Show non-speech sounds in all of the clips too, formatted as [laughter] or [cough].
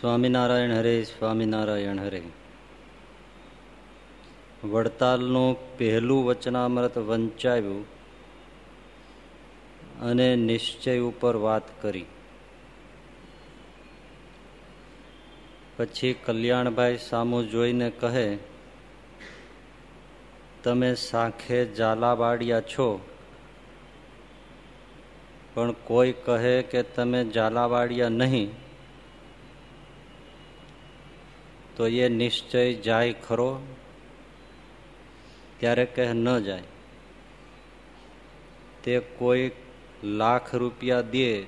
સ્વામિનારાયણ હરે સ્વામિનારાયણ હરે. વડતાલનું પહેલું વચનામૃત વંચાવ્યું અને નિશ્ચય ઉપર વાત કરી. પછી કલ્યાણભાઈ સામું જોઈને કહે, તમે સાખે ઝાલાવાડિયા છો. પણ કોઈ કહે કે તમે ઝાલાવાડિયા નહીં. તો એ નિશ્ચય જાય ખરો? ત્યારે કહે ન જાય? તે કોઈ લાખ રૂપિયા દે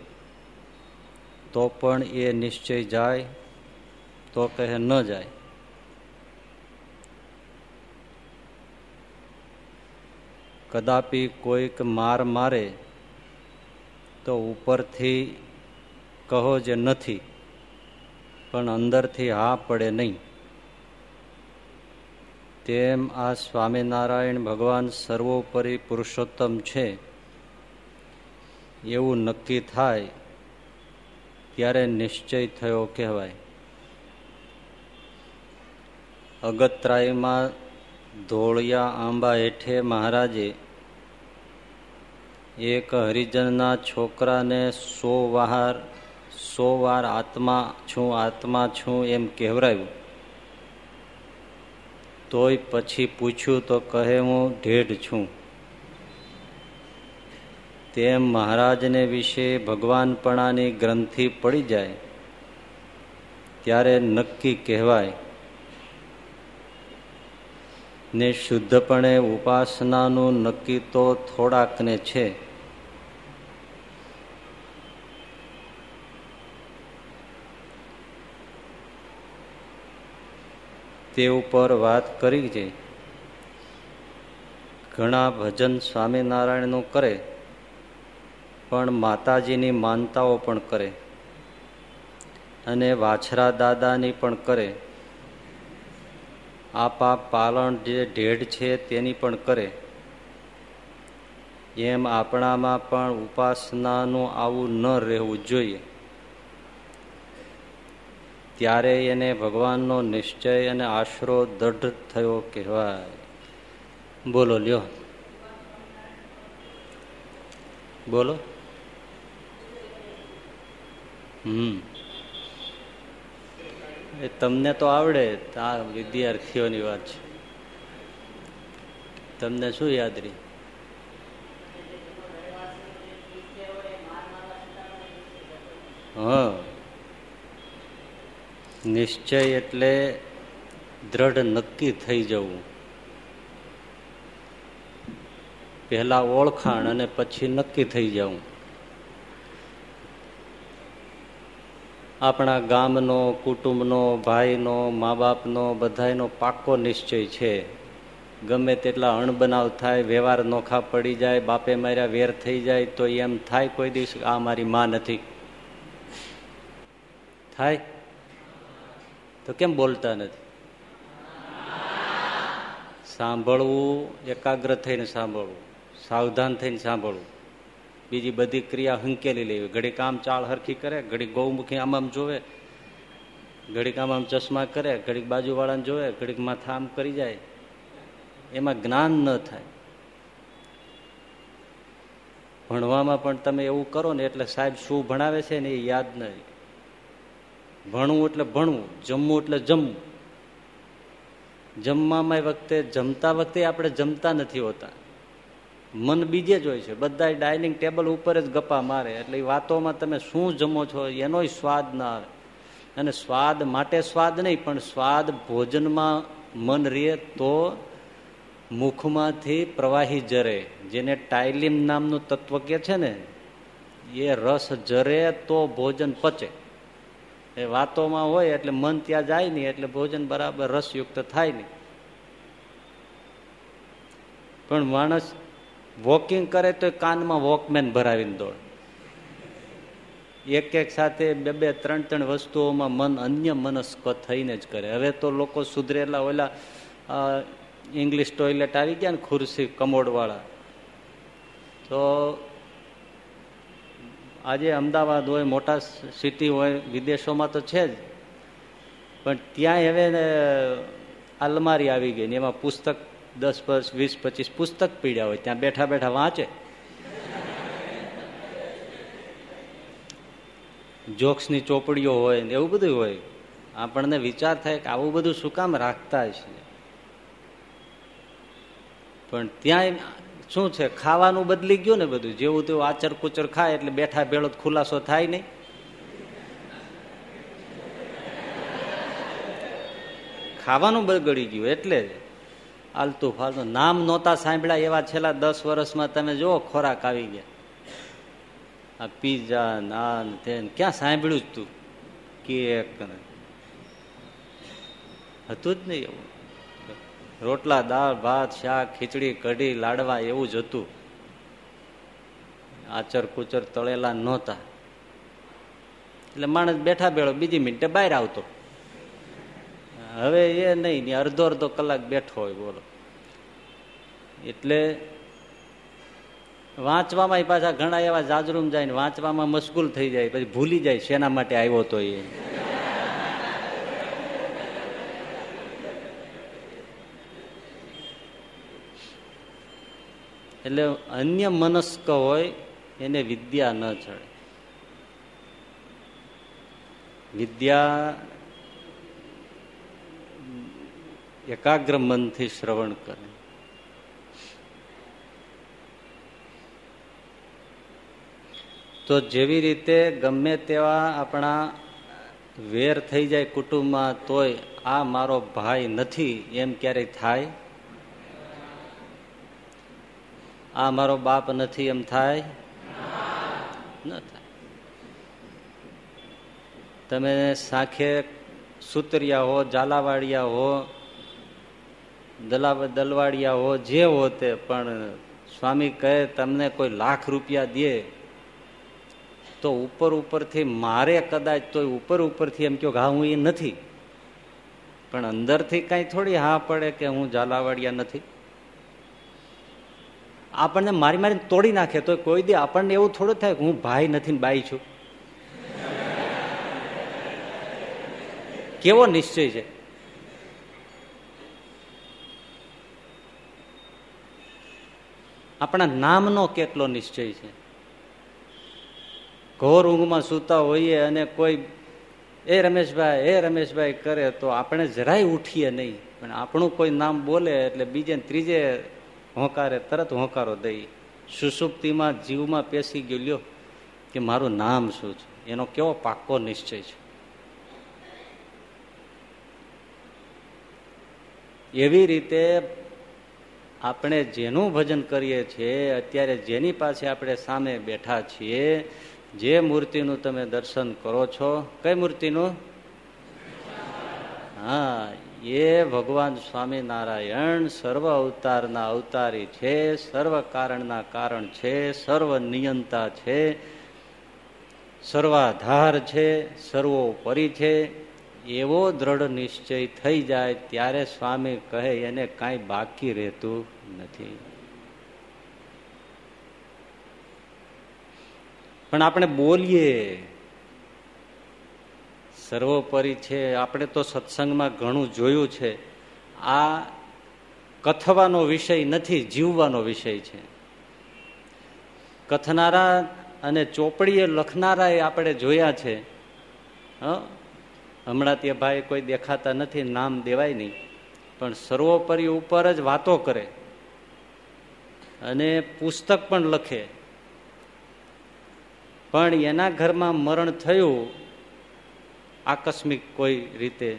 તો પણ એ નિશ્ચય જાય, તો કહે ન જાય. કદાપી કોઈક માર મારે તો ઉપરથી કહો જે નથી. પણ અંદરથી હા પડે નહીં. તેમ આ સ્વામિનારાયણ ભગવાન સર્વોપરી પુરુષોત્તમ છે. એવું નક્કી થાય ત્યારે નિશ્ચય થયો કહેવાય. અગત્રાયમાં ધોળિયા આંબા હેઠે મહારાજે એક હરિજનના છોકરાને સો વાર સો વાર આત્મા છું આત્મા છું એમ કહેવરાયું. તોય પછી પૂછ્યું તો કહે હું ઢેઢ છું. તેમ મહારાજને વિશે ભગવાનપણાની ગ્રંથિ પડી જાય, ત્યારે નક્કી કહેવાય, ને શુદ્ધપણે ઉપાસનાનું નક્કી તો થોડાકને છે. તે ઉપર વાત કરી છે. ઘણા ભજન સ્વામિનારાયણનું કરે, પણ માતાજીની માનતાઓ પણ કરે અને વાછરા દાદાની પણ કરે. આપા પાલણ જે ઢેઢ છે તેની પણ કરે. એમ આપણામાં પણ ઉપાસનાનું આવું ન રહેવું જોઈએ. ત્યારે એને ભગવાનનો નિશ્ચય અને આશરો દઢ થયો કહેવાય. બોલો, લ્યો. બોલો. હમ. એ તમને તો આવડે આ વિદ્યાર્થીઓની વાત છે. તમને શું યાદ રહી? હા. નિશ્ચય એટલે દ્રઢ નક્કી થઈ જવું. પહેલા ઓળખાણ અને પછી નક્કી થઈ જવું. આપણા ગામનો, કુટુંબનો, ભાઈનો મા બાપનો બધાનો પાકો નિશ્ચય છે. ગમે તેટલા અણબનાવ થાય, વ્યવહાર નોખા પડી જાય, બાપે માર્યા વેર થઈ જાય, તો એમ થાય કોઈ દિવસ આ મારી માં નથી. થાય? તો કેમ બોલતા નથી? સાંભળવું, એકાગ્ર થઈને સાંભળવું, સાવધાન થઈને સાંભળવું. બીજી બધી ક્રિયા હંકેલી લેવી. ઘડીક આમ ચાળ હરખી કરે, ઘડીક ગૌમુખી આમ આમ જોવે, ઘડીક આમ આમ ચશ્મા કરે, ઘડીક બાજુવાળાને જોવે, ઘડીક માથા આમ કરી જાય. એમાં જ્ઞાન ન થાય. ભણવામાં પણ તમે એવું કરો ને એટલે સાહેબ શું ભણાવે છે ને એ યાદ નહીં ભણવું એટલે ભણવું, જમવું એટલે જમવું જમવામાં વખતે, જમતા વખતે આપણે જમતા નથી હોતા. મન બીજે જ હોય છે. બધા ડાઇનિંગ ટેબલ ઉપર જ ગપ્પા મારે. એટલે એ વાતોમાં તમે શું જમો છો, એનોય સ્વાદ ના આવે. અને સ્વાદ માટે સ્વાદ નહીં, પણ સ્વાદ ભોજનમાં મન રહે તો મુખમાંથી પ્રવાહી જરે. જેને ટાઇલિમ નામનું તત્વ કે છે ને, એ રસ જરે તો ભોજન પચે. એ વાતોમાં હોય એટલે મન ત્યાં જાય નહીં, એટલે ભોજન બરાબર રસયુક્ત થાય નહીં. પણ માણસ વોકિંગ કરે તો કાનમાં વોકમેન ભરાવીને દોડ. એક એક સાથે બે બે, ત્રણ ત્રણ વસ્તુઓમાં મન અન્ય મનસ્ક થઈને જ કરે. હવે તો લોકો સુધરેલા ઓલા ઇંગ્લિશ ટોયલેટ આવી ગયા ને ખુરશી કમોડવાળા. તો આજે અમદાવાદ હોય, મોટા સિટી હોય, વિદેશોમાં તો છે જ. પણ ત્યાં હવે અલમારી આવી ગઈ ને, એમાં પુસ્તક દસ વીસ, પચીસ પુસ્તક પીડ્યા હોય, ત્યાં બેઠા બેઠા વાંચે. જોક્સની ચોપડીઓ હોય ને, એવું બધું હોય. આપણને વિચાર થાય કે આવું બધું શું કામ રાખતા છે પણ ત્યાં શું છે? ખાવાનું બદલી ગયું ને બધું? જેવું તેવું આચર કુચર ખાય એટલે બેઠા ભેળો ખુલાસો થાય નહીં. ખાવાનું બગડી ગયું એટલે આલતું ફાલતું. નામ નહોતા સાંભળ્યા એવા છેલ્લા દસ વર્ષમાં તમે જુઓ, ખોરાક આવી ગયા. આ પીઝા નાન, તેન, ક્યાં સાંભળ્યું જ તું? કેક હતું જ નહીં એવું. રોટલા, દાળ, ભાત, શાક, ખીચડી, કઢી, લાડવા એવું જ હતું. આચર કુચર તળેલા નહોતા. એટલે માણસ બેઠા બેઠો, બીજી મિનિટે બહાર આવતો. હવે એ નહીં અડધો અડધો કલાક બેઠો હોય, બોલો. એટલે વાંચવામાં પાછા ઘણા એવા જાજરૂમ જાય ને વાંચવામાં મશગુલ થઈ જાય, પછી ભૂલી જાય શેના માટે આવ્યો તો એ. એટલે અન્ય મનસ્ક હોય, એને વિદ્યા ન ચડે. વિદ્યા એકાગ્ર મનથી શ્રવણ કરે. તો જેવી રીતે ગમે તેવા આપણા વેર થઈ જાય કુટુંબમાં તોય આ મારો ભાઈ નથી, એમ ક્યારેય થાય? આ મારો બાપ નથી એમ થાય? ન થાય. તમે સાખે સુતરિયા હો, ઝાલાવાડિયા હો દલા દલવાડિયા હો, જે હો તે, પણ સ્વામી કહે, તમને કોઈ લાખ રૂપિયા દે તો ઉપર ઉપરથી મારે કદાચ તો ઉપર ઉપરથી એમ કહો હા, હું એ નથી. પણ અંદરથી કાંઈ થોડી હા પડે કે હું ઝાલાવાડિયા નથી? આપણને મારી મારીને તોડી નાખે તો કોઈ દે આપણને એવું થોડું થાય હું ભાઈ નથી બાઈ છું. કેવો નિશ્ચય છે? આપણા નામનો કેટલો નિશ્ચય છે? ઘોર ઊંઘમાં સૂતા હોઈએ અને કોઈ, એ રમેશભાઈ એ રમેશભાઈ, કરે તો આપણે જરાય ઉઠીએ નહીં. પણ આપણું કોઈ નામ બોલે એટલે બીજે ત્રીજે હોંકારે તરત હોંકારો દઈ સુસુપ્તિમાં જીવમાં પેસી ગયો લ્યો કે મારું નામ શું છે? એનો કેવો પાક્કો નિશ્ચય છે? એવી રીતે આપણે જેનું ભજન કરીએ છીએ, અત્યારે જેની પાસે આપણે સામે બેઠા છીએ, જે મૂર્તિનું તમે દર્શન કરો છો? કઈ મૂર્તિનું? હા એ ભગવાન સ્વામિનારાયણ સર્વ અવતારના અવતારી છે, સર્વ કારણના કારણ છે, સર્વ નિયંતા છે, સર્વાધાર છે, સર્વોપરી છે. એવો દ્રઢ નિશ્ચય થઈ જાય ત્યારે સ્વામી કહે એને કાંઈ બાકી રહેતું નથી. પણ આપણે બોલીએ સર્વોપરી છે. આપણે તો સત્સંગમાં ઘણું જોયું છે. આ કથવાનો વિષય નથી, જીવવાનો વિષય છે. કથનારા અને ચોપડીએ લખનારા આપણે જોયા છે. હમણાં તે ભાઈ કોઈ દેખાતા નથી, નામ દેવાય નહીં. પણ સર્વોપરી ઉપર જ વાતો કરે. અને પુસ્તક પણ લખે. પણ એના ઘરમાં મરણ થયું આકસ્મિક કોઈ રીતે.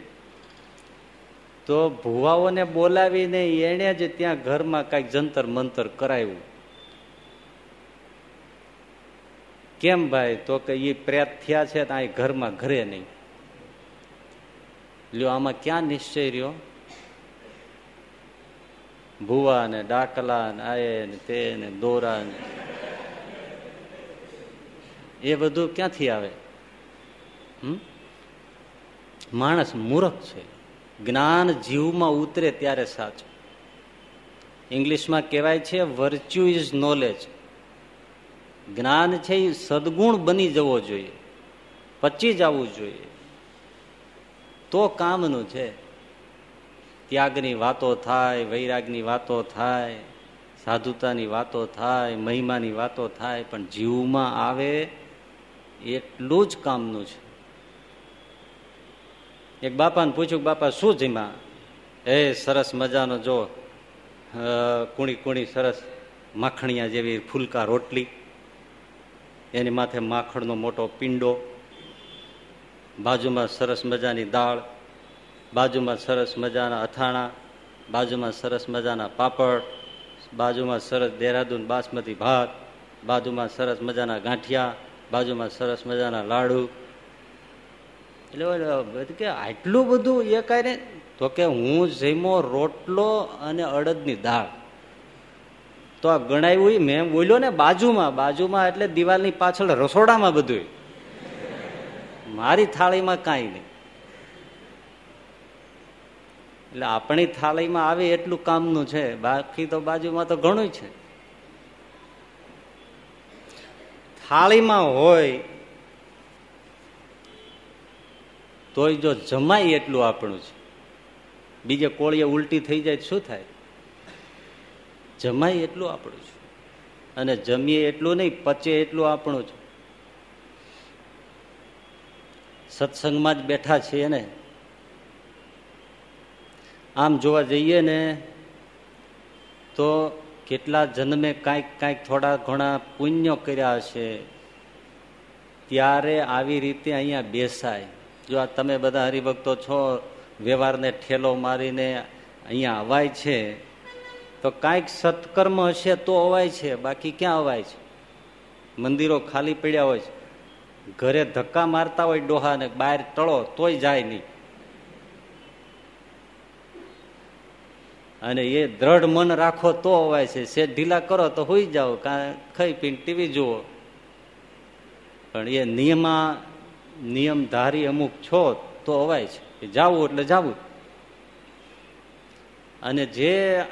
તો ભુવાઓને બોલાવીને એને જ ત્યાં ઘરમાં કંઈક જંતર મંતર કરાયું કેમ ભાઈ? તો કે એ પ્રેત થયા છે તો અહીં ઘરમાં ઘરે નહીં. લ્યો, આમાં ક્યાં નિશ્ચય રહ્યો? ભુવા ને ડાકલા ને આયે ને તે ને દોરા ને. એ બધું ક્યાંથી આવે? હમ? માણસ મૂર્ખ છે. જ્ઞાન જીવમાં ઉતરે ત્યારે સાચું. ઇંગ્લિશમાં કહેવાય છે વર્ચ્યુ ઇઝ નોલેજ જ્ઞાન છે એ સદગુણ બની જવો જોઈએ. પચી જવું જોઈએ. તો કામનું છે. ત્યાગની વાતો થાય, વૈરાગની વાતો થાય, સાધુતાની વાતો થાય, મહિમાની વાતો થાય, પણ જીવમાં આવે એટલું જ કામનું છે. એક બાપાને પૂછ્યું બાપા, શું જીમા? એ સરસ મજાનો જો કુણી કુણી સરસ માખણિયા જેવી ફૂલકા રોટલી, એની માથે માખણનો મોટો પિંડો, બાજુમાં સરસ મજાની દાળ, બાજુમાં સરસ મજાના અથાણા, બાજુમાં સરસ મજાના પાપડ, બાજુમાં સરસ દેહરાદૂન બાસમતી ભાત, બાજુમાં સરસ મજાના ગાંઠિયા, બાજુમાં સરસ મજાના લાડુ એટલે કે આટલું બધું એ કાંઈ તો કે હું જઈમો રોટલો અને અડદની દાળ. તો આ ગણાવ્યું મેં બોલ્યો ને બાજુમાં બાજુમાં એટલે દિવાલની પાછળ રસોડામાં બધું મારી થાળીમાં કાંઈ નહીં. એટલે આપણી થાળીમાં આવે એટલું કામનું છે, બાકી તો બાજુમાં તો ઘણું છે. થાળીમાં હોય તોય જો જમાય એટલું આપણું છે. બીજે કોળીએ ઉલટી થઈ જાય શું થાય? જમાય એટલું આપણું છે. અને જમીએ એટલું નહીં, પચે એટલું આપણું છે. સત્સંગમાં જ બેઠા છીએ ને. આમ જોવા જઈએ ને, તો કેટલા જન્મે કાંઈક કાંઈક થોડા ઘણા પુણ્યો કર્યા હશે. ત્યારે આવી રીતે અહીંયા બેસાય. જો આ તમે બધા હરિભક્તો છો, વ્યવહારને ઠેલો મારીને અહીંયા અવાય છે, તો કાંઈક સત્કર્મ હશે તો અવાય છે, બાકી ક્યાં અવાય છે? મંદિરો ખાલી પડ્યા હોય છે. ઘરે ધક્કા મારતા હોય ડોહાને, બહાર ટળો, તોય જાય નહીં. અને એ દ્રઢ મન રાખો તો અવાય છે. સે ઢીલા કરો તો હોઈ જાઓ. કાં ખાઈ પીને ટીવી જુઓ. પણ એ નિયમા નિયમ ધારી અમુક છો તો અવાય છે કે જાવું એટલે જાવું. અને જે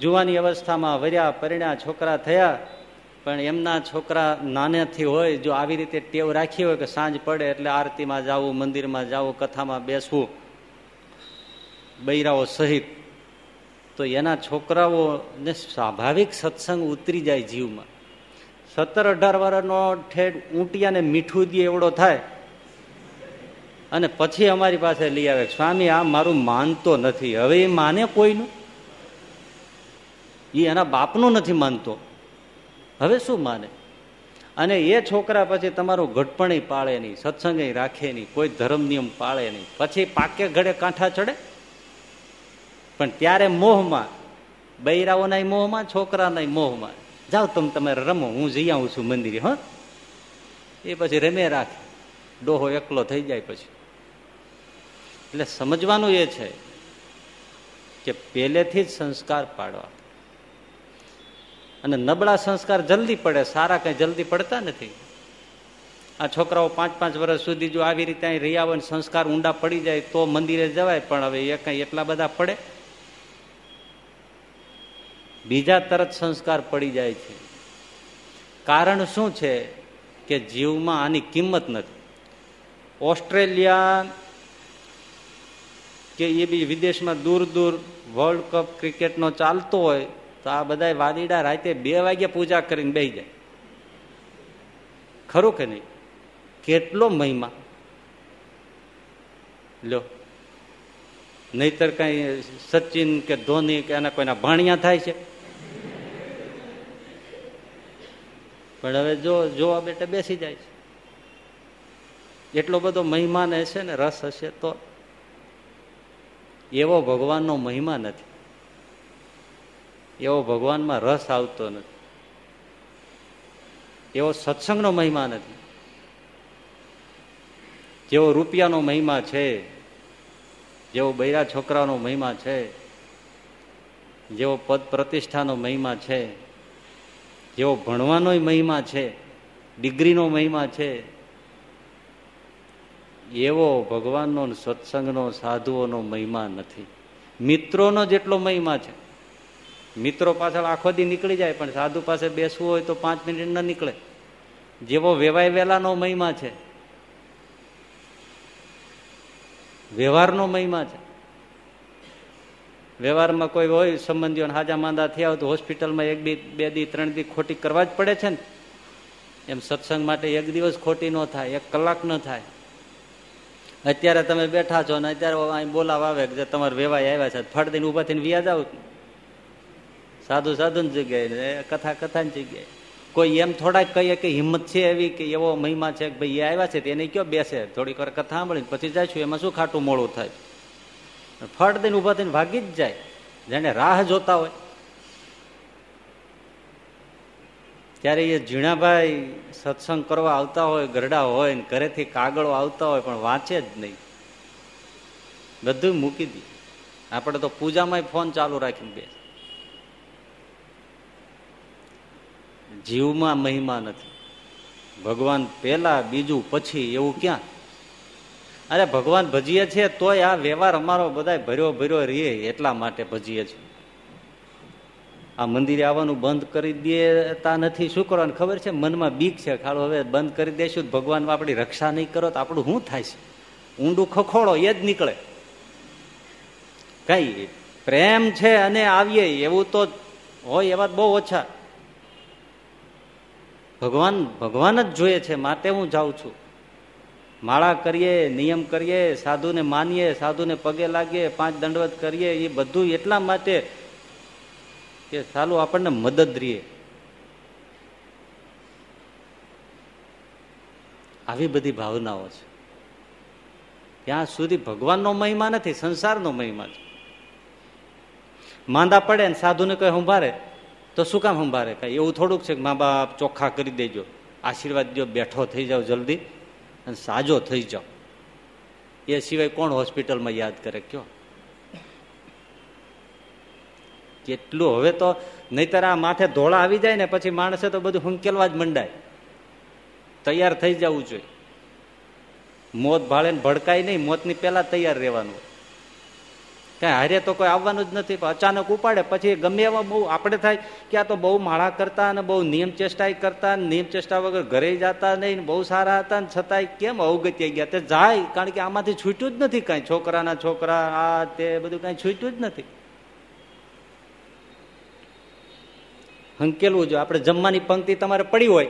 જુવાની અવસ્થામાં વર્યા, પરિણ્યા છોકરા થયા, પણ એમના છોકરા નાનેથી હોય, જો આવી રીતે ટેવ રાખી હોય કે સાંજ પડે એટલે આરતીમાં જવું, મંદિરમાં જવું, કથામાં બેસવું, બૈરાઓ સહિત, તો એના છોકરાઓને સ્વાભાવિક સત્સંગ ઉતરી જાય જીવમાં. સત્તર અઢાર વર્ષનો ઠેઠ ઊંટિયાને મીઠું દે એવડો થાય. અને પછી અમારી પાસે લઈ આવે. સ્વામી, આ મારું માનતો નથી. હવે એ માને કોઈનું? એ એના બાપનું નથી માનતો. હવે શું માને? અને એ છોકરા પછી તમારું ઘટપણી પાળે નહીં, સત્સંગ રાખે નહીં, કોઈ ધર્મ નિયમ પાળે નહીં. પછી પાકે ઘડે કાંઠા ચડે? પણ ત્યારે મોહમાં બૈરાઓના મોહમાં છોકરાના મોહમાં જાઓ તમે તમારે રમો, હું જઈ આવું છું મંદિરે, હ. એ પછી રમે રાખે. ડોહો એકલો થઈ જાય પછી. એટલે સમજવાનું એ છે કે પહેલેથી જ સંસ્કાર પાડવા. અને નબળા સંસ્કાર જલ્દી પડે, સારા કંઈ જલ્દી પડતા નથી. આ છોકરાઓ પાંચ પાંચ વર્ષ સુધી જો આવી રીતે અહીં રહ્યા હોય સંસ્કાર ઊંડા પડી જાય તો મંદિરે જવાય, પણ હવે એ કંઈ એટલા બધા પડે. બીજા તરત સંસ્કાર પડી જાય છે. કારણ શું છે કે જીવમાં આની કિંમત નથી. ઓસ્ટ્રેલિયા કે એ બી વિદેશમાં દૂર દૂર વર્લ્ડ કપ ક્રિકેટનો ચાલતો હોય, તો આ બધા વાદીડા રાતે બે વાગ્યા પૂજા કરીને બેસી જાય. ખરું કે નહીં? કેટલો મહિમા. લો. નહીતર કઈ સચિન કે ધોની કે એના કોઈના ભાણિયા થાય છે? પણ હવે જો જોવા બેટે બેસી જાય છે. એટલો બધો મહિમાન હશે ને રસ હશે તો એવો ભગવાનનો મહિમા નથી. એવો ભગવાનમાં રસ આવતો નથી. એવો સત્સંગનો મહિમા નથી. જેવો રૂપિયાનો મહિમા છે, જેવો બૈરા છોકરાનો મહિમા છે, જેવો પદ પ્રતિષ્ઠાનો મહિમા છે જેવો ભણવાનો મહિમા છે, ડિગ્રીનો મહિમા છે, એવો ભગવાનનો સત્સંગનો, સાધુઓનો મહિમા નથી. મિત્રોનો જેટલો મહિમા છે. મિત્રો પાછળ આખો દી નીકળી જાય, પણ સાધુ પાસે બેસવું હોય તો પાંચ મિનિટ ન નીકળે. જેવો વેવાય વેલાનો મહિમા છે. વ્યવહારનો મહિમા છે. વ્યવહારમાં કોઈ હોય, સંબંધીઓ હાજા માંદા થયા હોય તો હોસ્પિટલમાં એક દી, બે દી, ત્રણ દી ખોટી કરવા જ પડે છે ને. એમ સત્સંગ માટે એક દિવસ ખોટી ન થાય, એક કલાક ન થાય. અત્યારે તમે બેઠા છો ને, અત્યારે અહીં બોલાવ આવે કે તમારે વેવાય આવ્યા છે ફળ દઈને ઊભા થઈને વ્યાજ આવું સાધુ સાધુ જગ્યાએ કથા કથાની જગ્યાએ. કોઈ એમ થોડાક કહીએ કે હિંમત છે એવી કે એવો મહિમા છે કે ભાઈ એ આવ્યા છે તેને કયો બેસે? થોડીક વાર કથા સાંભળીને પછી જાય છું એમાં શું ખાટું મોડું થાય? ફળ દઈને ઊભા થઈને ભાગી જ જાય. જેને રાહ જોતા હોય. ત્યારે એ ઝીણાભાઈ સત્સંગ કરવા આવતા હોય, ગરડા હોય ને ઘરેથી કાગળો આવતા હોય, પણ વાંચે જ નહીં. બધું મૂકી દે. આપણે તો પૂજામાં ફોન ચાલુ રાખીને બે જીવમાં મહિમા નથી. ભગવાન પેલા બીજું, પછી, એવું ક્યાં? અરે, ભગવાન ભજીએ છે, તોય આ વ્યવહાર અમારો બધા ભર્યો ભર્યો રહીએ, એટલા માટે ભજીએ છીએ આ મંદિરે આવવાનું બંધ કરી દેતા નથી શું કરવાનું ખબર છે? મનમાં બીક છે, ખાલો હવે બંધ કરી દેશું, ભગવાન આપણી રક્ષા નહીં કરો તો આપણું શું થાય છે? ઊંડું ખખોડો એ જ નીકળે. કઈ પ્રેમ છે અને આવીએ, એવું તો હોય એવા બહુ ઓછા. ભગવાન ભગવાન જ જોઈએ છે માટે હું જાઉં છું. માળા કરીએ, નિયમ કરીએ, સાધુને માનીએ, સાધુને પગે લાગીએ, પાંચ દંડવત કરીએ, એ બધું એટલા માટે કે સાલું આપણને મદદ રહીએ આવી બધી ભાવનાઓ છે. ત્યાં સુધી ભગવાનનો મહિમા નથી, સંસારનો મહિમા છે. માંદા પડે ને સાધુને કઈ સંભારે તો શું કામ સંભારે કઈ એવું થોડુંક છે કે મા બાપ ચોખ્ખા કરી દેજો. આશીર્વાદ દો બેઠો થઈ જાઓ જલ્દી. અને સાજો થઈ જાઓ. એ સિવાય કોણ હોસ્પિટલમાં યાદ કરે કયો? કેટલું? હવે તો નહીતર આ માથે ધોળા આવી જાય ને પછી માણસે તો બધું હુંકેલવા જ મંડાય. તૈયાર થઈ જવું જોઈએ. મોત ભાળે ભડકાય નહીં, મોતની પહેલા તૈયાર રહેવાનું. કઈ હારે તો કોઈ આવવાનું જ નથી અચાનક ઉપાડે, પછી ગમે એવા બહુ આપણે થાય કે આ તો બહુ માળા કરતા અને બહુ નિયમ ચેષ્ટાય કરતા નિયમ ચેષ્ટા વગર ઘરે જતા નહીં બહુ સારા હતા ને છતાંય કેમ અવગત્ય ગયા? તે જાય, કારણ કે આમાંથી છૂટ્યું જ નથી કઈ. છોકરાના છોકરા, આ તે બધું કઈ છૂટ્યું જ નથી. હંકેલવું જો આપણે જમવાની પંક્તિ તમારે પડી હોય.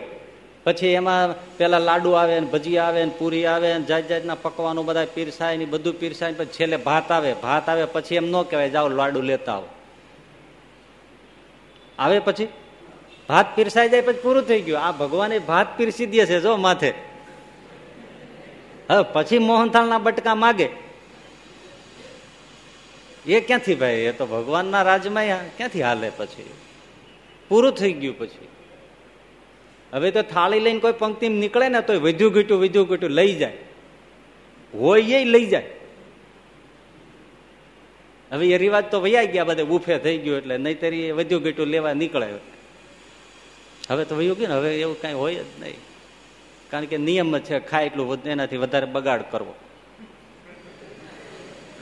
પછી એમાં પેલા લાડુ આવે ને ભજી આવે ને પૂરી આવે ને જાત જાતના પકવાનું બધા પીરસાય ને બધું પીરસાય પછી છેલ્લે ભાત આવે. ભાત આવે પછી એમ ન કહેવાય, જાઓ લાડુ લેતા આવો. આવે પછી? ભાત પીરસાઈ જાય પછી પૂરું થઈ ગયું. આ ભગવાને ભાત પીરસી દે છે જો માથે. હવે પછી મોહનથાળના બટકા માગે. એ ક્યાંથી ભાઈ? એ તો ભગવાનના રાજમાં ક્યાંથી હાલે પછી? પૂરું થઈ ગયું પછી. હવે તો થાળી લઈને કોઈ પંક્તિ નીકળે ને તો વધ્યું ઘીટું વધ્યું ઘીટું લઈ જાય. હોય એ લઈ જાય. હવે એ રિવાજ તો વૈયા ગયા બધે, બુફે થઈ ગયું એટલે નહીતર એ વધ્યું ઘીટું લેવા નીકળે. હવે તો વયું ગયું ને, હવે એવું કઈ હોય જ નહીં. કારણ કે નિયમ છે, ખાય એટલું એનાથી વધારે બગાડ કરવો.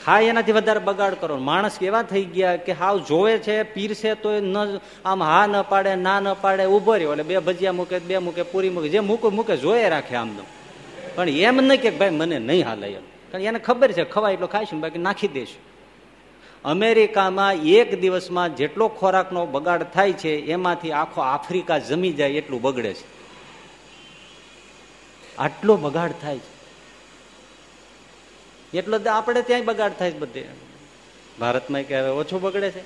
ખાય એનાથી વધારે બગાડ કરો. માણસ એવા થઈ ગયા કે હાવ જોવે છે પીરશે તો ન આમ હા ન પાડે, ના ન પાડે ઊભો રહ્યો. એટલે બે ભજીયા મૂકે, બે મૂકે, પૂરી મૂકે. જે મૂકે મૂકે, જોયે રાખે આમ પણ એમ નહીં કે ભાઈ મને નહીં હાલે એમ. કારણ એને ખબર છે, ખવાય એટલો ખાઈશું બાકી નાખી દઈશું અમેરિકામાં એક દિવસમાં જેટલો ખોરાકનો બગાડ થાય છે, એમાંથી આખો આફ્રિકા જમી જાય એટલું બગડે છે. આટલો બગાડ થાય છે. એટલો આપણે ત્યાં બગાડ થાય બધે. ભારતમાં કે ઓછું બગડે છે?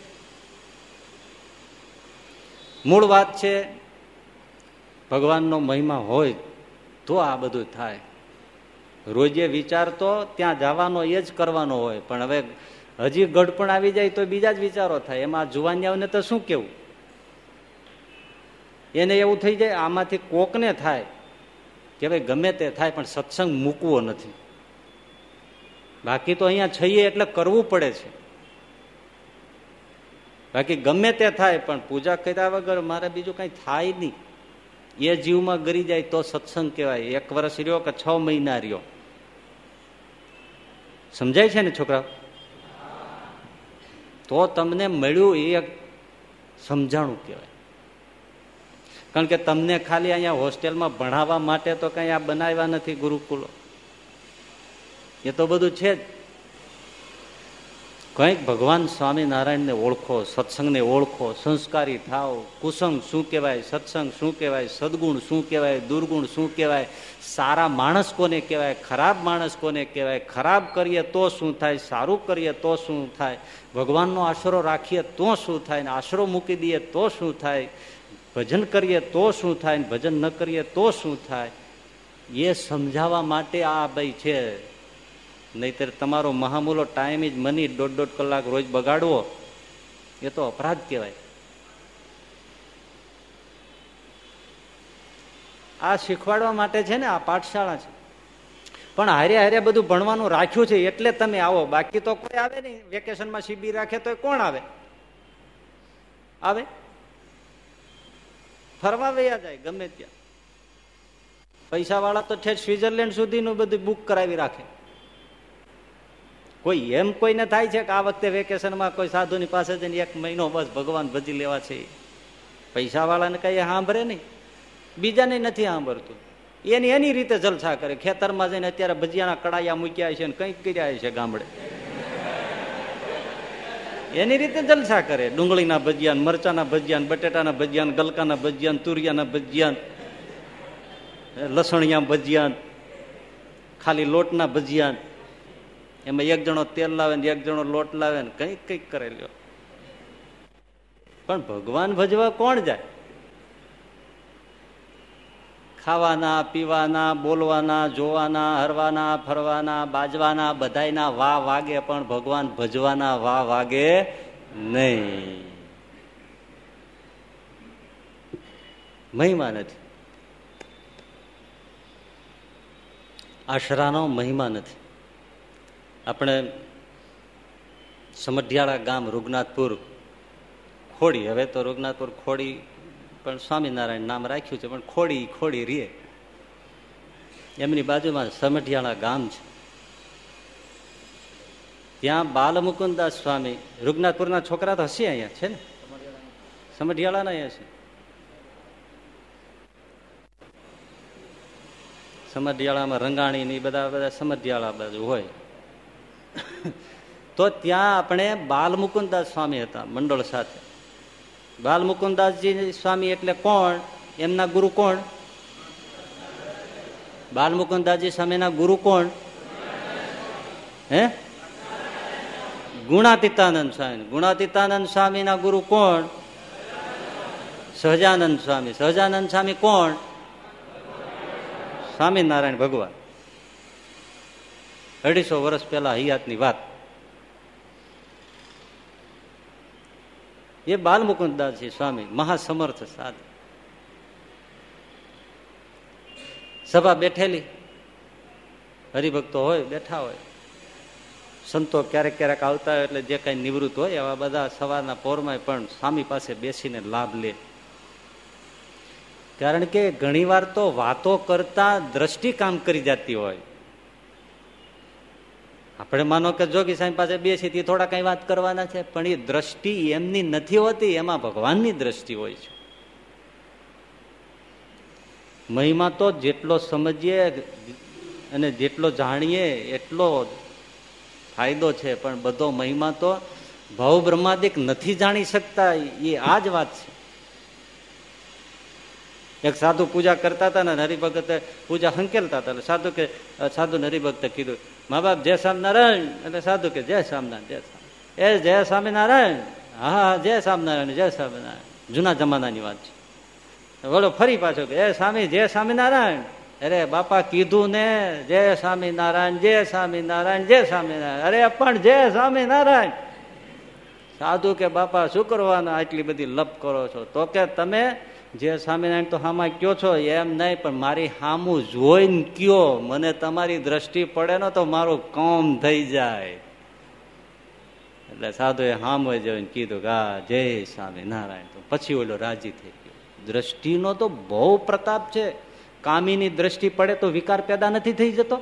મૂળ વાત છે, ભગવાનનો મહિમા હોય તો આ બધું થાય. રોજે વિચાર તો ત્યાં જવાનો એ જ કરવાનો હોય, પણ હવે હજી ગઢપણ આવી જાય તો બીજા જ વિચારો થાય. એમાં જુવાનિયાઓને તો શું કેવું? એને એવું થઈ જાય, આમાંથી કોકને થાય કે ભાઈ ગમે તે થાય, પણ સત્સંગ મૂકવો નથી. બાકી તો અહીંયા છઈએ એટલે કરવું પડે છે. બાકી ગમે તે થાય, પણ પૂજા કર્યા વગર મારે બીજું કઈ થાય નહીં. એ જીવમાં ગરી જાય તો સત્સંગ કહેવાય. એક વર્ષ રહ્યો કે છ મહિના રહ્યો. સમજાય છે ને છોકરા તો તમને મળ્યું એ એક સમજાણું કહેવાય. કારણ કે તમને ખાલી અહીંયા હોસ્ટેલમાં ભણાવવા માટે તો કઈ આ બનાવ્યા નથી ગુરુકુલો. એ તો બધું છે જ. કંઈક ભગવાન સ્વામિનારાયણને ઓળખો, સત્સંગને ઓળખો, સંસ્કારી થાવ કુસંગ શું કહેવાય, સત્સંગ શું કહેવાય, સદગુણ શું કહેવાય, દુર્ગુણ શું કહેવાય, સારા માણસ કોને કહેવાય, ખરાબ માણસ કોને કહેવાય, ખરાબ કરીએ તો શું થાય, સારું કરીએ તો શું થાય, ભગવાનનો આશરો રાખીએ તો શું થાય ને આશરો મૂકી દઈએ તો શું થાય, ભજન કરીએ તો શું થાય ભજન ન કરીએ તો શું થાય, એ સમજાવવા માટે આ ભાઈ છે. નહીતર તમારો મહામૂલો ટાઈમ જ મની દોઢ દોઢ કલાક રોજ બગાડવો, એ તો અપરાધ કહેવાય. આ શીખવાડવા માટે છે ને આ પાઠશાળા છે. પણ હારે હારે બધું ભણવાનું રાખ્યું છે એટલે તમે આવો. બાકી તો કોઈ આવે નહીં. વેકેશનમાં શિબિર રાખે તો કોણ આવે? આવે? ફરવા વયા જાય, ગમે ત્યાં. પૈસા વાળા તો ઠેઠ સ્વિટરલેન્ડ સુધીનું બધું બુક કરાવી રાખે. કોઈ એમ કોઈને થાય છે કે આ વખતે વેકેશનમાં કોઈ સાધુની પાસે જઈને એક મહિનો બસ ભગવાન ભજી લેવા છે. પૈસા વાળાને કઈ સાંભળે નહીં. બીજાને નથી સાંભળતું. એની એની રીતે જલસા કરે. ખેતરમાં જઈને અત્યારે ભજીયાના કડાયા મૂક્યા છે ને કંઈક કર્યા છે ગામડે. એની રીતે જલસા કરે. ડુંગળીના ભજીયાન મરચાના ભજીયાન બટેટાના ભજીયાન ગલકાના ભજીયાન તુરિયાના ભજીયાન લસણિયા ભજીયાન ખાલી લોટના ભજીયાન એમાં એક જણો તેલ લાવે ને એક જણો લોટ લાવે ને કંઈક કંઈક કરે લ્યો પણ ભગવાન ભજવા કોણ જાય? ખાવાના, પીવાના, બોલવાના, જોવાના, હરવાના, ફરવાના, બાજવાના, બધાયના વા વાગે, પણ ભગવાન ભજવાના વા વાગે નહીં. મહિમા નથી. આશરાનો મહિમા નથી. આપણે સમઢિયાળા ગામ રૂગનાથપુર ખોડી. હવે તો રૂગનાથપુર ખોડી પણ સ્વામિનારાયણ નામ રાખ્યું છે, પણ ખોડી ખોડી રે એમની બાજુમાં સમઢિયાળા ગામ છે. ત્યાં બાલમુકુદાસ સ્વામી, રૂગનાથપુરના છોકરા તો હશે અહીંયા, છે ને? સમઢિયાળાના અહીંયા છે. સમઢિયાળામાં રંગાણી ને બધા બધા સમઢિયાળા બાજુ હોય. તો ત્યાં આપણે બાલમુકુદાસ સ્વામી હતા, મંડળ સાથે. બાલમુકુદાસજી સ્વામી એટલે કોણ? એમના ગુરુ કોણ? બાલમુકુદાસજી સ્વામીના ગુરુ કોણ? હે? ગુણાતીતાનંદ સ્વામી. ગુણાતીતાનંદ સ્વામીના ગુરુ કોણ? સહજાનંદ સ્વામી. સહજાનંદ સ્વામી કોણ? સ્વામિનારાયણ ભગવાન. અઢીસો વર્ષ પહેલા હૈયાતની વાત. એ બાલમુકુદાસજી સ્વામી, મહાસમર્થ સાધ. સભા બેઠેલી. હરિભક્તો હોય, બેઠા હોય. સંતો ક્યારેક ક્યારેક આવતા હોય એટલે જે કઈ નિવૃત્ત હોય એવા બધા સવારના પોરમાં પણ સ્વામી પાસે બેસીને લાભ લે. કારણ કે ઘણીવાર તો વાતો કરતા દ્રષ્ટિ કામ કરી જતી હોય. આપણે માનો કે જોગી સાહેબ પાસે બેસી થોડા કઈ વાત કરવાના છે, પણ એ દ્રષ્ટિ એમની નથી હોતી, એમાં ભગવાનની દ્રષ્ટિ હોય છે. મહિમા તો જેટલો સમજીએ અને જેટલો જાણીએ, એટલો ફાયદો છે, પણ બધો મહિમા તો ભાવ બ્રહ્માદિક નથી જાણી શકતા, એ આ જ વાત છે. એક સાધુ પૂજા કરતા હતા ને હરિભગત પૂજા હંકેલતા હતા સાધુ કે સાધુ હરિભક્ત કીધું મા બાપ જય સ્વામિનારાયણ. એટલે સાધુ કે જય સ્વામિનારાયણ, જય એ જય સ્વામિનારાયણ? હા હા જય સ્વામિનારાયણ જય સ્વામિનારાયણ. જૂના જમાનાની વાત છે. વળો ફરી પાછો કે, એ સ્વામી, જય સ્વામિનારાયણ. અરે બાપા કીધું ને, જય સ્વામિનારાયણ જય સ્વામિનારાયણ જય સ્વામિનારાયણ. અરે પણ જય સ્વામિનારાયણ. સાધુ કે, બાપા, શું કરવાના આટલી બધી લપ કરો છો? તો કે, તમે જે સ્વામિનારાયણ તો હામાં કયો છો? એમ નહીં, પણ મારી હામું જોઈને કયો, મને તમારી દ્રષ્ટિ પડે ને તો મારું કોમ થઈ જાય. એટલે સાધુ એ હામ જોઈને કીધું કે, હા, જય સ્વામિનારાયણ. તો પછી ઓલો રાજી થઈ ગયો. દ્રષ્ટિનો તો બહુ પ્રતાપ છે. કામીની દ્રષ્ટિ પડે તો વિકાર પેદા નથી થઈ જતો.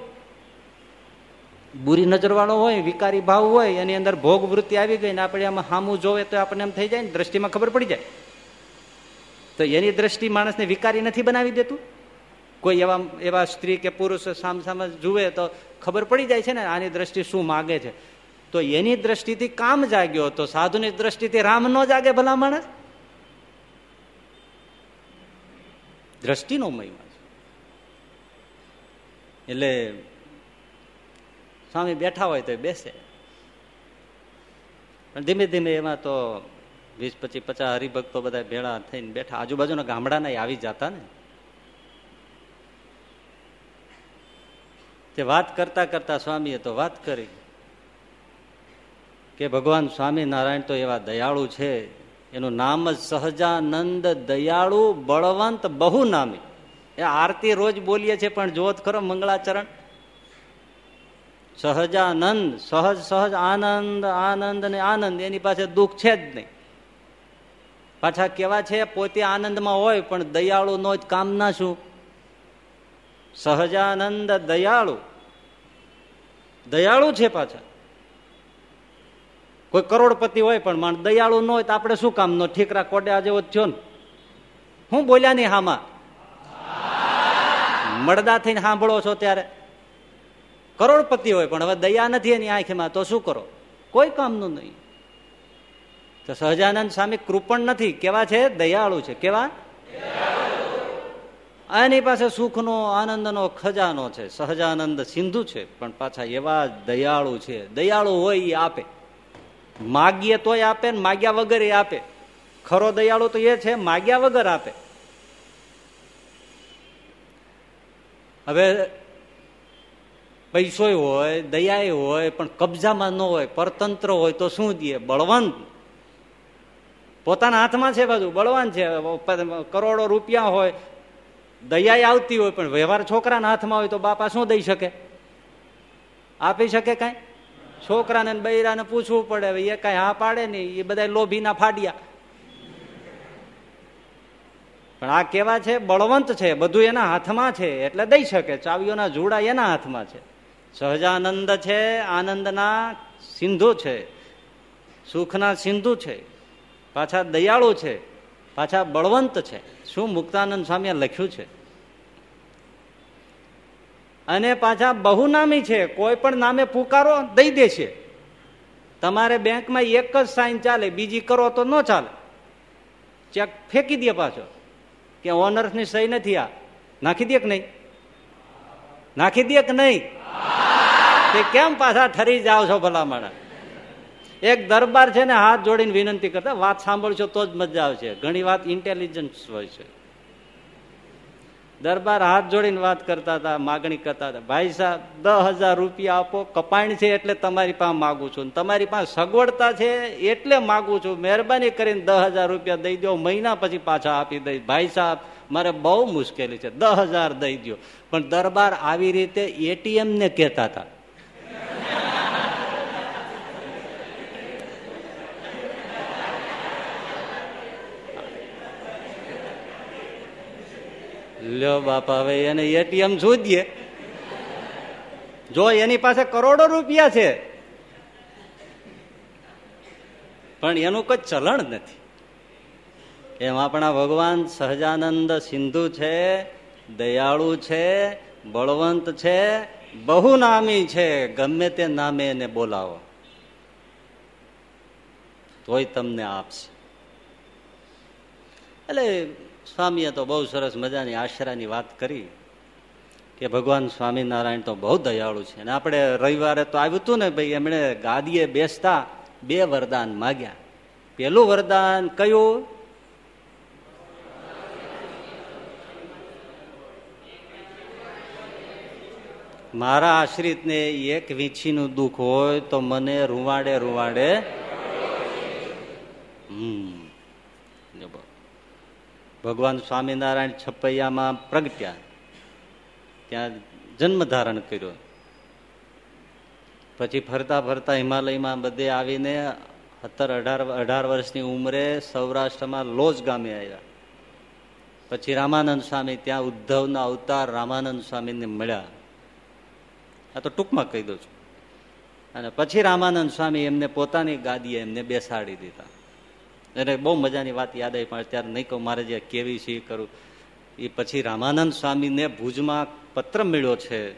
બુરી નજરવાળો હોય, વિકારી ભાવ હોય, એની અંદર ભોગ વૃત્તિ આવી ગઈ ને આપણે આમાં હામું જોવે તો આપણને એમ થઈ જાય ને દ્રષ્ટિમાં ખબર પડી જાય. તો એની દ્રષ્ટિ માણસને વિકારી નથી બનાવી દેતું? કોઈ એવા એવા સ્ત્રી કે પુરુષ સામ સામે જુએ તો ખબર પડી જાય છે ને આની દ્રષ્ટિ શું માગે છે. તો એની દ્રષ્ટિથી કામ જાગ્યો તો સાધુની દ્રષ્ટિથી રામ ન જાગે ભલા માણસ? દ્રષ્ટિનો મહિમા છે. એટલે સ્વામી બેઠા હોય તો બેસે. પણ ધીમે ધીમે એમાં તો વીસ, પચીસ, પચાસ હરિભક્તો બધા ભેળા થઈને બેઠા. આજુબાજુના ગામડાના આવી જતા ને. તે વાત કરતા કરતા સ્વામીએ તો વાત કરી કે ભગવાન સ્વામિનારાયણ તો એવા દયાળુ છે. એનું નામ જ સહજાનંદ દયાળુ બળવંત બહુ નામી એ આરતી રોજ બોલીએ છીએ, પણ જોત ખરો મંગળાચરણ. સહજાનંદ, સહજ સહજ આનંદ આનંદ ને આનંદ. એની પાસે દુઃખ છે જ નહીં. પાછા કેવા છે? પોતે આનંદમાં હોય, પણ દયાળુ નો જ કામના શું? સહજાનંદ દયાળુ. દયાળુ છે પાછા. કોઈ કરોડપતિ હોય પણ માણ દયાળુ ન હોય તો આપણે શું કામ નો ઠીકરા કોડ્યા જેવો થયો ને. હું બોલ્યા નહીં હામાં? મળદા થઈને સાંભળો છો ત્યારે. કરોડપતિ હોય, પણ હવે દયા નથી એની આંખમાં, તો શું કરો? કોઈ કામનું નહીં. તો સહજાનંદ સ્વામી કૃપણ નથી. કેવા છે? દયાળુ છે. કેવા? એની પાસે સુખનો, આનંદનો ખજાનો છે. સહજાનંદ સિંધુ છે, પણ પાછા એવા દયાળુ છે. દયાળુ હોય એ આપે. માગીએ તોય આપે ને માગ્યા વગર એ આપે. ખરો દયાળુ તો એ છે, માગ્યા વગર આપે. હવે પૈસો હોય દયા હોય, પણ કબજામાં ન હોય, પરતંત્ર હોય તો શું દે? બળવંત. પોતાના હાથમાં છે બધું, બળવાન છે. કરોડો રૂપિયા હોય દયા આવતી હોય, પણ વ્યવહાર છોકરાના હાથમાં હોય તો બાપા શું દઈ શકે? આપી શકે કઈ? છોકરાને બૈરાને પૂછવું પડે એ કઈ હા પાડે નહીં, એ બધા લોભીના ફાડ્યા. પણ આ કેવા છે? બળવંત છે, બધું એના હાથમાં છે, એટલે દઈ શકે. ચાવીઓના જોડા એના હાથમાં છે. સહજાનંદ છે, આનંદના સિંધુ છે. સુખના સિંધુ છે. પાછા દયાળુ છે. પાછા બળવંત છે. શું મુક્તાનંદ સ્વામીએ લખ્યું છે? અને પાછા બહુનામી છે. કોઈ પણ નામે પુકારો દઈ દે છે. તમારે બેંકમાં એક જ સાઈન ચાલે, બીજી કરો તો ન ચાલે. ચેક ફેંકી દે પાછો. કે ઓનર્સની સહી નથી આ. નાખી દે કે નહીં? નાખી દે કે નહીં? કેમ પાછા ઠરી જાવ છો ભલા માણા એક દરબાર છે ને હાથ જોડીને વિનંતી કરતા, વાત સાંભળશો તો જ મજા આવશે. ઘણી વાત ઇન્ટેલિજન્સ હોય છે. દરબાર હાથ જોડીને વાત કરતા હતા, માગણી કરતા હતા. ભાઈ સાહેબ, દસ હજાર રૂપિયા આપો, કપાણ છે એટલે તમારી પાસે માગું છું. તમારી પાસે સગવડતા છે એટલે માગું છું. મહેરબાની કરીને દસ હજાર રૂપિયા દઈ દો મહિના પછી પાછા આપી દઈ ભાઈ સાહેબ, મારે બહુ મુશ્કેલી છે. દસ હજાર દઈ દો પણ દરબાર આવી રીતે એટીએમ ને કહેતા હતા. લ્યો બાપા, હવે એને એટીએમ શોધીએ જો એની પાસે કરોડો રૂપિયા છે, પણ એનું કોઈ ચલણ નથી. એમ આપણા ભગવાન સહજાનંદ સિંધુ છે, દયાળુ છે, બળવંત છે બહુ નામી છે, ગમે તે નામે એને બોલાવો. તોય તમને આપશે. એટલે સ્વામીએ તો બહુ સરસ મજાની આશરાની વાત કરી કે ભગવાન સ્વામિનારાયણ તો બહુ દયાળુ છે. અને આપણે રવિવારે તો આવ્યું હતું ને ભાઈ, એમણે ગાદીએ બેસતા બે વરદાન માગ્યા. પેલું વરદાન કયું? મારા આશ્રિતને એક વીંછીનું દુઃખ હોય તો મને રૂવાડે રૂવાડે હમ ભગવાન સ્વામિનારાયણ છપૈયામાં પ્રગટ્યા. ત્યાં જન્મ ધારણ કર્યો. પછી ફરતા ફરતા હિમાલયમાં બધે આવીને સત્તર અઢાર અઢાર વર્ષની ઉંમરે સૌરાષ્ટ્રમાં લોજ ગામે આવ્યા. પછી રામાનંદ સ્વામી ત્યાં ઉદ્ધવના અવતાર રામાનંદ સ્વામીને મળ્યા. આ તો ટૂંકમાં કહી દઉં છું. અને પછી રામાનંદ સ્વામી એમને પોતાની ગાદીએ એમને બેસાડી દીધા. એને બહુ મજાની વાત યાદ આવી, પણ અત્યારે નહીં કહું, મારે જે કેવી છે કરું. એ પછી રામાનંદ સ્વામીને ભુજમાં પત્ર મળ્યો છે.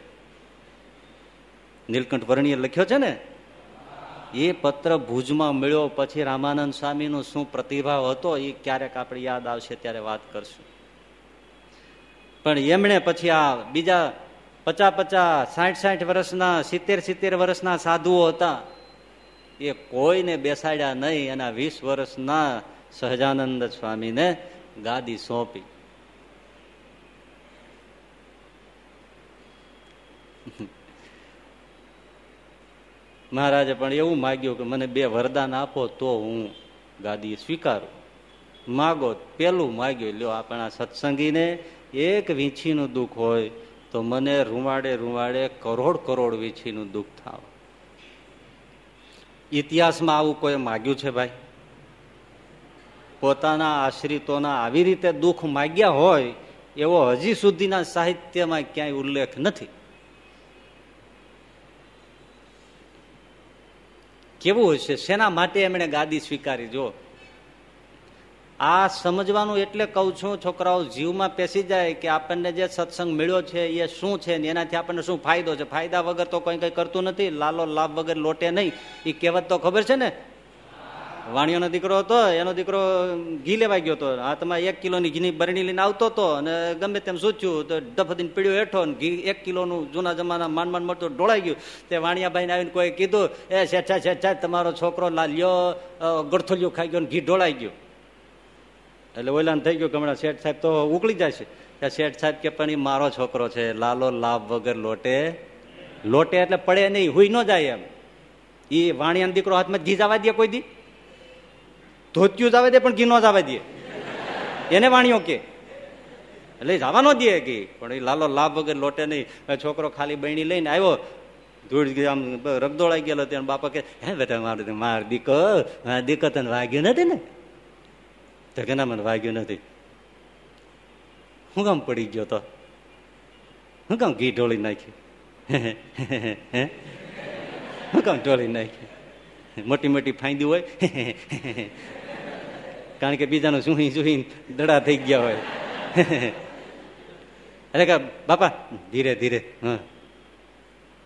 નીલકંઠ વર્ણીએ લખ્યો છે ને? એ પત્ર ભુજમાં મળ્યો, પછી રામાનંદ સ્વામીનો શું પ્રતિભાવ હતો એ ક્યારેક આપણે યાદ આવશે, ત્યારે વાત કરશું. પણ એમણે પછી આ બીજા પચાસ પચાસ, સાઠ સાઠ વર્ષના, સિત્તેર સિત્તેર વર્ષના સાધુઓ હતા. એ કોઈને બેસાડ્યા નહીં, એના વીસ વર્ષના સહજાનંદ સ્વામીને ગાદી સોંપી. મહારાજે પણ એવું માગ્યું કે મને બે વરદાન આપો તો હું ગાદી સ્વીકારું. માગો, પેલું માગ્યું, લ્યો, આપણા સત્સંગીને એક વીંછીનું દુઃખ હોય તો મને રૂવાડે રૂવાડે કરોડ કરોડ વીંછીનું દુઃખ થાવ. ઇતિહાસમાં આવું કોઈ માગ્યું છે ભાઈ? પોતાના આશ્રિતોના આવી રીતે દુઃખ માગ્યા હોય, એવો હજી સુધીના સાહિત્યમાં ક્યાંય ઉલ્લેખ નથી. કેવું હશે? શેના માટે એમણે ગાદી સ્વીકારી? જો આ સમજવાનું એટલે કઉ છું, છોકરાઓ જીવમાં પેસી જાય કે આપણને જે સત્સંગ મળ્યો છે એ શું છે ને એનાથી આપણને શું ફાયદો છે? ફાયદા વગર તો કઈ કઈ કરતું નથી, લાલો લાભ વગર લોટે નહીં. એ કહેવત તો ખબર છે ને? વાણિયોનો દીકરો હતો, એનો દીકરો ઘી લેવા ગયો હતો. હાથમાં એક કિલોની ઘીની બરણી લઈને આવતો હતો અને ગમે તેમ સૂચ્યું તો ડફદીને પીડ્યો હેઠો ને ઘી એક કિલોનું જૂના જમાના માંડ માંડ મળતું ઢોળાઈ ગયું. તે વાણિયાભાઈને આવીને કોઈ કીધું, એ શેઠા શેઠા, તમારો છોકરો લાલ્યો ગળથોલિયું ખાઈ ગયો ને ઘી ઢોળાઈ ગયું. એટલે ઓલાન થઈ ગયું કે હમણાં શેઠ સાહેબ તો ઉકળી જાય છે. શેઠ સાહેબ કે પણ એ મારો છોકરો છે, લાલો લાભ વગર લોટે લોટે એટલે પડે નહીં, હુઈ ન જાય એમ. એ વાણિયાનો દીકરો હાથમાં ઘી જવા દે કોઈ દી. ધોત્યું જવા દે પણ ઘી ન જવા દે. એને વાણીઓ કે. એટલે જવા ન દે ઘી પણ એ લાલો લાભ વગર લોટે નહીં. છોકરો ખાલી બહેણી લઈને આવ્યો. ધૂળ આમ રગદોળાઈ ગયેલો ત્યાં બાપા કે, હે બેટા, મારું, માર દીકો દીકો તને વાગ્યું નથી ને? તો મને વાગ્યું નથી. હું કામ પડી ગયો તો? હું કામ ઘી ઢોળી નાખ્યું? હું કામ ઢોળી નાખ્યું? મોટી મોટી ફાંદી હોય? કારણ કે બીજાનું સુહી સુહી દડા થઈ ગયા હોય. અરે કા, બાપા, ધીરે ધીરે, હા.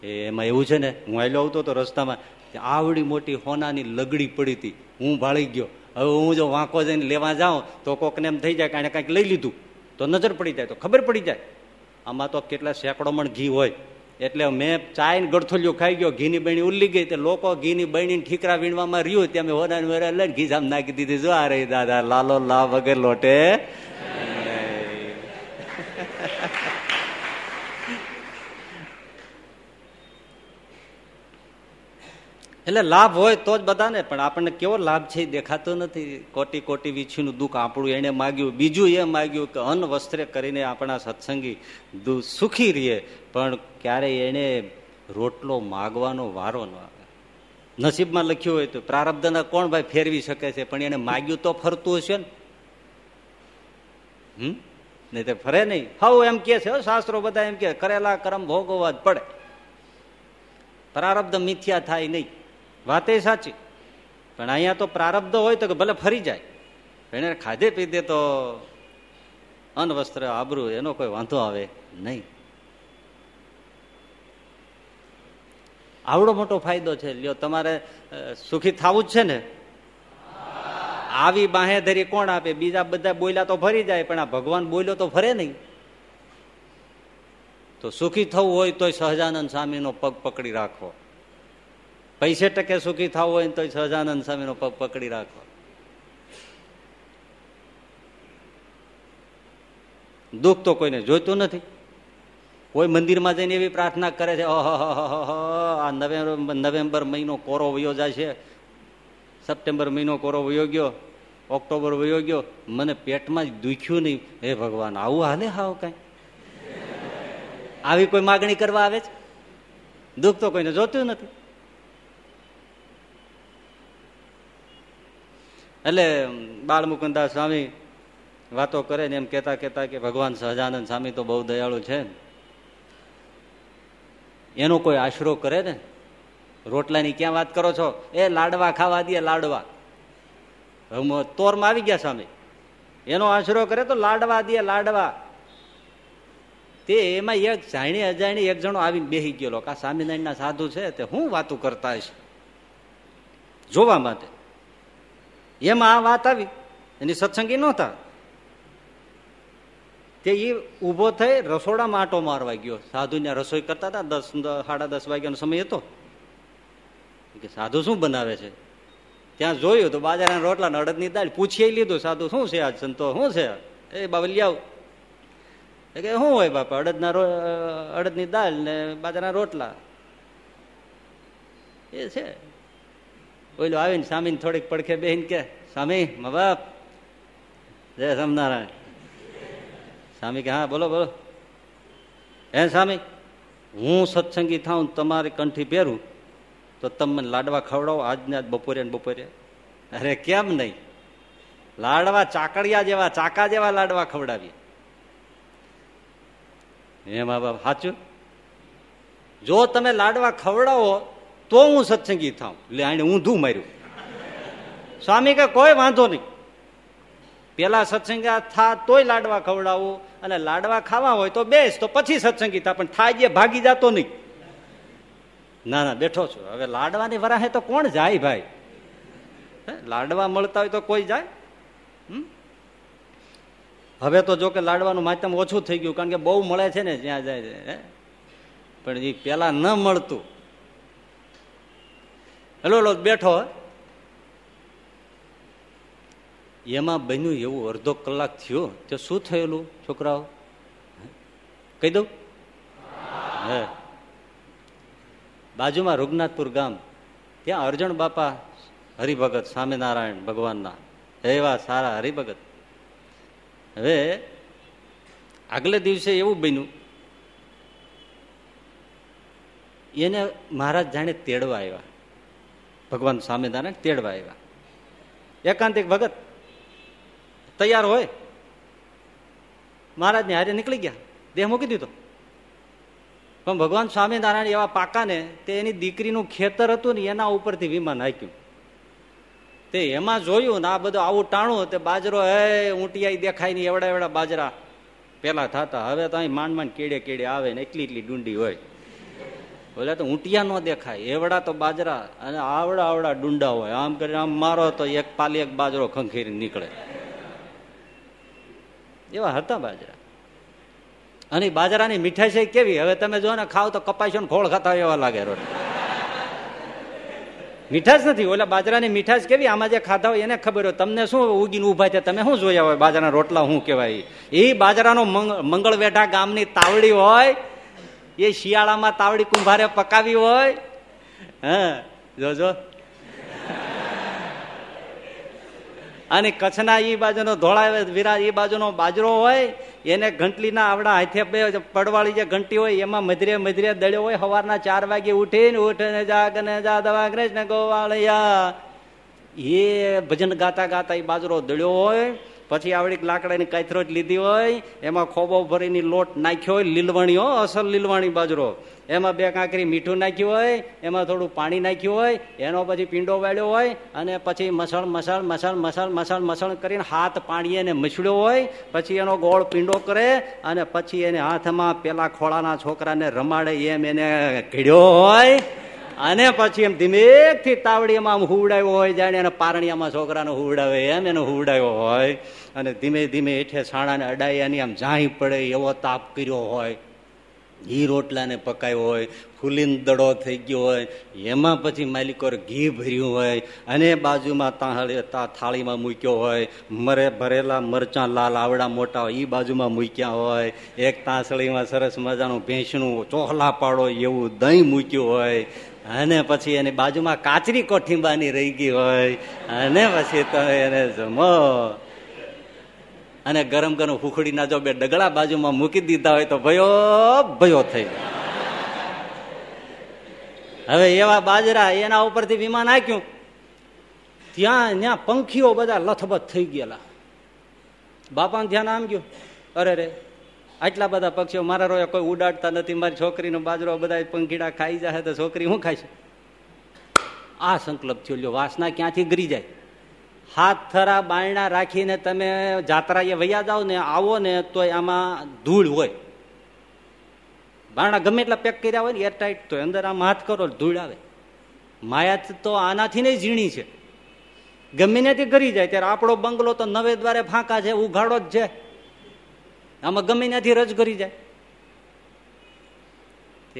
એમાં એવું છે ને, હું આવેલો આવતો હતો રસ્તામાં, આવડી મોટી હોનાની લગડી પડી હતી. હું ભાળી ગયો. હવે હું જો વાંકો જઈને લેવા જાઉં, તો કોકને એમ થઈ જાય કાંઈ કાંઈક લઈ લીધું, તો નજર પડી જાય, તો ખબર પડી જાય. આમાં તો કેટલા સેંકડો મણ ઘી હોય. એટલે મેં ચાય ને ગળથોલિયો ખાઈ ગયો, ઘીની બહેણી ઉલ્લી ગઈ, તે લોકો ઘીની બહેણી ઠીકરા વીણવામાં રહ્યું ત્યાં મેં હોરા વેરા લઈને ઘી જામ નાખી દીધી. જો આ રહી દાદા, લાલો લા વગર લોટે. એટલે લાભ હોય તો જ બધાને, પણ આપણને કેવો લાભ છે દેખાતો નથી. કોટી કોટી વીછીનું દુઃખ આપણું એને માગ્યું, બીજું એ માગ્યું કે અન્ન વસ્ત્રે કરીને આપણા સત્સંગી સુખી રહીએ, પણ ક્યારે એને રોટલો માગવાનો વારો ન આવે. નસીબમાં લખ્યું હોય તો પ્રારબ્ધના કોણ ભાઈ ફેરવી શકે છે, પણ એને માગ્યું તો ફરતું હશે ને? હમ? નહીં તો ફરે નહીં. હવ એમ કે છે શાસ્ત્રો બધા એમ કે, કરેલા કર્મ ભોગવવા જ પડે. પ્રારબ્ધ મિથ્યા થાય નહીં. વાત એ સાચી. પણ અહીંયા તો પ્રારબ્ધ હોય તો કે ભલે ફરી જાય. એને ખાધે પીધે તો અન્ન વસ્ત્ર આબરું એનો કોઈ વાંધો આવે નહીં. આવડો મોટો ફાયદો છે. લ્યો, તમારે સુખી થવું જ છે ને? આવી બાહેધરી કોણ આપે? બીજા બધા બોલ્યા તો ફરી જાય, પણ આ ભગવાન બોલ્યો તો ફરે નહીં. તો સુખી થવું હોય તોય સહજાનંદ સ્વામીનો પગ પકડી રાખો. પૈસે ટકે સુખી થવું હોય તો સહજાનંદ સ્વામીનો પગ પકડી રાખો. દુઃખ તો કોઈને જોઈતું નથી. કોઈ મંદિરમાં જઈને એવી પ્રાર્થના કરે છે આ નવેમ્બર નવેમ્બર મહિનો કોરો વયો જાય છે. સપ્ટેમ્બર મહિનો કોરો વયો ગયો, ઓક્ટોબર વયો ગયો. મને પેટમાં જ દુખ્યું નહીં. હે ભગવાન, આવું હાલે હાવ કઈ? આવી કોઈ માગણી કરવા આવે છે? દુઃખ તો કોઈને જોતું નથી. એટલે બાળ મુકુદાસ સ્વામી વાતો કરે ને એમ કેતા કેતા કે ભગવાન સહજાનંદ સ્વામી તો બહુ દયાળુ છે એનો કોઈ આશરો કરે ને? રોટલાની ક્યાં વાત કરો છો? એ લાડવા ખાવા દે લાડવા. તોરમાં આવી ગયા સ્વામી. એનો આશરો કરે તો લાડવા દે લાડવા. તે એમાં એક જાણી અજાણી એક જણો આવીને બેસી ગયેલો કા સ્વામિનારાયણના સાધુ છે તે હું વાતું કરતા હશે? જોવા માટે. એમાં આ વાત આવી. એની સત્સંગી નહોતા. તે એ ઊભો થઈ રસોડામાં આટો મારવા ગયો. સાધુને રસોઈ કરતા હતા, દસ સાડા દસ વાગ્યાનો સમય હતો. કે સાધુ શું બનાવે છે? ત્યાં જોયું તો બાજરાના રોટલા ને અડદની દાળ પૂછી લીધું. સાધુ, શું છે આજ સંતો? શું છે? એ બાબા, લઈ આવ. કે, શું હોય બાપા? અડદના અડદની દાળ ને બાજરાના રોટલા. એ છે. ઓઈલો આવીને સ્વામીને થોડીક પડખે બેહીને કે, સ્વામી, મા બાપ. જય સ્વામિનારાયણ. સ્વામી કે, હા, બોલો બોલો. હે સ્વામી, હું સત્સંગી થાઉં તમારી કંઠી પહેરું, તો તમે લાડવા ખવડાવો આજના આજ બપોરે ને બપોરે. અરે, કેમ નહીં? લાડવા ચાકડિયા જેવા, ચાકા જેવા લાડવા ખવડાવીએ. હે મા બાપ, સાચું? જો તમે લાડવા ખવડાવો તો હું સત્સંગી થાઉં. એટલે આને ઊંધું માર્યું. સ્વામી કે કોઈ વાંધો નહીં. પેલા સત્સંગા થા, તોય લાડવા ખવડાવું અને લાડવા ખાવા હોય તો બેસ, તો પછી સત્સંગી થા, પણ થાય જે ભાગી જતો નહીં. ના ના, બેઠો છું. હવે લાડવાની વરાહે તો કોણ જાય ભાઈ? લાડવા મળતા હોય તો કોઈ જાય? હવે તો જો કે લાડવાનું માધ્યમ ઓછું થઈ ગયું, કારણ કે બહુ મળે છે ને, જ્યાં જાય છે પણ એ પેલા ન મળતું. હેલો બેઠો એમાં બન્યું એવું અડધો કલાક થયો. તો શું થયેલું, છોકરાઓ? કહી દઉં? હે. બાજુમાં રઘુનાથપુર ગામ. ત્યાં અર્જણ બાપા હરિભગત સ્વામિનારાયણ ભગવાનના. એવા સારા હરિભગત. હવે આગલે દિવસે એવું બન્યું. એને મહારાજ જાણે તેડવા આવ્યા. ભગવાન સ્વામિનારાયણ તેડવા આવ્યા. એકાંતિક ભગત તૈયાર હોય. મહારાજને હારે નીકળી ગયા. દેહ મૂકી દીધો. પણ ભગવાન સ્વામિનારાયણ એવા પાકાને તે એની દીકરીનું ખેતર હતું ને એના ઉપરથી વિમાન હાક્યું. તે એમાં જોયું ને આ બધું આવું ટાણું તે બાજરો, હે ઊંટિયા દેખાય નહીં, એવડા એવડા બાજરા. પેલા થતા. હવે તો અહીં માંડ માંડ કેડે કેડે આવે ને એટલી એટલી ડુંડી હોય. બોલે તો ઊંટિયા ન દેખાય. એવડા તો બાજરા અને આવડા આવડા ડુંડા હોય. આમ કરીને આમ મારો તો એક પાલી એક બાજરો ખંખેરી નીકળે. એવા હતા બાજરા. અને બાજરાની મીઠાઈ છે કેવી? હવે તમે જો ને ખાવ તો કપાઈશો ને ખોળ ખાતા એવા લાગે રોટ મીઠાશ નથી ઓલા બાજરાની મીઠાશ કેવી? આમાં જે ખાધા હોય એને ખબર હોય. તમને શું ઉગીને ઊભા છે તમે શું જોયા હોય? બાજરાના રોટલા શું કહેવાય? એ બાજરાનો મંગળવેઢા ગામની તાવડી હોય એ શિયાળામાં તાવડી કુંભારે પકાવી હોય, હા જોજો અને કચ્છના એ બાજુનો ધોળા વિરા એ બાજુનો બાજરો હોય, એને ઘંટલીના આવડા હાથે બે પડવાળી જે ઘંટી હોય, એમાં મધરે મધરે દળ્યો હોય, સવારના ચાર વાગે ઉઠીને ઉઠને જાગને જા દવા કૃષ્ણ ગોવાળિયા. એ ભજન ગાતા ગાતા એ બાજરો દળ્યો હોય પછી આવડી લાકડાની કાથરોજ લીધી હોય, એમાં ખોબો ભરીની લોટ નાખ્યો હોય, લીલવાણી હો, અસલ લીલવાણી બાજરો. એમાં બે કાંકરી મીઠું નાખ્યું હોય, એમાં થોડું પાણી નાખ્યું હોય, એનો પછી પીંડો વાળ્યો હોય, અને પછી મસળ મસાલ મસાલ મસાલ મસાલ મસળ કરીને હાથ પાણીએ એને મસળ્યો હોય, પછી એનો ગોળ પીંડો કરે, અને પછી એને હાથમાં પેલા ખોળાના છોકરાને રમાડે, એમ એને ઘડ્યો હોય, અને પછી એમ ધીમેકથી તાવડીમાં આમ હુવડાવ્યો હોય, જાણે એને પારણિયામાં છોકરાને હુવડાવે, એમ એને હુવડાવ્યો હોય. અને ધીમે ધીમે હેઠે છાણાને અડાયાની આમ જાહી પડે એવો તાપ કર્યો હોય. ઘી રોટલાને પકાયો હોય, ફૂલીન દડો થઈ ગયો હોય, એમાં પછી માલિકોર ઘી ભર્યું હોય અને બાજુમાં તાળી થાળીમાં મૂક્યો હોય, મરે ભરેલા મરચાં, લાલ આવડા મોટા હોય એ બાજુમાં મૂક્યા હોય, એક તાંસળીમાં સરસ મજાનું ભેંસનું ચોહલા પાડો એવું દહીં મૂક્યું હોય અને પછી એની બાજુમાં કાચરી કોઠીંબાની રહી ગઈ હોય અને પછી તમે એને જમો. અને ગરમ ગરમ હુખડીના જો બે ડગડા બાજુમાં મૂકી દીધા હોય તો ભયો ભયો થઈ હવે એવા બાજરા એના ઉપરથી વિમાન આક્યું. ત્યાં ત્યાં પંખીઓ બધા લથબથ થઈ ગયેલા. બાપાને ધ્યાન આમ ગયું. અરે રે, આટલા બધા પક્ષીઓ, મારા રોયા કોઈ ઉડાડતા નથી, મારી છોકરીનો બાજરો બધા પંખીડા ખાઈ જાય તો છોકરી હું ખાઈશ આ સંકલ્પ થયો વાસના ક્યાંથી ગરી જાય? હાથ થરા બાયણા રાખીને તમે જાત્રાએ વૈયા જાઓ ને આવો ને તો આમાં ધૂળ હોય. બારણા ગમે એટલા પેક કર્યા હોય ને એરટાઈટ તો અંદર આમ હાથ કરો ધૂળ આવે. માયા તો આનાથી નહીં ઝીણી છે. ગમે ત્યાંથી કરી જાય ત્યારે આપણો બંગલો તો નવે દ્વારે ફાંકા છે, ઉઘાડો જ છે. આમાં ગમે ત્યાંથી રજ કરી જાય.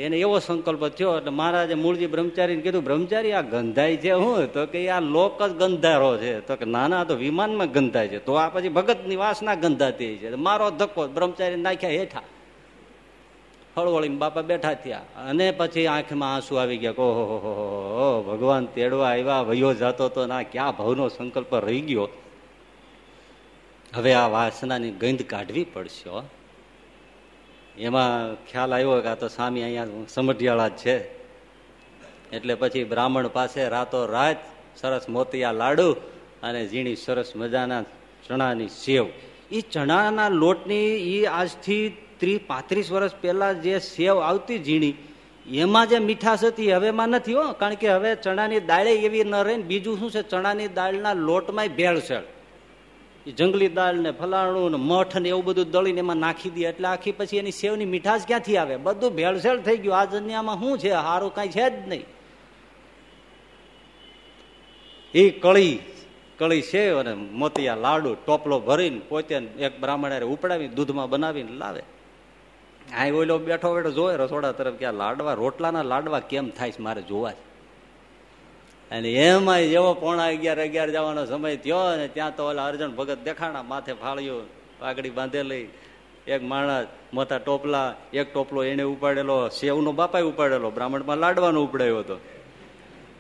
એને એવો સંકલ્પ થયો એટલે મહારાજે મૂળજી બ્રહ્મચારીને કીધું, બ્રહ્મચારી, આ ગંધાય છે હું. તો કે, આ લોક જ ગંધારો છે. તો કે, નાના તો વિમાનમાં ગંધાય છે. તો આ પછી ભગતની વાસના ગંધાતી છે. મારો ધક્કો બ્રહ્મચારી નાખ્યા હેઠા. હળવળીને બાપા બેઠા થયા. અને પછી આંખમાં આંસુ આવી ગયા ઓહો ભગવાન તેડવા આવ્યા, વયો જતો તો ના, ક્યાં ભાવનો સંકલ્પ રહી ગયો? હવે આ વાસનાની ગંધ કાઢવી પડશે એમાં ખ્યાલ આવ્યો કે આ તો સ્વામી અહીંયા સમઢિયાળા જ છે. એટલે પછી બ્રાહ્મણ પાસે રાતો રાત સરસ મોતિયા લાડુ અને ઝીણી સરસ મજાના ચણાની સેવ. એ ચણાના લોટની એ આજથી ત્રીસ પાંત્રીસ વર્ષ પહેલા જે સેવ આવતી ઝીણી, એમાં જે મીઠાશ હતી હવેમાં નથી હો, કારણ કે હવે ચણાની દાળે એવી ન રહે બીજું શું છે? ચણાની દાળના લોટમાં ભેળસેળ જંગલી દાળ ને ફલાણું ને મઠ ને એવું બધું દળીને એમાં નાખી દે એટલે આખી પછી એની સેવની મીઠાશ ક્યાંથી આવે? બધું ભેળસેળ થઈ ગયું. આ દુનિયામાં શું છે? સારું કઈ છે જ નહીં. એ કળી કળી સેવ અને મોતિયા લાડુ, ટોપલો ભરીને પોતે એક બ્રાહ્મણે ઉપડાવી દૂધમાં બનાવીને લાવે. આ ઓલો બેઠો બેઠો જોવે, રસોડા તરફ કે આ લાડવા, રોટલાના લાડવા કેમ થાય છે મારે જોવા છે અને એમાં જેવો પોણા અગિયાર અગિયાર જવાનો સમય થયો ને ત્યાં તો ઓલા અર્જુન ભગત દેખાણા, માથે ફાળ્યું પાઘડી બાંધેલી. એક માણસ મોટા ટોપલા, એક ટોપલો એને ઉપાડેલો સેવનો બાપા ઉપાડેલો, બ્રાહ્મણમાં લાડવાનો ઉપડાયો હતો.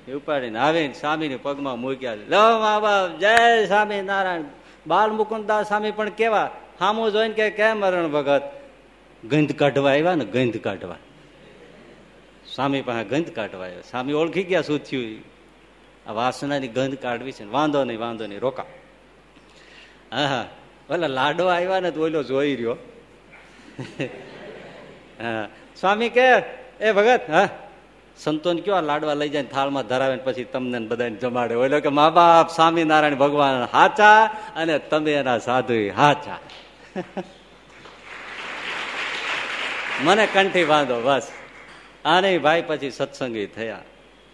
એ ઉપાડીને આવીને સ્વામીની પગમાં મૂક્યા. લો મા બાપ, જય સ્વામી નારાયણ બાલ મુકુદાસ સ્વામી પણ કેવા? હામું જોઈને કે કેમ અરણ ભગત? ગંધ કાઢવા આવ્યા ને ગંધ કાઢવા. સ્વામી પાસે ગંધ કાઢવા આવ્યા. સ્વામી ઓળખી ગયા શું થયું? આ વાસનાની ગંધ કાઢવી છે વાંધો નહીં વાંધો નહીં, રોકા. હા હા ઓલા લાડો આવ્યા ને તો ઓલો જોઈ રહ્યો. હા, સ્વામી કે, એ ભગત, હા, સંતોન કયો લાડવા લઈ જાય થાળમાં ધરાવે પછી તમને બધાને જમાડે. ઓલો કે મા બાપ સ્વામિનારાયણ ભગવાન હાચા અને તમે એના સાધુ હાચા. મને કંઠી બાંધો, બસ. આ નહીં ભાઈ પછી સત્સંગી થયા.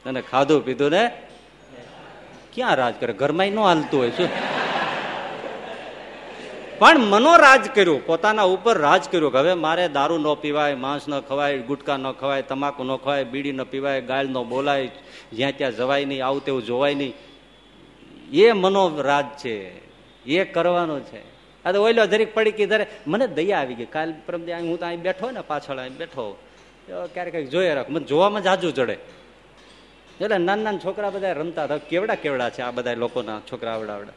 અને ખાધું પીધું ને ક્યાં રાજ કરે? ઘરમાં ન હાલતું હોય, શું? પણ મનો રાજ કર્યું, પોતાના ઉપર રાજ કર્યું કે હવે મારે દારૂ ન પીવાય, માંસ ન ખવાય, ગુટકા ન ખવાય, તમાકુ ન ખવાય, બીડી ન પીવાય ગાળ ન બોલાય, જ્યાં ત્યાં જવાય નહીં, આવું તેવું જોવાય નહીં. એ મનો રાજ છે, એ કરવાનો છે. આ તો ઓઈલો ધરીક પડી કે ધરે મને દયા આવી ગઈ. કાલ પરમ હું તો અહીં બેઠો ને પાછળ, અહીં બેઠો. ક્યારેક ક્યારેક જોઈએ રાખ. મને જોવામાં જાજુ ચડે એટલે નાના નાના છોકરા બધા રમતા હતા. કેવડા કેવડા છે આ બધા લોકોના છોકરા આવડા આવડા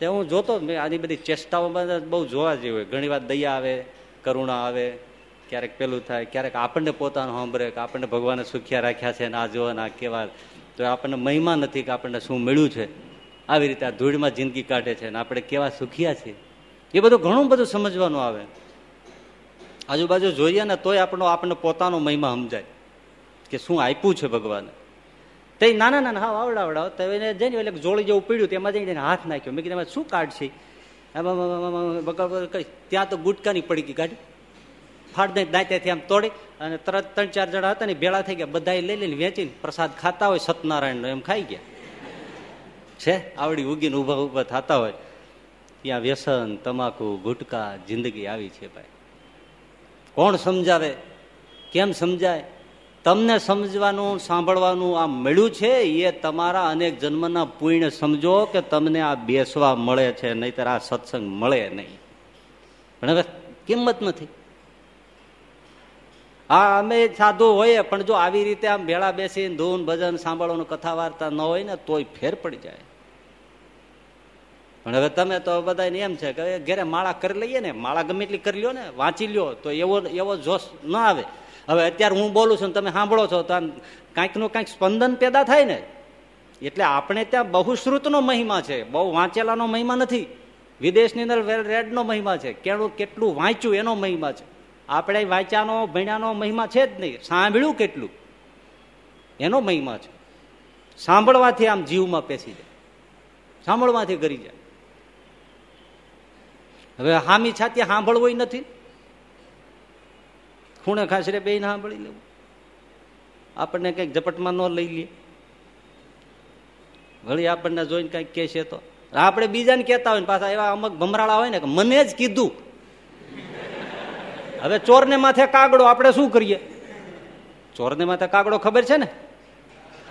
તે હું જોતો મેં આની બધી ચેષ્ટાઓ બહુ જોવા જેવી હોય. ઘણી વાર દયા આવે, કરુણા આવે, ક્યારેક પેલું થાય, ક્યારેક આપણને પોતાનું સાંભળે કે આપણને ભગવાને સુખ્યા રાખ્યા છે ને આ જો આ કેવા. તો આપણને મહિમા નથી કે આપણને શું મળ્યું છે. આવી રીતે આ ધૂળમાં જિંદગી કાઢે છે ને આપણે કેવા સુખિયા છીએ. એ બધું ઘણું બધું સમજવાનું આવે. આજુબાજુ જોઈએ ને તોય આપણો આપણને પોતાનો મહિમા સમજાય કે શું આપ્યું છે ભગવાને. તે નાના નાના હા આવડા આવડા તો એને જઈને એટલે જોડી જેવું પીડ્યું તેમાં જઈને હાથ નાખ્યો. મેં કીધું શું કાર્ડ છે? ત્યાં તો ગુટકાની પડી ગઈ ગાડી ફાડ દઈ દાંત્યાથી આમ તોડી અને તરત ત્રણ, ચાર જણા હતા ને ભેળા થઈ ગયા. બધા લઈ લઈને વેચીને પ્રસાદ ખાતા હોય સત્યનારાયણ એમ ખાઈ ગયા. છે? આવડી ઉગીને ઊભા ઊભા થતા હોય. ત્યાં વ્યસન, તમાકુ, ગુટકા, જિંદગી આવી છે ભાઈ. કોણ સમજાવે? કેમ સમજાય? તમને સમજવાનું, સાંભળવાનું આ મળ્યું છે, એ તમારા અનેક જન્મના પુણ્ય સમજો કે તમને આ બેસવા મળે છે, નહીતર આ સત્સંગ મળે નહીં. પણ હવે કિંમત નથી. આ અમે સાધુ હોઈએ, પણ જો આવી રીતે આમ ભેળા બેસીને ધૂન ભજન સાંભળવાનું કથા વાર્તા ન હોય ને, તોય ફેર પડી જાય. પણ હવે તમે તો બધા એમ છે કે ઘેરે માળા કરી લઈએ ને, માળા ગમે એટલી કરી લ્યો ને, વાંચી લ્યો, તો એવો એવો જોશ ન આવે. હવે અત્યારે હું બોલું છું તમે સાંભળો છો, તો કાંઈકનું કાંઈક સ્પંદન પેદા થાય ને. એટલે આપણે ત્યાં બહુશ્રુતનો મહિમા છે, બહુ વાંચેલાનો મહિમા નથી. વિદેશની અંદર રેડનો મહિમા છે, કેળું કેટલું વાંચ્યું એનો મહિમા છે. આપણે વાંચ્યાનો, ભણ્યાનો મહિમા છે જ નહીં, સાંભળ્યું કેટલું એનો મહિમા છે. સાંભળવાથી આમ જીવમાં પેસી જાય. સાંભળવાથી કરી જાય. હવે હામી છાતી સાંભળવું નથી. ખૂણે ખાસરે બે સાંભળી લેવું. આપણને કંઈક ઝપટમાં ન લઈ લે. વળી આપણને જોઈને કંઈક કે છે તો આપણે બીજાને કહેતા હોય પાછા એવા અમુક ભમરાળા હોય ને કે મને જ કીધું. હવે ચોરને માથે કાગડો, આપણે શું કરીએ? ચોરને માથે કાગડો ખબર છે ને?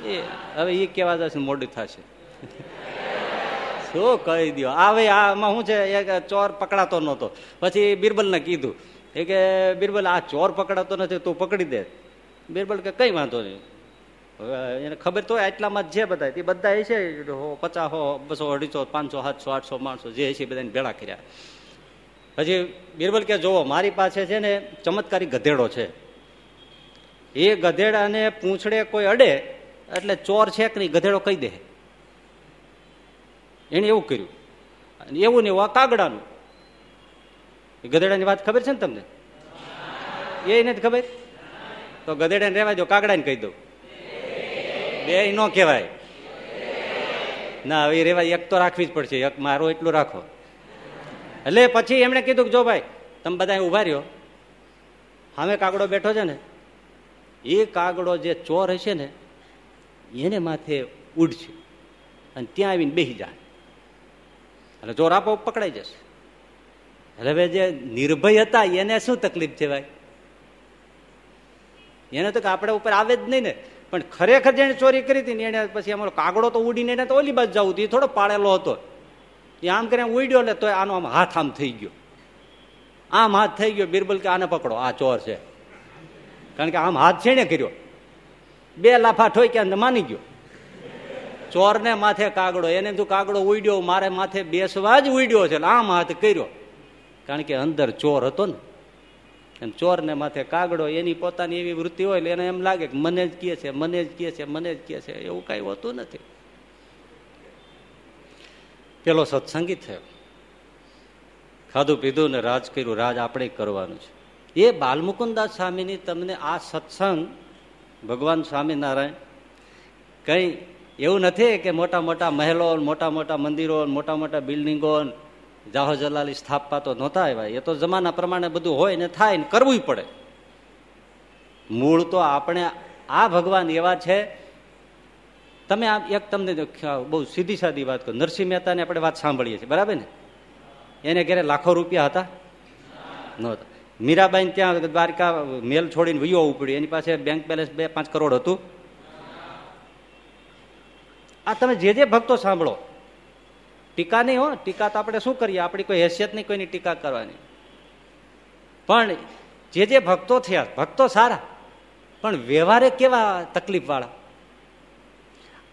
એ, હવે એ કેવા જશે મોડું થશે. શું કહી દો આવે આમાં શું છે? ચોર પકડાતો નહોતો. પછી બિરબલને કીધું એ કે બિરબલ, આ ચોર પકડાતો નથી, તું પકડી દે. બિરબલ કે, કઈ વાંધો નહીં. એને ખબર તો આટલામાં જે બધા તે બધા એ છે પચાસ હો, બસો, અઢીસો, પાંચસો, સાતસો, આઠસો માણસો જે છે બધાને ભેળા કર્યા. પછી બિરબલ કે જોવો મારી પાસે છે ને ચમત્કારી ગધેડો છે. એ ગધેડાને પૂંછડે કોઈ અડે, એટલે ચોર છે કે નહીં, ગધેડો કહી દે. એને એવું કર્યું. એવું નહીં આ કાગડાનું ગધેડાની વાત ખબર છે ને તમને? એ નથી ખબર? તો ગધેડાને રહેવા દો, કાગડાને કહી દઉં. બે ન કહેવાય. ના, હવે રેવા એક તો રાખવી જ પડશે. એક મારો એટલું રાખો. એટલે પછી એમણે કીધું કે જો ભાઈ, તમે બધા ઊભા રહ્યો. સામે કાગડો બેઠો છે ને, એ કાગડો જે ચોર હશે ને, એને માથે ઉડશે. અને ત્યાં આવીને બેસી જાય. એટલે ચોર આપો, પકડાઈ જશે. હવે જે નિર્ભય હતા, એને શું તકલીફ છે ભાઈ એને તો કે આપણે ઉપર આવે જ નહીં ને. પણ ખરેખર જેને ચોરી કરી હતી ને એને પછી અમારો કાગડો તો ઉડીને એને તો ઓલી બાજુ જવું હતું, એ થોડો પાડેલો હતો. એ આમ કરીને ઉડ્યો ને તો આનો આમ હાથ આમ થઈ ગયો. આમ હાથ થઈ ગયો, બિરબલ કે આને પકડો, આ ચોર છે. કારણ કે આમ હાથ છે ને કર્યો? બે લાફા ઠોક્યા માની ગયો. ચોરને માથે કાગડો, એને તું કાગડો ઉડ્યો, મારે માથે બેસવા જ ઉડ્યો છે આમ હાથ કર્યો. કારણ કે અંદર ચોર હતો ને. એમ ચોરને માથે કાગડો, એની પોતાની એવી વૃત્તિ હોય એને એમ લાગે કે મને જ કહે છે, મને જ કહે છે, મને જ કહે છે. એવું કાંઈ હોતું નથી. પેલો સત્સંગી થયો. ખાધું પીધું ને રાજ કર્યું, રાજ આપણે કરવાનું છે. એ બાલમુકુદાસ સ્વામીની તમને આ સત્સંગ, ભગવાન સ્વામિનારાયણ, કંઈ એવું નથી કે મોટા મોટા મહેલો, મોટા મોટા મંદિરો, મોટા મોટા બિલ્ડિંગો જાહો જલાલી સ્થાપવા તો નહોતા આવ્યા. એ તો જમાના પ્રમાણે બધું હોય ને થાય ને કરવું પડે. મૂળ તો આપણે આ ભગવાન એવા છે. તમે આ એક તમને બહુ સીધી સાદી વાત કરો. નરસિંહ મહેતાની આપણે વાત સાંભળીએ છીએ. બરાબર ને? એને ઘરે લાખો રૂપિયા હતા. નહોતા. મીરાબાઈ ત્યાં દ્વારકા મેલ છોડીને વયો ઉપડ્યું. એની પાસે બેંક બેલેન્સ બે પાંચ કરોડ હતું. આ તમે જે જે ભક્તો સાંભળો ટીકા નહીં હો, ટીકા તો આપણે શું કરીએ? આપણી કોઈ હેસિયત નહીં, કોઈની ટીકા કરવાની. પણ જે જે ભક્તો થયા, ભક્તો સારા, પણ વ્યવહારે કેવા તકલીફ વાળા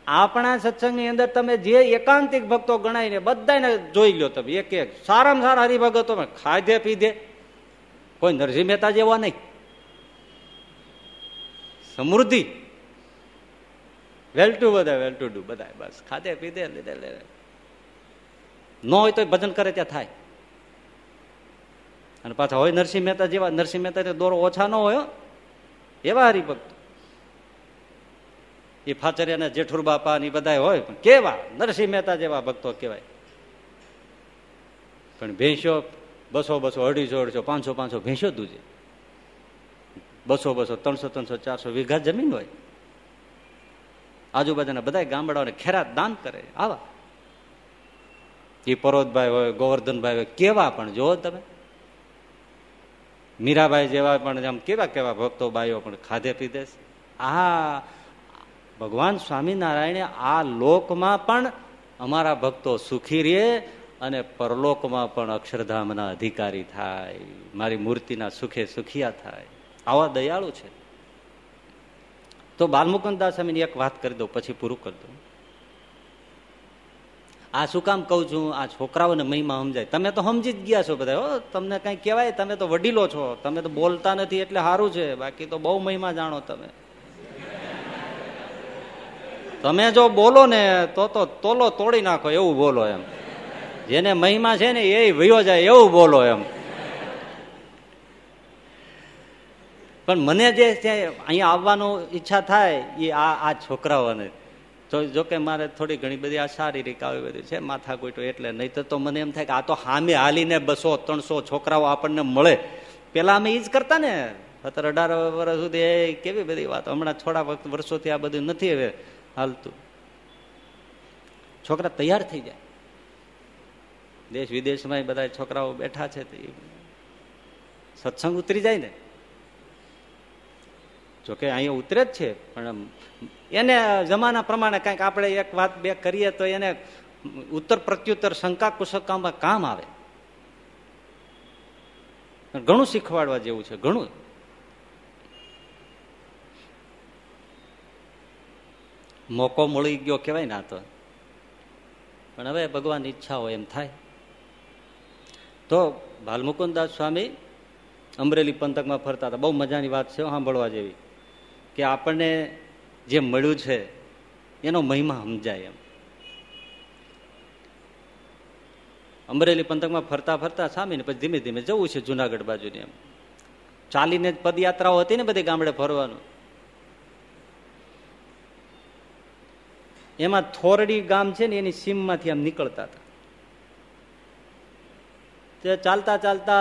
આપણા સત્સંગની અંદર તમે જે એકાંતિક ભક્તો ગણાવીને બધાને જોઈ લો તમે, એક એક, સારામાં સારા હરિભગતો ખાધે પીધે, કોઈ નરસિંહ મહેતા જેવા નહીં. સમૃદ્ધિ. વેલ ટુ બધા વેલ ટુ ડુ બધા બસ, ખાધે, પીધે લીધે. ન હોય તો ભજન કરે ત્યાં થાય. અને પાછા હોય નરસિંહ મહેતા જેવા, નરસિંહ મહેતા દોરો ઓછા ન હોય એવા હરિભક્ત. એ ફાચરિયાના જેઠુર બાપા ને બધા હોય, પણ કેવા? નરસિંહ મહેતા જેવા ભક્તો કહેવાય પણ ભેંસો બસો બસો, અઢીસો અઢીસો, પાંચસો પાંચસો ભેંસો દૂજે બસો બસો, ત્રણસો ત્રણસો, ચારસો વીઘા જમીન હોય. આજુબાજુના બધા ગામડાઓને ખેરાત દાન કરે. આવા. એ પરોતભાઈ હોય, ગોવર્ધનભાઈ હોય, કેવા પણ જુઓ તમે. મીરાભાઈ જેવા પણ આમ કેવા કેવા ભક્તો બાઈઓ પણ ખાધે પીધે આ ભગવાન સ્વામિનારાયણે આ લોકમાં પણ અમારા ભક્તો સુખી રહે અને પરલોકમાં પણ અક્ષરધામના અધિકારી થાય. મારી મૂર્તિના સુખે સુખિયા થાય. આવા દયાળુ છે. તો બાલમુકુદાસ સ્વામીની એક વાત કરી દઉં, પછી પૂરું કરી દઉં. આ શું કામ કઉ છું? આ છોકરાઓને મહિમા સમજાય. તમે તો સમજી જ ગયા છો બધા, હો. તમને કઈ કહેવાય? તમે તો વડીલો છો. તમે તો બોલતા નથી એટલે સારું છે. બાકી તો બહુ મહિમા જાણો તમે. તમે જો બોલો ને, તો તો તોલો તોડી નાખો, એવું બોલો એમ. જેને મહિમા છે ને, એ વયો જાય, એવું બોલો એમ. પણ મને જે અહીંયા આવવાનું ઈચ્છા થાય, એ આ આ છોકરાઓને. તો જોકે મારે થોડી ઘણી બધી આ શારીરિક આવી બધી છે માથા ગોઈટો એટલે નહીં. તો મને એમ થાય કે આ તો સામે હાલીને બસો, ત્રણસો છોકરાઓ આપણને મળે. પેલા અમે એ જ કરતા ને. અત્યારે અઢાર વર્ષ સુધી એ કેવી બધી વાત. હમણાં થોડા વખત વર્ષોથી આ બધું નથી હવે હાલતું. છોકરા તૈયાર થઈ જાય. દેશ વિદેશમાં બધા છોકરાઓ બેઠા છે સત્સંગ ઉતરી જાય ને. જોકે અહીંયા ઉતરે જ છે, પણ એને જમાના પ્રમાણે કંઈક આપણે એક વાત બે કરીએ તો એને ઉત્તર પ્રત્યુત્તર શંકા કુશંકામાં કામ આવે. ઘણું શીખવાડવા જેવું છે, ઘણું. મોકો મળી ગયો કેવાય ના તો. પણ હવે ભગવાન ઈચ્છા હોય એમ થાય. તો ભાલમુકુદાસ સ્વામી અમરેલી પંથકમાં ફરતા હતા. બહુ મજાની વાત છે સાંભળવા જેવી. કે આપણને જે મળ્યું છે, એનો મહિમા સમજાય એમ. અમરેલી પંથકમાં ફરતા ફરતા સામીને પછી ધીમે ધીમે જવું છે જુનાગઢ બાજુની એમ. ચાલીને પદયાત્રાઓ હતી ને બધી ગામડે ફરવાનું. એમાં થોરડી ગામ છે ને એની સીમમાંથી આમ નીકળતા હતા. તે ચાલતા ચાલતા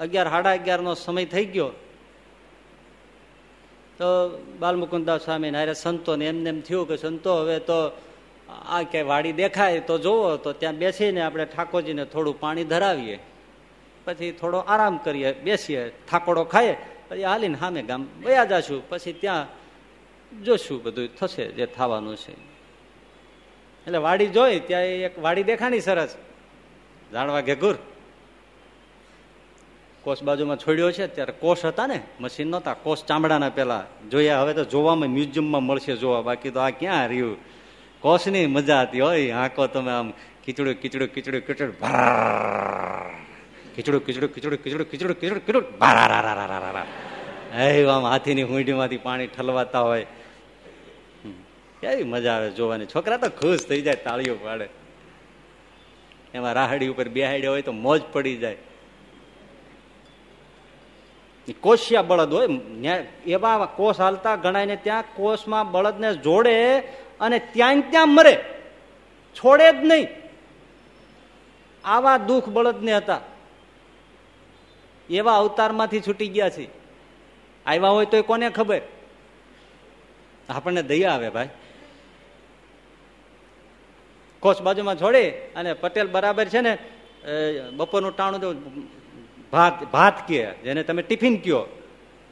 અગિયાર, સાડા અગિયાર નો સમય થઈ ગયો. તો બાલમુકુદાસ સ્વામી હારે સંતો ને એમને એમ થયું કે સંતો, હવે તો આ કે વાડી દેખાય તો જોવો, તો ત્યાં બેસીને આપણે ઠાકોરજીને થોડું પાણી ધરાવીએ. પછી થોડો આરામ કરીએ, બેસીએ થાકોડો ખાઈએ, પછી હાલીને સામે ગામ વયા જાશું, પછી ત્યાં જોશું બધું થશે જે થવાનું છે. એટલે વાડી જોઈ, ત્યાં એક વાડી દેખાણી સરસ. જાણવા ઘેઘુર. કોષ બાજુમાં છોડ્યો છે, ત્યારે કોષ હતા ને, મશીન નહોતા, કોષ ચામડાના પેલા જોયા, હવે તો જોવામાં મ્યુઝિયમમાં મળશે જોવા, બાકી તો આ ક્યાં રહ્યું? કોષની મજા હતી હોય હાંકો તમે આમ ખીચડું ખીચડું ખીચડું ખીચડું ભાર ખીચડું ખીચડું ખીચડું ખીચડું ખીચડું ખીચડું ખીચડું ભારા આમ હાથીની હુંડીમાંથી પાણી ઠલવાતા હોય કેવી મજા આવે જોવાની છોકરા તો ખુશ થઈ જાય તાળીઓ પાડે એમાં રાહડી ઉપર બેહાડ્યા હોય તો મોજ પડી જાય કોશિયા બળદ હોય એવા કોષ હાલતા ગણાય ને ત્યાં કોષમાં બળદને જોડે અને ત્યાં ત્યાં મરે. છોડે જ નહીં. આવા દુઃખ બળદને હતા. એવા અવતારમાંથી છૂટી ગયા છે. આવ્યા હોય તો કોને ખબર? આપણને દયા આવે ભાઈ. કોષ બાજુમાં છોડે અને પટેલ બરાબર છે ને બપોરનું ટાણું ભાત ભાત કે, જેને તમે ટિફિન કયો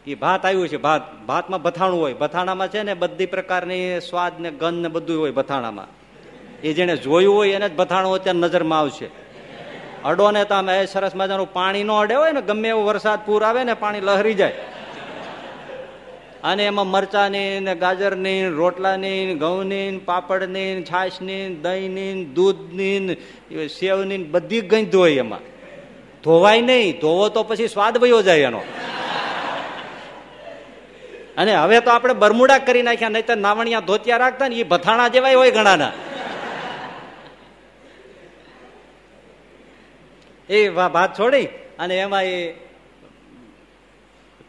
એ ભાત આવ્યું છે, ભાત, ભાતમાં બથાણું હોય, બથાણામાં છે ને બધી પ્રકારની સ્વાદ ને ગંધ ને બધું હોય બથાણામાં. એ જેને જોયું હોય એને જ બથાણું અત્યારે નજરમાં આવશે. અડો ને તમે સરસ મજાનું પાણી નો અડે હોય ને, ગમે એવો વરસાદ પૂર આવે ને, પાણી લહરી જાય. અને એમાં મરચાની ને ગાજરની, રોટલાની, ઘઉંની પાપડની છાશની દહીંની દૂધની સેવની બધી ગંધ હોય એમાં. ધોવાય નહીં, ધોવો તો પછી સ્વાદ વયો જાય એનો. અને હવે તો આપણે બરમુડા કરી નાખ્યા નહીં તો નાવણિયા ધોતિયા રાખતા ને એ ભથાણા જેવાય હોય ઘણાના. એ ભાત છોડી, અને એમાં એ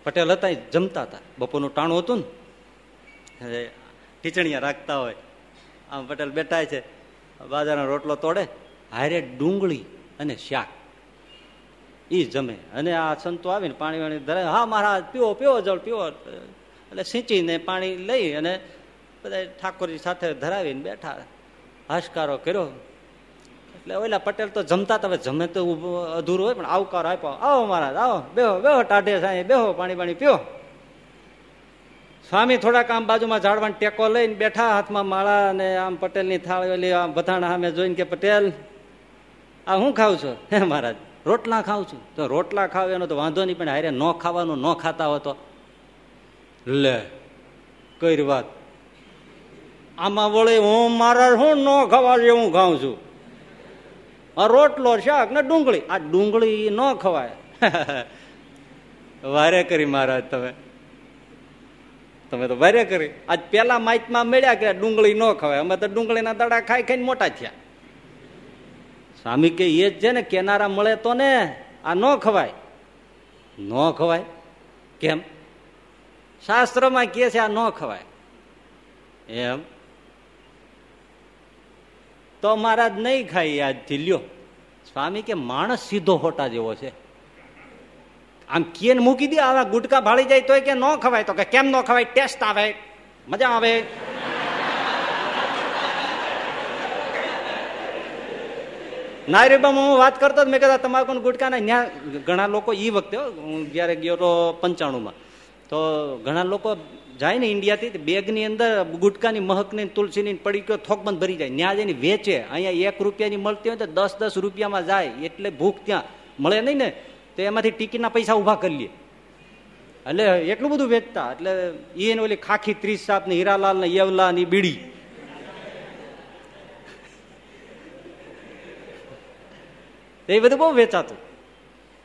પટેલ હતા, એ જમતા હતા. બપોરનું ટાણું હતું ને ટીચણીયા રાખતા હોય. આમ પટેલ બેઠા છે, બાજારનો રોટલો તોડે, હારે ડુંગળી અને શાક. એ જમે. અને આ સંતો આવીને પાણી વાણી ધરે હા, મહારાજ પીવો પીવો જળ પીવો એટલે સિંચીને પાણી લઈ અને બધા ઠાકોરજી સાથે ધરાવીને બેઠા. હાશકારો કર્યો. એટલે ઓલા પટેલ તો જમતા હવે જમે તો અધૂરું હોય, પણ આવકારો આપ્યો. આવો મહારાજ, આવો. બેહો બેહો, ટાઢે સાંઈ, બેહો, પાણી પાણી પીવો સ્વામી થોડાક આમ બાજુમાં ઝાડવાનો ટેકો લઈને બેઠા, હાથમાં માળા અને આમ પટેલની થાળી ઓલી આમ બધાણા સામે જોઈને કે, પટેલ, આ હું ખાઉં છું? હે મહારાજ. રોટલા ખાઉં છું. તો રોટલા ખાવ એનો તો વાંધો નહીં, પણ હારે ન ખાવાનું, ન ખાતા હોતો લે, કઈ વાત. આમાં વળે હું મારા હું ન ખવા હું ખાઉં છું. આ રોટલો, શાક ને ડુંગળી. આ ડુંગળી ન ખવાય. [laughs] વારે કરી મહારાજ તમે. તમે તો વારે કરી. આજ પેલા માઇકમાં મળ્યા કે ડુંગળી ન ખવાય. અમે તો ડુંગળીના દડા ખાઈ ખાઈને મોટા થયા. સ્વામી કે એ જ છે ને, કેનારા મળે તો ને, આ ન ખવાય. ન ખવાય? કેમ? શાસ્ત્રમાં કે છે આ ન ખવાય. એમ? તો મહારાજ નહીં ખાઈ આજથી, લ્યો. સ્વામી કે માણસ સીધો હોટા જેવો છે. આમ કેન મૂકી દે, આવા ગુટકા ભાળી જાય તો કે ન ખવાય? તો કે કેમ ન ખવાય? ટેસ્ટ આવે, મજા આવે. નાયરીબામાં હું વાત કરતો મેં કહેતા તમાકુ ગુટકાના? ત્યાં ઘણા લોકો એ વખતે, હું જયારે ગયો તો પંચાણુંમાં. તો ઘણા લોકો જાય ને ઇન્ડિયાથી બેગની અંદર ગુટકાની મહકની તુલસીની પડી ગયો થોકબંધ ભરી જાય. ત્યાં જઈને વેચે. અહીંયા એક રૂપિયાની મળતી હોય તો દસ દસ રૂપિયામાં જાય. એટલે ભૂખ ત્યાં મળે નહીં ને, તો એમાંથી ટિકિટના પૈસા ઊભા કરી લે. એટલે એટલું બધું વેચતા. એટલે એને ઓલી ખાખી ત્રીસ સાપ ને હીરાલાલ ને યવલા ની બીડી. એ બધું બહુ વેચાતું.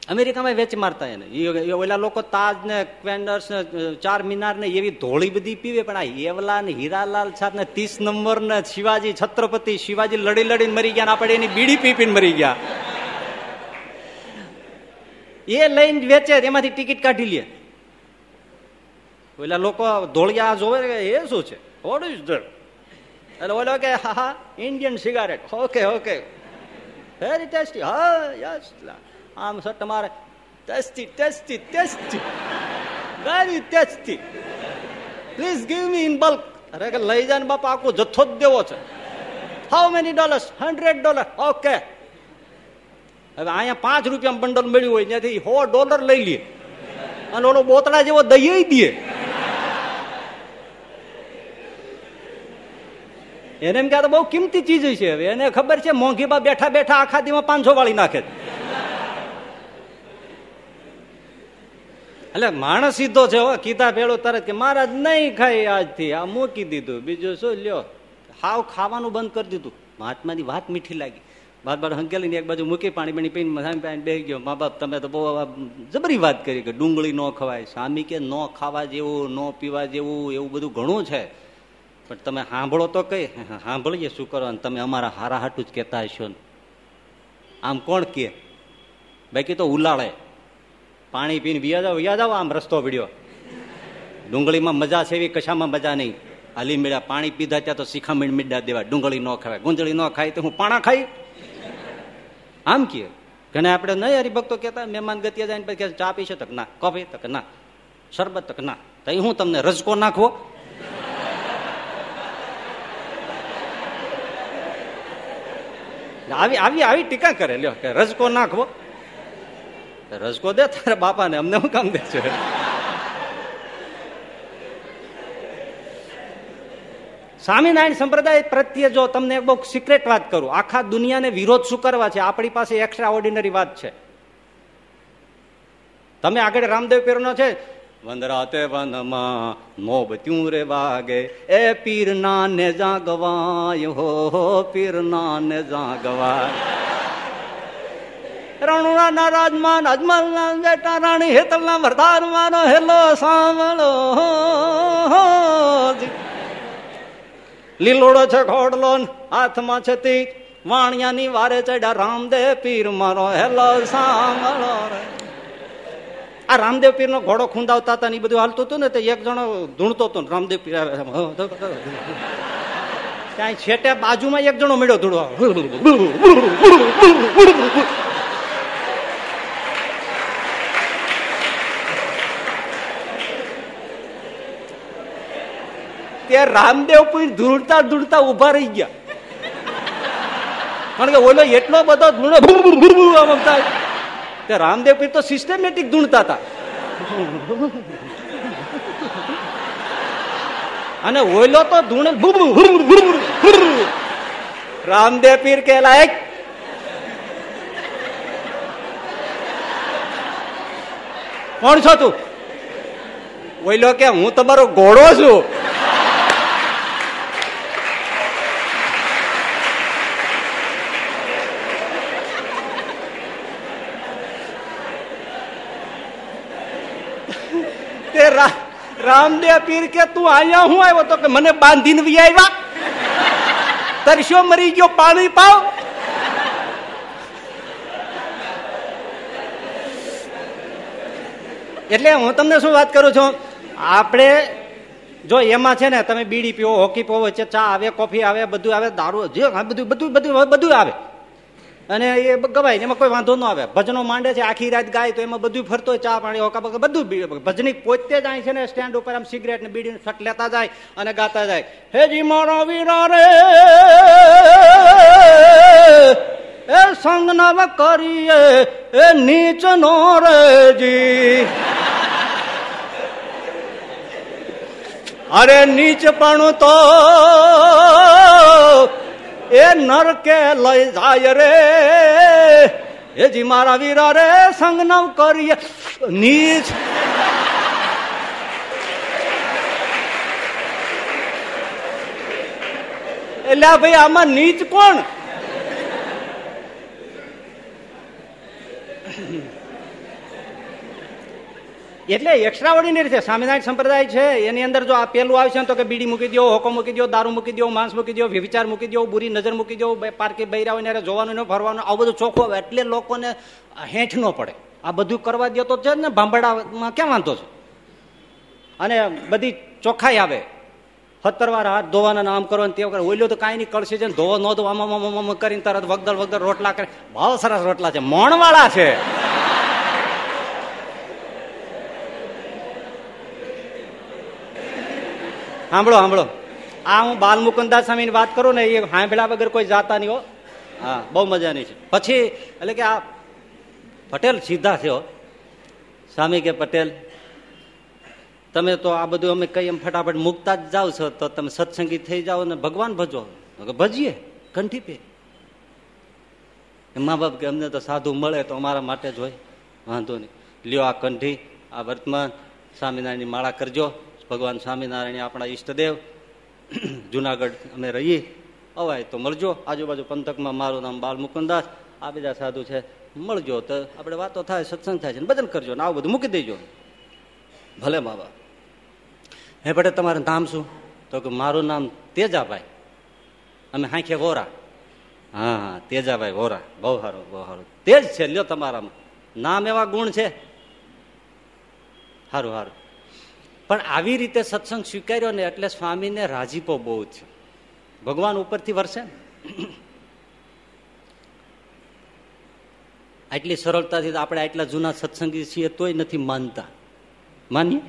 અમેરિકામાં વેચી મારતા એને. ઓલા લોકો તાજ ને, ક્વેન્ડર્સ ને ચાર મિનાર ને એવી ધોળી બધી પીવે, પણ આ એવલા ને, હીરાલાલ સાહેબ ને, ત્રીસ નંબર ને, શિવાજી, છત્રપતિ શિવાજી લડી લડીને મરી ગયા આપણે એની બીડી પીપીને મરી ગયા. એ લઈને વેચે એમાંથી ટિકિટ કાઢી લે. ઓલા લોકો ધોળિયા જોવે એ શું છે? વોટ ઇઝ એટલે ઓલો કે, હા હા Indian cigarette okay okay very tasty હા યસ આમ સર તમારે tasty tasty tasty very tasty please give me in bulk અરે કે લઈ જાય બાપા, આખો જથ્થો જ દેવો છે. How many dollars hundred dollar okay હવે અહીંયા પાંચ રૂપિયા બંડલ મળ્યું હોય, ત્યાંથી સો ડોલર લઈ લઈએ અને ઓલો બોતળા જેવો દઈ દે. એને એમ કે બહુ કિંમતી ચીજ છે હવે. એને ખબર છે મોંઘીમાં બેઠા બેઠા આખા દીમાં પાંચસો વાળી નાખે એટલે માણસ સીધો છે, હો, કીધા ભેળો તરત કે મહારાજ, નહીં ખાઈ આજથી. આ મૂકી દીધું. બીજું શું, લ્યો, હાવ ખાવાનું બંધ કરી દીધું. મહાત્માની વાત મીઠી લાગી. બાદ બાદ હંકેલીને એક બાજુ મૂકી, પાણી પાણી પીને સામે પાણી બે ગયો. મા બાપ, તમે તો બહુ જબરી વાત કરી કે ડુંગળી ન ખવાય સ્વામી કે ન ખાવા જેવું, ન પીવા જેવું, એવું બધું ઘણું છે. પણ તમે સાંભળો તો કઈ. સાંભળીએ શું કરો તમે અમારા હારા હાટું જ કહેતા હશો ને. આમ કોણ કે બાકી તો ઉલાળે. પાણી પીને વ્યાજ આવો વ્યા આવો આમ રસ્તો વિડ્યો. ડુંગળીમાં મજા છે એવી કશામાં મજા નહીં. હાલી મેળ્યા, પાણી પીધા ત્યાં તો શિખામણ મીડા દેવા. ડુંગળી ન ખાવાય ગુંજળી ન ખાય તો હું પાણા ખાઈ? આમ કે ઘણા આપણે નહીં હરિભક્તો કહેતા, મહેમાન ગતિયા જાય પછી ચા છે તક ના, કોફી. તક ના, શરબત. તક ના. તો હું તમને રજકો નાખવો. આવી આવી આવી ટીકા કરે. લ્યો, કે રજકો નાખવો. રજકો દે, તારા બાપાને. અમને શું કામ દે છે સ્વામિનારાયણ સંપ્રદાય પ્રત્યે જો તમને એક બહુ સિક્રેટ વાત કરું, આખા દુનિયાને વિરોધ શું કરવા છે? આપણી પાસે એક્સ્ટ્રા ઓર્ડિનરી વાત છે. તમે આગળ રામદેવ પીરનો છે વંદરાતે વનમાં મોબત્યું રે વાગે. એ પીર નાને જાગવાય, હો પીર નાને જાગવાય. રણુના ના રાજમાન અજમલ ના બેટા રાણી હેતલ ના વરદાર માનો હેલો સાંભળો લીલોડો છે ઘોડલો હાથમાં છે તી વાણિયાની વારે ચડ્યા રામદેવ પીર મારો હેલો સાંભળો રે. આ રામદેવ પીર નો ઘોડો ખૂંદાવતા હતા ને એ બધું હાલતું હતું ને તે એક જણો ધૂણતો હતો રામદેવ પીર ત્યાં છેટે બાજુમાં એક જણો મળ્યો ધૂળવા તે રામદેવ પીર ધૂળતા ધૂળતા ઊભા રહી ગયા કારણ કે ઓલો એટલો બધો ધૂળો તે રામદેવ પીર તો સિસ્ટમેટિક ધૂણતા હતા. અને ઓલો તો ધૂણ રામદેવ પીર કે લાયક કોણ છો તું? ઓયલો કે, હું તમારો ઘોડો છું તે રામદેવ પીર કે, તું અહીંયા હું આવ્યો? તો કે, મને બાંધીને વી આવ્યા તરસ્યો મરી ગયો? પાણી પાવ. એટલે હું તમને શું વાત કરું છું? આપણે જો એમાં છે ને, તમે બીડી પીવો, હોકી પીવો ચા આવે, કોફી આવે, બધું આવે, દારૂ, જે બધું બધું બધું બધું આવે. અને એ ગવાય એમાં કોઈ વાંધો ન આવે. ભજનો માંડે છે, આખી રાત ગાય તો એમાં બધું ફરતો ચા પાણી હોકા બકા બધું ભજની પોતે જ છે ને સ્ટેન્ડ ઉપર આમ સિગરેટ ને બીડી ફટ લેતા જાય અને ગાતા જાય. હે જી મારો વીરા રે, એ સંગ નવ કરીએ, એ નીચ નો રેજી અરે નીચ પણ તો એ નરકે લઈ જાય રે. એજી મારા વીરા રે સંગનવ કરીએ. નીચ. એટલે ભાઈ આમાં નીચ કોણ? એટલે એક્સ્ટ્રા ઓર્ડિનરી છે સ્વામિનારાયણ સંપ્રદાય છે, એની અંદર જો આ પેલું આવશે તો કે બીડી મૂકી દો, હોકો મૂકી દો, દારૂ મૂકી દો, માંસ મૂકી દો વિચાર મૂકી દો, બુરી નજર મૂકી દો પાર્કે બૈરા હોય જોવાનું ને ફરવાનું, આવું બધું ચોખ્ખું આવે એટલે લોકોને હેઠ ન પડે. આ બધું કરવા દો તો છે ને ભાંભડામાં ક્યાં વાંધો છે? અને બધી ચોખ્ખાઈ આવે. સત્તર વાર હાથ ધોવાના નામ કરો ને તે વખત ઓલ્યો તો કાંઈ નહીં, કળશે છે ધોવો ન ધોવા કરીને તરત વગદળ વગદળ રોટલા કરે. બહુ સરસ રોટલા છે, મોણવાળા છે. સાંભળો સાંભળો. આ હું બાલ મુકુંદાસ સ્વામીની વાત કરું ને એ હાંભળા વગર કોઈ જાતા નહીં હો. હા, બહુ મજાની છે. પછી, એટલે કે આ પટેલ સીધા થયો સ્વામી કે પટેલ, તમે તો આ બધું અમે કઈ એમ ફટાફટ મૂકતા જ જાઓ છો, તો તમે સત્સંગી થઈ જાઓ ને ભગવાન ભજો. ભજીએ, કંઠી પે. મા બાપ કે અમને તો સાધુ મળે તો અમારા માટે જ હોય. વાંધો નહીં. લ્યો આ કંઠી, આ વર્તમાન, સ્વામિનારાયણની માળા કરજો. ભગવાન સ્વામિનારાયણ આપણા ઈષ્ટદેવ, જુનાગઢ અમે રહીએ, અવાય તો મળજો. આજુબાજુ પંથકમાં મારું નામ બાલ મુકુદાસ આ બધા સાધુ છે, મળજો તો આપણે વાતો થાય, સત્સંગ થાય છે ભજન કરજો ને આવું બધું મૂકી દેજો. ભલે બાબા. હે પટેલ તમારું નામ શું? તો કે મારું નામ તેજાભાઈ. અમે હાંખે વોરા. હા હા, તેજાભાઈ વોરા. બહુ સારું બહુ સારું. તેજ છે, લ્યો તમારામાં. નામ એવા ગુણ છે. સારું સારું પણ આવી રીતે સત્સંગ સ્વીકાર્યો ને એટલે સ્વામીને રાજીપો બહુ છે ભગવાન ઉપરથી વરસે ને. આટલી સરળતાથી આપણે આટલા જૂના સત્સંગી છીએ તોય નથી માનતા. માનીએ?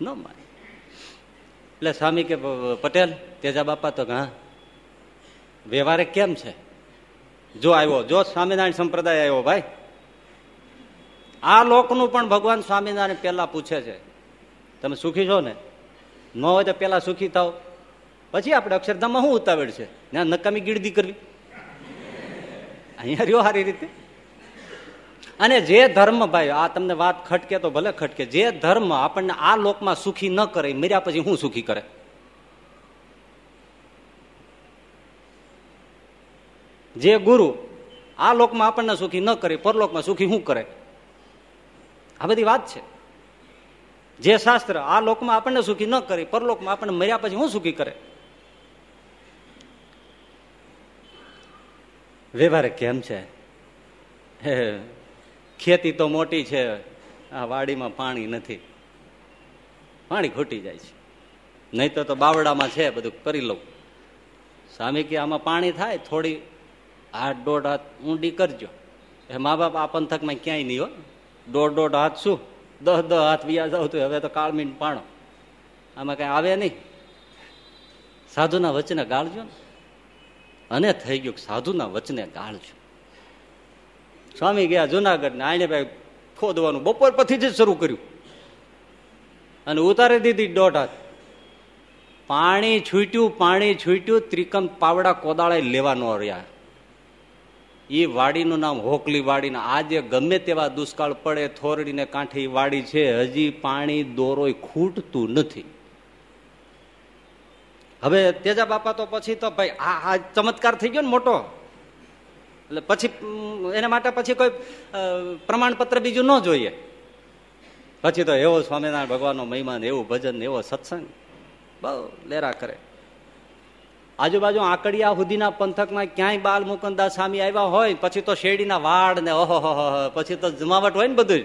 ન માની એટલે સ્વામી કે પટેલ, તેજા બાપા તો હા વ્યવહારે કેમ છે? જો આવ્યો, જો સ્વામિનારાયણ સંપ્રદાય આવ્યો ભાઈ. આ લોકનું પણ ભગવાન સ્વામિનારાયણ પહેલા પૂછે છે. તમે સુખી છો ને? ન હોય તો પેલા સુખી થાવ પછી આપણે અક્ષરધામમાં શું ઉતાવળ છે? ત્યાં નકામી ગીરદી કરવી. અહીંયા રહ્યો સારી રીતે. અને જે ધર્મ ભાઈ, આ તમને વાત ખટકે તો ભલે ખટકે, જે ધર્મ આપણને આ લોકમાં સુખી ન કરે મર્યા પછી હું સુખી કરે? જે ગુરુ આ લોકમાં આપણને સુખી ન કરે, પરલોકમાં સુખી શું કરે? આ બધી વાત છે. જે શાસ્ત્ર આ લોકમાં આપણને સુખી ન કરે, પરલોકમાં આપણને મર્યા પછી હું સુખી કરે? વ્યવહાર કેમ છે? [laughs] ખેતી તો મોટી છે, આ વાડીમાં પાણી નથી. પાણી ખૂટી જાય છે. નહીં તો બાવડામાં છે, બધું કરી લઉં. સ્વામી કે આમાં પાણી થાય, થોડી હાથ દોઢ હાથ ઊંડી કરજો. એ મા બાપ આ પંથકમાં ક્યાંય નહીં હો. દોઢ દોઢ હાથ શું? દસ દસ હાથ વ્યા જાવ તો હવે તો કાળમીન પાણો. આમાં કઈ આવે નહીં. સાધુના વચને ગાળજો ને. અને થઈ ગયું સાધુના વચને ગાળજો. સ્વામી ગયા જુનાગઢ ને આને ભાઈ ખોદવાનું બપોર પછી જ શરૂ કર્યું. અને ઉતારી દીધી દોઢ હાથ. પાણી છૂટ્યું પાણી છૂટ્યું ત્રિકમ પાવડા કોદાળે લેવાનો રહ્યા. એ વાડીનું નામ હોકલી વાડીને આજે ગમે તેવા દુષ્કાળ પડે, થોરડીને કાંઠે એ વાડી છે, હજી પાણી દોરોય ખૂટતું નથી. હવે તેજા બાપા તો પછી તો ભાઈ આ આ ચમત્કાર થઈ ગયો ને મોટો. એટલે પછી એના માટે પછી કોઈ પ્રમાણપત્ર બીજું ન જોઈએ. પછી તો એવો સ્વામિનારાયણ ભગવાનનો મહિમાન એવું ભજન એવો સત્સંગ. બહુ લેરા કરે. આજુબાજુ આકડિયા સુધીના પંથકમાં ક્યાંય બાલ મુકંદા સ્વામી આવ્યા હોય, પછી તો શેરડીના વાડ ને ઓહો પછી તો જમાવટ હોય ને બધું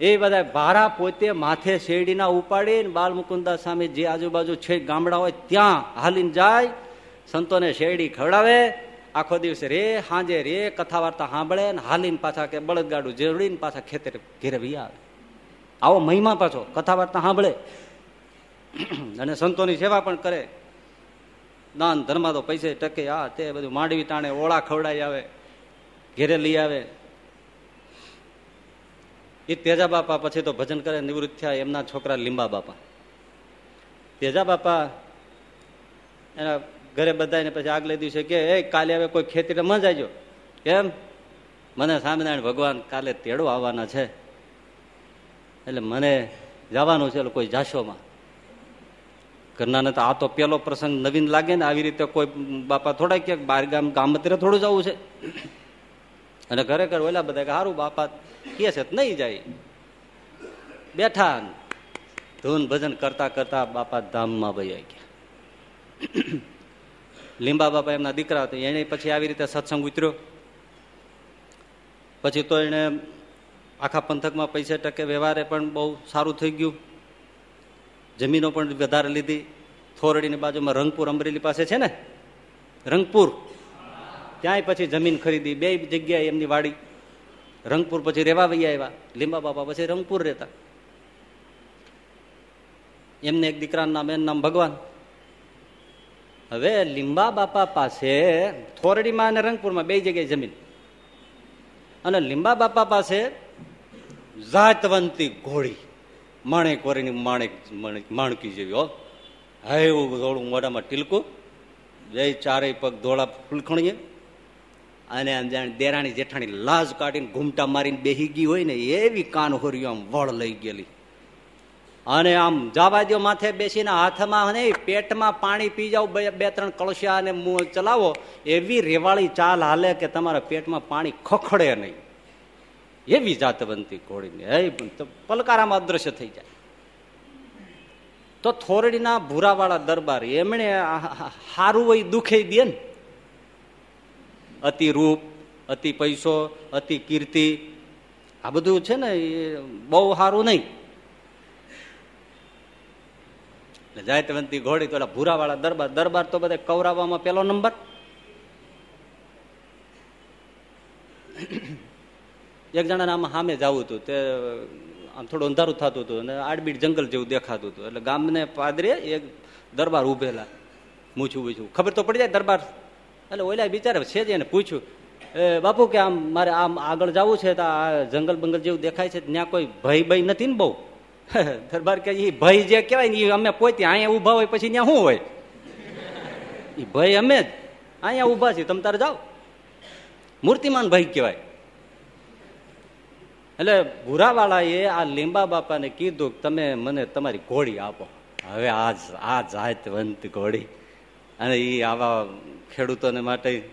એ બધા ભારા પોતે માથે શેરડીના ઉપાડી બાલ મુકુંદા સ્વામી જે આજુબાજુ છે ગામડા હોય ત્યાં હાલીને જાય, સંતોને શેરડી ખવડાવે, આખો દિવસ રે હાંજે રે કથા વાર્તા સાંભળે ને હાલીને પાછા કે બળદગાડું જેવડીને પાછા ખેતર ઘેરવી આવે. આવો મહિમા પાછો કથા વાર્તા સાંભળે. [clears throat] અને સંતોની સેવા પણ કરે. દાન ધર્મા તો પૈસે ટકે, આ તે બધું માંડવી તાણે ઓળા ખવડાઈ આવે, ઘેરે લઈ આવે. એ તેજા બાપા પછી તો ભજન કરે, નિવૃત્ત થયા, એમના છોકરા લીંબા બાપા. તેજા બાપા એના ઘરે બધાને પછી આગલે દિવસે કે, એ, કાલે હવે કોઈ ખેતી ન જાયજો. કેમ? મને સ્વામિનારાયણ ભગવાન કાલે તેડો આવવાના છે. એટલે મને જવાનું છે કોઈ જાશોમાં. ઘરનાને તો આ તો પેલો પ્રસંગ નવીન લાગે ને આવી રીતે કોઈ બાપા થોડા ક્યાંક બાર ગામ ગામ અત્યારે થોડું જવું છે. અને ઘરે ઘર ઓલા બધા કે સારું બાપા, કે છે નહીં જાય. બેઠા ધૂન ભજન કરતા કરતા બાપા ધામમાં વૈયા ગયા. લીંબા બાપા એમના દીકરા હતા, એને પછી આવી રીતે સત્સંગ ઉતર્યો. પછી તો એને આખા પંથકમાં પૈસા ટકે વ્યવહારે પણ બહુ સારું થઈ ગયું. જમીનો પણ વધારે લીધી. થોરડીની બાજુમાં રંગપુર અમરેલી પાસે છે ને? રંગપુર. ત્યાંય પછી જમીન ખરીદી. બે જગ્યાએ એમની વાડી. રંગપુર પછી રેવા વૈયા આવ્યા. લીંબા બાપા પછી રંગપુર રહેતા. એમને એક દીકરાનું નામ, એનું નામ ભગવાન. હવે લીંબા બાપા પાસે થોરડીમાં અને રંગપુરમાં બે જગ્યાએ જમીન. અને લીંબા બાપા પાસે જાતવંતી ઘોડી. માણેક વરીની માણેક માણકી જેવી, હો. હા, એવું ધોળું મોઢામાં ટીલકું. જય ચારેય પગ ધોળા ફૂલખણીએ. અને આમ જાણે દેરાણી જેઠાણી લાજ કાઢીને ઘૂમટા મારીને બેહી ગઈ હોય ને, એવી કાન હોરીઓ આમ વળ લઈ ગયેલી. અને આમ જવા દો માથે બેસીને હાથમાં નહીં પેટમાં પાણી પી જાઓ, બે ત્રણ કળશિયા અને ચલાવો, એવી રેવાળી ચાલ હાલે કે તમારા પેટમાં પાણી ખખડે નહીં. એવી જાતવંતી ઘોડીને હે પલકારામાં અદ્રશ્ય થઈ જાય. તો થોરડીના ભૂરાવાળા દરબાર એમણે હારું હોય દુખે દે ને. અતિ રૂપ, અતિ પૈસો, અતિ કીર્તિ, આ બધું છે ને એ બહુ સારું નહીં. એટલે જાયતવંતી ઘોડી તો ભૂરાવાળા દરબાર દરબાર તો બધા કવરાવવામાં પેલો નંબર. એક જણાને આમાં સામે જવું હતું. તે, આમ થોડું અંધારું થતું હતું અને આડબીડ જંગલ જેવું દેખાતું હતું. એટલે ગામને પાદરે એક દરબાર ઉભેલા મૂછું પૂછું ખબર તો પડી જાય દરબાર. એટલે ઓલા બિચારે છે જ એને પૂછ્યું, એ બાપુ, કે આમ મારે આમ આગળ જવું છે તો આ જંગલ બંગલ જેવું દેખાય છે, ત્યાં કોઈ ભય ભય નથી ને બહુ? [laughs] દરબાર કે એ ભય જે કહેવાય ને એ અમે પોતે અહીંયા ઊભા હોય પછી ત્યાં શું હોય? એ ભય અમે જ. અહીંયા ઊભા છીએ. તમે તારે જાઓ. મૂર્તિમાન ભય કહેવાય. એટલે ભૂરાવાળાએ આ લીંબા બાપાને કીધું તમે મને તમારી ઘોડી આપો. હવે આ આ જાતવંત ઘોડી. અને એ આવા ખેડૂતોને માટે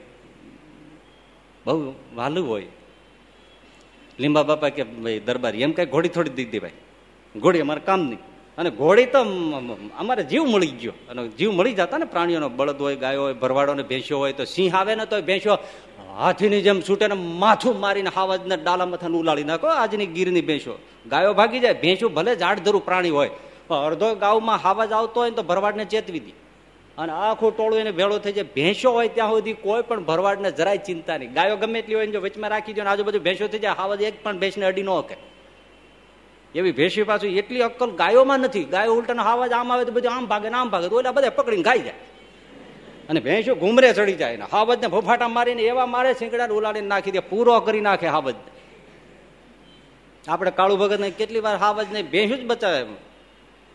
બહુ વાલું હોય. લીંબા બાપા કે ભાઈ દરબાર, એમ કઈ ઘોડી થોડી દીધી ભાઈ. ઘોડી અમારે કામ નહીં. અને ઘોડી તો અમારે જીવ મળી ગયો. અને જીવ મળી જતા ને પ્રાણીઓનો બળદ હોય, ગાયો હોય, ભરવાડો ને ભેંસ્યો હોય તો સિંહ આવે ને તો ભેંસો હાથીની જેમ છૂટે ને માથું મારીને હાવજને ડાલા મથાને ઉલાડી નાખો. આજની ગીરની ભેંસો. ગાયો ભાગી જાય. ભેંસો ભલે જાડધરું પ્રાણી હોય, પણ અડધો ગાવમાં હાવાજ આવતો હોય તો ભરવાડને ચેતવી દી. અને આખું ટોળું એને ભેળો થઈ જાય. ભેંસો હોય ત્યાં સુધી કોઈ પણ ભરવાડને જરાય ચિંતા નહીં. ગાયો ગમે એટલી હોય જો વચમાં રાખી દો આજુબાજુ ભેંસો થઈ જાય, હાવાજ એક પણ ભેંસને અડી ન કે એવી ભેંસી પાછું એટલી અક્કલ ગાયોમાં નથી. ગાયો ઉલટાનો હાવાજ આમ આવે તો બધું આમ ભાગે આમ ભાગે તો એટલે બધા પકડીને ગાઈ જાય. અને ભેંસો ઘુમરે ચડી જાય ને હાવજને ફોફાટા મારીને એવા મારે શીંગડા ઉલાડીને નાખી દે, પૂરો કરી નાખે હાવજ. આપણે કાળુ ભગત ને કેટલી વાર હાવજ ને ભેંસું જ બચાવે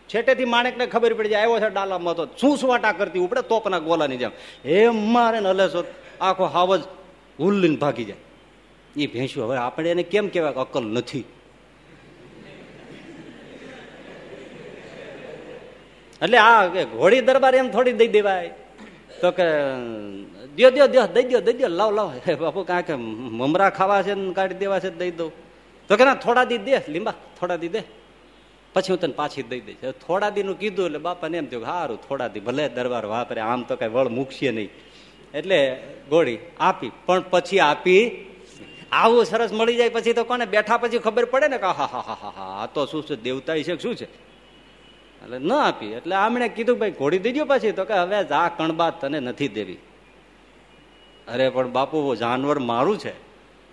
છેટેથી માણેકને ખબર પડી જાય, આવ્યો છે ડાલામાં તો શું સુવાટા કરતી ઉપડે તોપના ગોલાની જેમ. એમ મારે ને હલે આખો હાવજ ઉલ્લીને ભાગી જાય. એ ભેંસું હવે આપણે એને કેમ કહેવાય અકલ નથી? એટલે આ ઘોડી દરબાર એમ થોડી દઈ દેવાય. તો કે દો દો દો દઈ દો દઈ દો લાવ લાવ. [laughs] બાપુ કે મમરા ખાવા છે ને કાઢી દેવા છે દઈ દઉં. તો કે, ના, થોડા દી દે, લીંબા, થોડા દી દે. પછી હું તને પાછી દઈ દઈશ. થોડા દીનું કીધું એટલે બાપાને એમ થયું સારું થોડા દી, ભલે દરબાર વાપરે, આમ તો કઈ વળ મૂકશે નહીં. એટલે ગોળી આપી, પણ પછી આપી, આવું સરસ મળી જાય પછી તો કોને? બેઠા પછી ખબર પડે ને કે હા હા હા હા હા, આ તો શું છે દેવતા છે શું છે? એટલે ન આપી. એટલે આમણે કીધું ભાઈ ઘોડી દીધો પછી. તો કે હવે આ કણબા તને નથી દેવી. અરે, પણ બાપુ જાનવર મારું છે.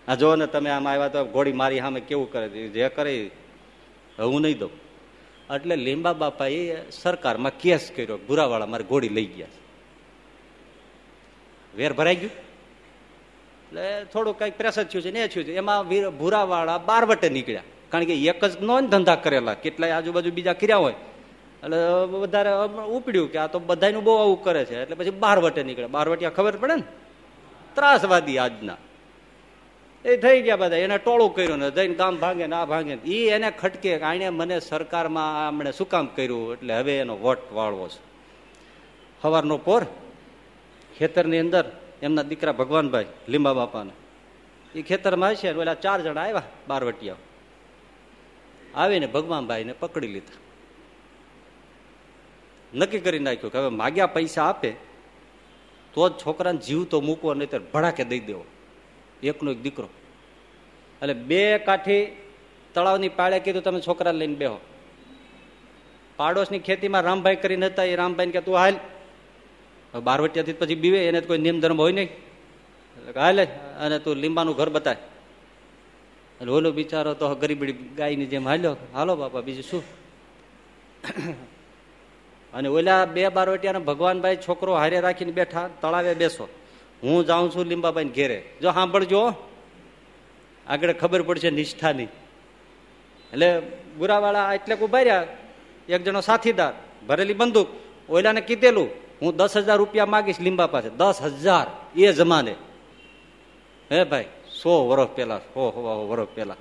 આ જો ને તમે આમ આવ્યા તો ઘોડી મારી સામે કેવું કરે? જે કરે હું નહીં દઉં. એટલે લીંબા બાપાએ સરકારમાં કેસ કર્યો ભૂરાવાળા મારે ઘોડી લઈ ગયા વેર ભરાઈ ગયું? એટલે થોડું કંઈક જ થયું છે ને એ થયું છે. એમાં ભૂરાવાળા બાર વટે નીકળ્યા. કારણ કે એક જ નો ધંધા કરેલા. કેટલાય આજુબાજુ બીજા કર્યા હોય. એટલે વધારે ઉપડ્યું કે આ તો બધાનું બહુ આવું કરે છે. એટલે પછી બાર વટે નીકળે. બાર વટિયા ખબર પડે ને? ત્રાસવાદી આજના. એ થઈ ગયા બધા. એને ટોળું કર્યું ને જઈને કામ ભાંગે ને આ ભાંગે એ એને ખટકે આણે મને સરકારમાં આમણે શું કામ કર્યું? એટલે હવે એનો વટ વાળવો છે. સવારનો પોર ખેતરની અંદર એમના દીકરા ભગવાનભાઈ, લીંબા બાપાને. એ ખેતરમાં છે ઓલા ચાર જણા આવ્યા બારવટિયા. આવીને ભગવાનભાઈને પકડી લીધા. નક્કી કરી નાખ્યું કે હવે માગ્યા પૈસા આપે, તો જ છોકરાને જીવ તો મૂકવો નહીં ત્યારે ભડાકે દઈ દેવો. એકનો એક દીકરો. એટલે બે કાઠી તળાવની પાળે કીધું, તમે છોકરા લઈને બેહો. પાડોશની ખેતીમાં રામભાઈ કરીને હતા, એ રામભાઈ કે, તું હાલ. બારવટિયાથી પછી બીવે, એને કોઈ નિયમ ધર્મ હોય નહીં. એટલે હાલે, અને તું લીંબાનું ઘર બતાય. એટલે ઓલો બિચારો તો ગરીબડી ગાયની જેમ હાલ્યો, હાલો બાપા, બીજું શું? અને ઓલા બે બારવટિયાને ભગવાનભાઈ છોકરો હારે રાખીને બેઠા, તળાવે બેસો. હું જાઉં છું લીંબાબાઈ ઘેરે. જો સાંભળજો, આગળ ખબર પડશે નિષ્ઠાની. એટલે બુરાવાળા એટલે ઊભા રહ્યા, એક જણો સાથીદાર, ભરેલી બંદૂક, ઓલાને કીધેલું, હું દસ હજાર રૂપિયા માગીશ લીંબા પાસે. દસ હજાર, એ જમાને. હે ભાઈ, સો વર્ષ હો સો વર્ષ પહેલા.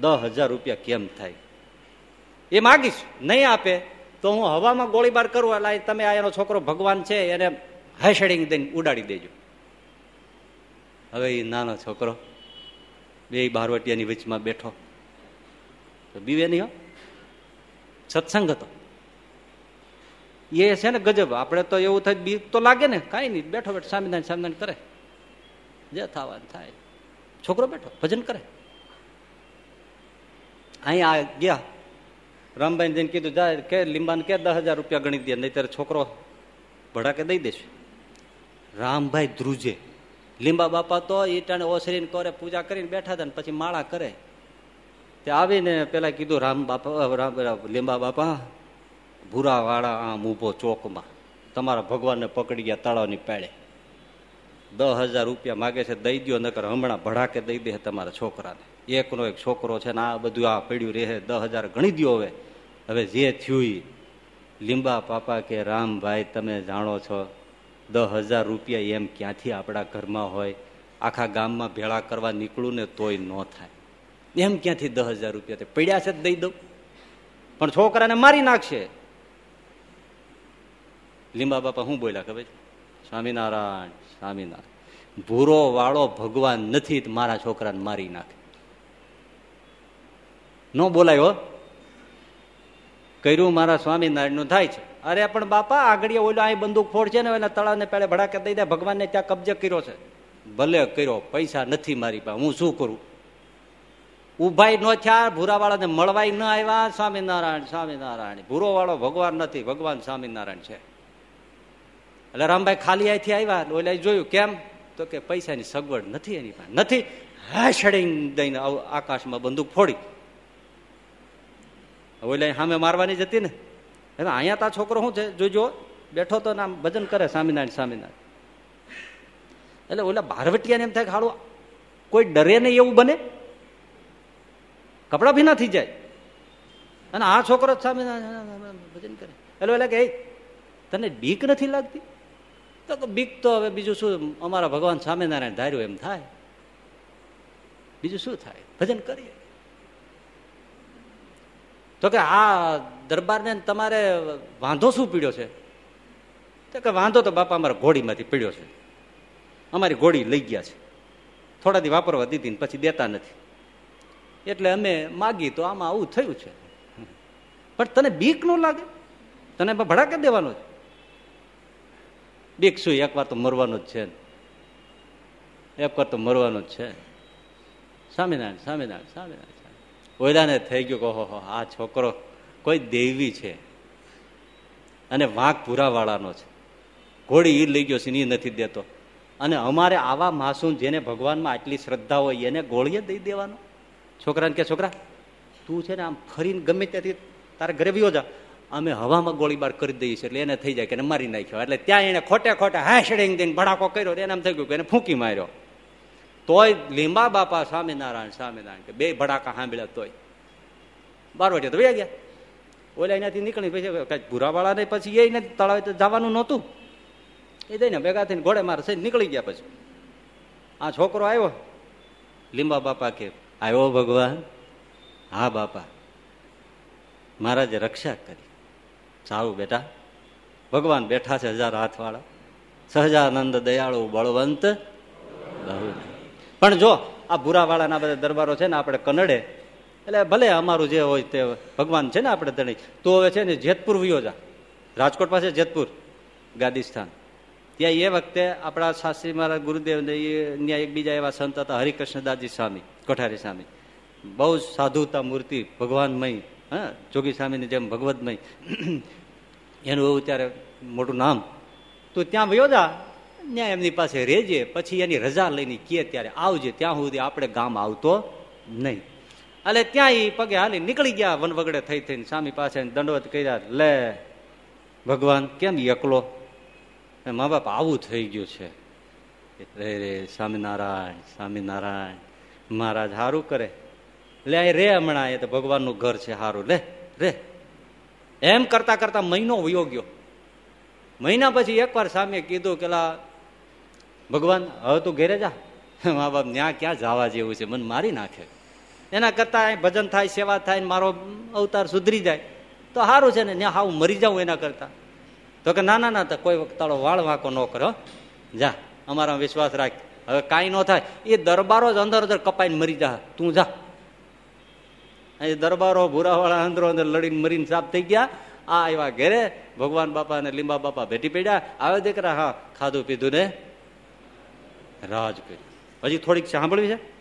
દસ હજાર રૂપિયા કેમ થાય? એ માગીશ, નહીં આપે. તો હું હવામાં ગોળીબાર કરું એટલે તમે આ એનો છોકરો ભગવાન છે, એને હેશેડિંગ દઈને ઉડાડી દેજો. હવે એ નાનો છોકરો બે બારવટિયાની વચમાં બેઠો. તો બીવે નહીં હો. સત્સંગ હતો. એ છે ને ગજબ. આપણે તો એવું થાય બી તો લાગે ને. કાંઈ નહીં. બેઠો બેઠો. સામિદાન સામિદાન કરે. જે થવાનું થાય. છોકરો બેઠો. ભજન કરે. અહીંયા ગયા. રામભાઈ જઈને કીધું જાય કે લીંબાને કે દસ હજાર રૂપિયા ગણી દે નહીં ત્યારે છોકરો ભડાકે દઈ દેશે. રામભાઈ ધ્રુજે. લીંબા બાપા તો ઈટાને ઓસરીને કરે પૂજા કરીને બેઠા હતા ને પછી માળા કરે. તે આવીને પેલા કીધું, રામ બાપા લીંબા બાપા ભૂરા વાળા આમ ઊભો ચોકમાં. તમારા ભગવાનને પકડી ગયા તળાવની પેળે દસ હજાર રૂપિયા માગે છે, દઈ દો નકર હમણાં ભડાકે દઈ દે તમારા છોકરાને. એકનો એક છોકરો છે ને આ બધું આ પડ્યું રહે, દસ હજાર ગણી દો હવે. હવે જે થયું લીંબા પાપા કે રામભાઈ તમે જાણો છો, દસ હજાર રૂપિયા એમ ક્યાંથી આપણા ઘરમાં હોય? આખા ગામમાં ભેળા કરવા નીકળું ને તોય ન થાય. એમ ક્યાંથી દસ હજાર રૂપિયા પડ્યા છે દઈ દઉં? પણ છોકરાને મારી નાખશે. લીંબા બાપા શું બોલ્યા ખબર સ્વામિનારાયણ સ્વામિનારાયણ, ભૂરો વાળો ભગવાન નથી, મારા છોકરાને મારી નાખે. ન બોલાયો કર્યું મારા સ્વામિનારાયણનું થાય છે. અરે પણ બાપા આગળ ઓલો અહીં બંદૂક ફોડ છે ને એના તળાવને પેલે ભડાકે દઈ દે, ભગવાનને ત્યાં કબજે કર્યો છે. ભલે કર્યો, પૈસા નથી મારી પાસે, હું શું કરું? ઉભાઈ ન થયા, ભૂરાવાળાને મળવાય ન આવ્યા, સ્વામિનારાયણ સ્વામિનારાયણ. ભૂરો વાળો ભગવાન નથી, ભગવાન સ્વામિનારાયણ છે. એટલે રામભાઈ ખાલી અહીંથી આવ્યા ઓલા જોયું, કેમ? તો કે પૈસાની સગવડ નથી એની પાસે. નથી. હેશડિંગ દઈને આકાશમાં બંદૂક ફોડી. ઓલા સામે મારવાની જતી ને. હવે અહીંયા તા છોકરો શું છે? જોજો બેઠો તો નામ ભજન કરે સ્વામિનારાયણ સ્વામિનારાયણ. એટલે ઓલા ભારવટિયાને એમ થાય કે કોઈ ડરે નહીં એવું બને? કપડા ભીના થઈ જાય. અને આ છોકરો સ્વામિનારાયણ, ભજન કરે. એટલે એટલે કે તને બીક નથી લાગતી? તો બીક તો હવે બીજું શું? અમારા ભગવાન સ્વામિનારાયણ ધાર્યું એમ થાય. બીજું શું થાય? ભજન કરીએ. તો કે આ દરબારને તમારે વાંધો શું પીડ્યો છે? તો કે વાંધો તો બાપા અમારા ઘોડીમાંથી પીડ્યો છે. અમારી ઘોડી લઈ ગયા છે. થોડા દી વાપરવા દીધી ને પછી દેતા નથી. એટલે અમે માગી તો આમાં આવું થયું છે. પણ તને બીક ન લાગે? તને ભડાકે દેવાનો છે? બીક શું? એકવાર તો મરવાનો જ છે એકવાર તો મરવાનો જ છે. સ્વામિનારાયણ સ્વામિનારાયણ સ્વામિનારાયણ. ઓયલાને થઈ ગયું ઓહો, આ છોકરો કોઈ દેવી છે. અને વાંક પૂરાવાળાનો છે. ઘોડી ઈ લઈ ગયો છે એ નથી દેતો. અને અમારે આવા માસૂમ જેને ભગવાનમાં આટલી શ્રદ્ધા હોય, એને ગોળીએ દઈ દેવાનો. છોકરાને કે, છોકરા, તું છે ને આમ ફરીને ગમે ત્યાંથી તારે ઘરે વિયો જા. અમે હવામાં ગોળીબાર કરી દઈએ છીએ, એટલે એને થઈ જાય કે મારી નાખ્યો. એટલે ત્યાં એને ખોટે ખોટે હાશડિંગ દઈને ભડાકો કર્યો એને એમ થઈ ગયું કે એને ફૂંકી માર્યો. તોય લીંબા બાપા સ્વામિનારાયણ સ્વામિનારાયણ કે બે ભડાકા સાંભળ્યા તોય. બારવટીયા તો વયા ગયા. ઓલા એનાથી નીકળી પછી કઈ ભૂરાવાળા ને પછી એ તળાવે તો જવાનું નહોતું. એ દઈને ભેગા થઈને ઘોડે મારે થઈને નીકળી ગયા પછી. આ છોકરો આવ્યો. લીંબા બાપા કે, આવ્યો ભગવાન? હા બાપા. મહારાજે રક્ષા કરી. સારું બેટા. ભગવાન બેઠા છે હજાર હાથવાળા. સહજાનંદ દયાળુ બળવંત. બહુ પણ જો આ ભૂરાવાળાના બધા દરબારો છે ને આપણે કનડે, એટલે ભલે અમારું જે હોય તે ભગવાન છે ને આપણે ધણી, તો હવે છે ને જેતપુર વિયો જા. રાજકોટ પાસે જેતપુર, ગાદીસ્થાન. ત્યાં એ વખતે આપણા શાસ્ત્રી મહારાજ ગુરુદેવ ને ત્યાં એકબીજા એવા સંત હતા, હરિકૃષ્ણદાસજી સ્વામી, કોઠારી સ્વામી. બહુ સાધુતા મૂર્તિ, ભગવાનમય, હા, જોગી સ્વામીની જેમ ભગવતમય એનું એવું ત્યારે મોટું નામ. તો ત્યાં વયો જા ત્યાં એમની પાસે રેજે પછી એની રજા લઈને કીએ ત્યારે આવજે. ત્યાં સુધી આપણે ગામ આવતો નહીં. એટલે ત્યાં એ પગે હાલી નીકળી ગયા, વનવગડે થઈ થઈને સ્વામી પાસે દંડવત કર્યા, લે, ભગવાન, કેમ એકલો? મા બાપ, આવું થઈ ગયું છે. રે રે, સ્વામિનારાયણ સ્વામિનારાયણ, મહારાજ સારું કરે. લે રે હમણાં એ તો ભગવાનનું ઘર છે સારું લે, રે. એમ કરતા કરતા મહિનો વયો ગયો. મહિના પછી એકવાર સામે કીધું કે ભગવાન, હવે તું ઘેરે જા. મા બાપ ત્યાં ક્યાં જવા જેવું છે? મને મારી નાખે. એના કરતા ભજન થાય, સેવા થાય મારો અવતાર સુધરી જાય. તો સારું છે ને ત્યાં હાવ મરી જાઉં એના કરતા. તો કે ના ના ના, તો કોઈ વખત તારો વાળ વાંકો ન કરો. જા અમારા વિશ્વાસ રાખ. હવે કાંઈ ન થાય. એ દરબારો જ અંદર અંદર કપાઈને મરી જા. તું જા. એ દરબારો ભૂરાવાળા અંદરો અંદર લડીને મરીને સાફ થઈ ગયા. આ આવ્યા ઘેરે. ભગવાન બાપા અને લીંબા બાપા ભેટી પડ્યા. આવે દીકરા, હા, ખાધું પીધું ને. રાજ કર્યું. હજી થોડીક સાંભળવી છે?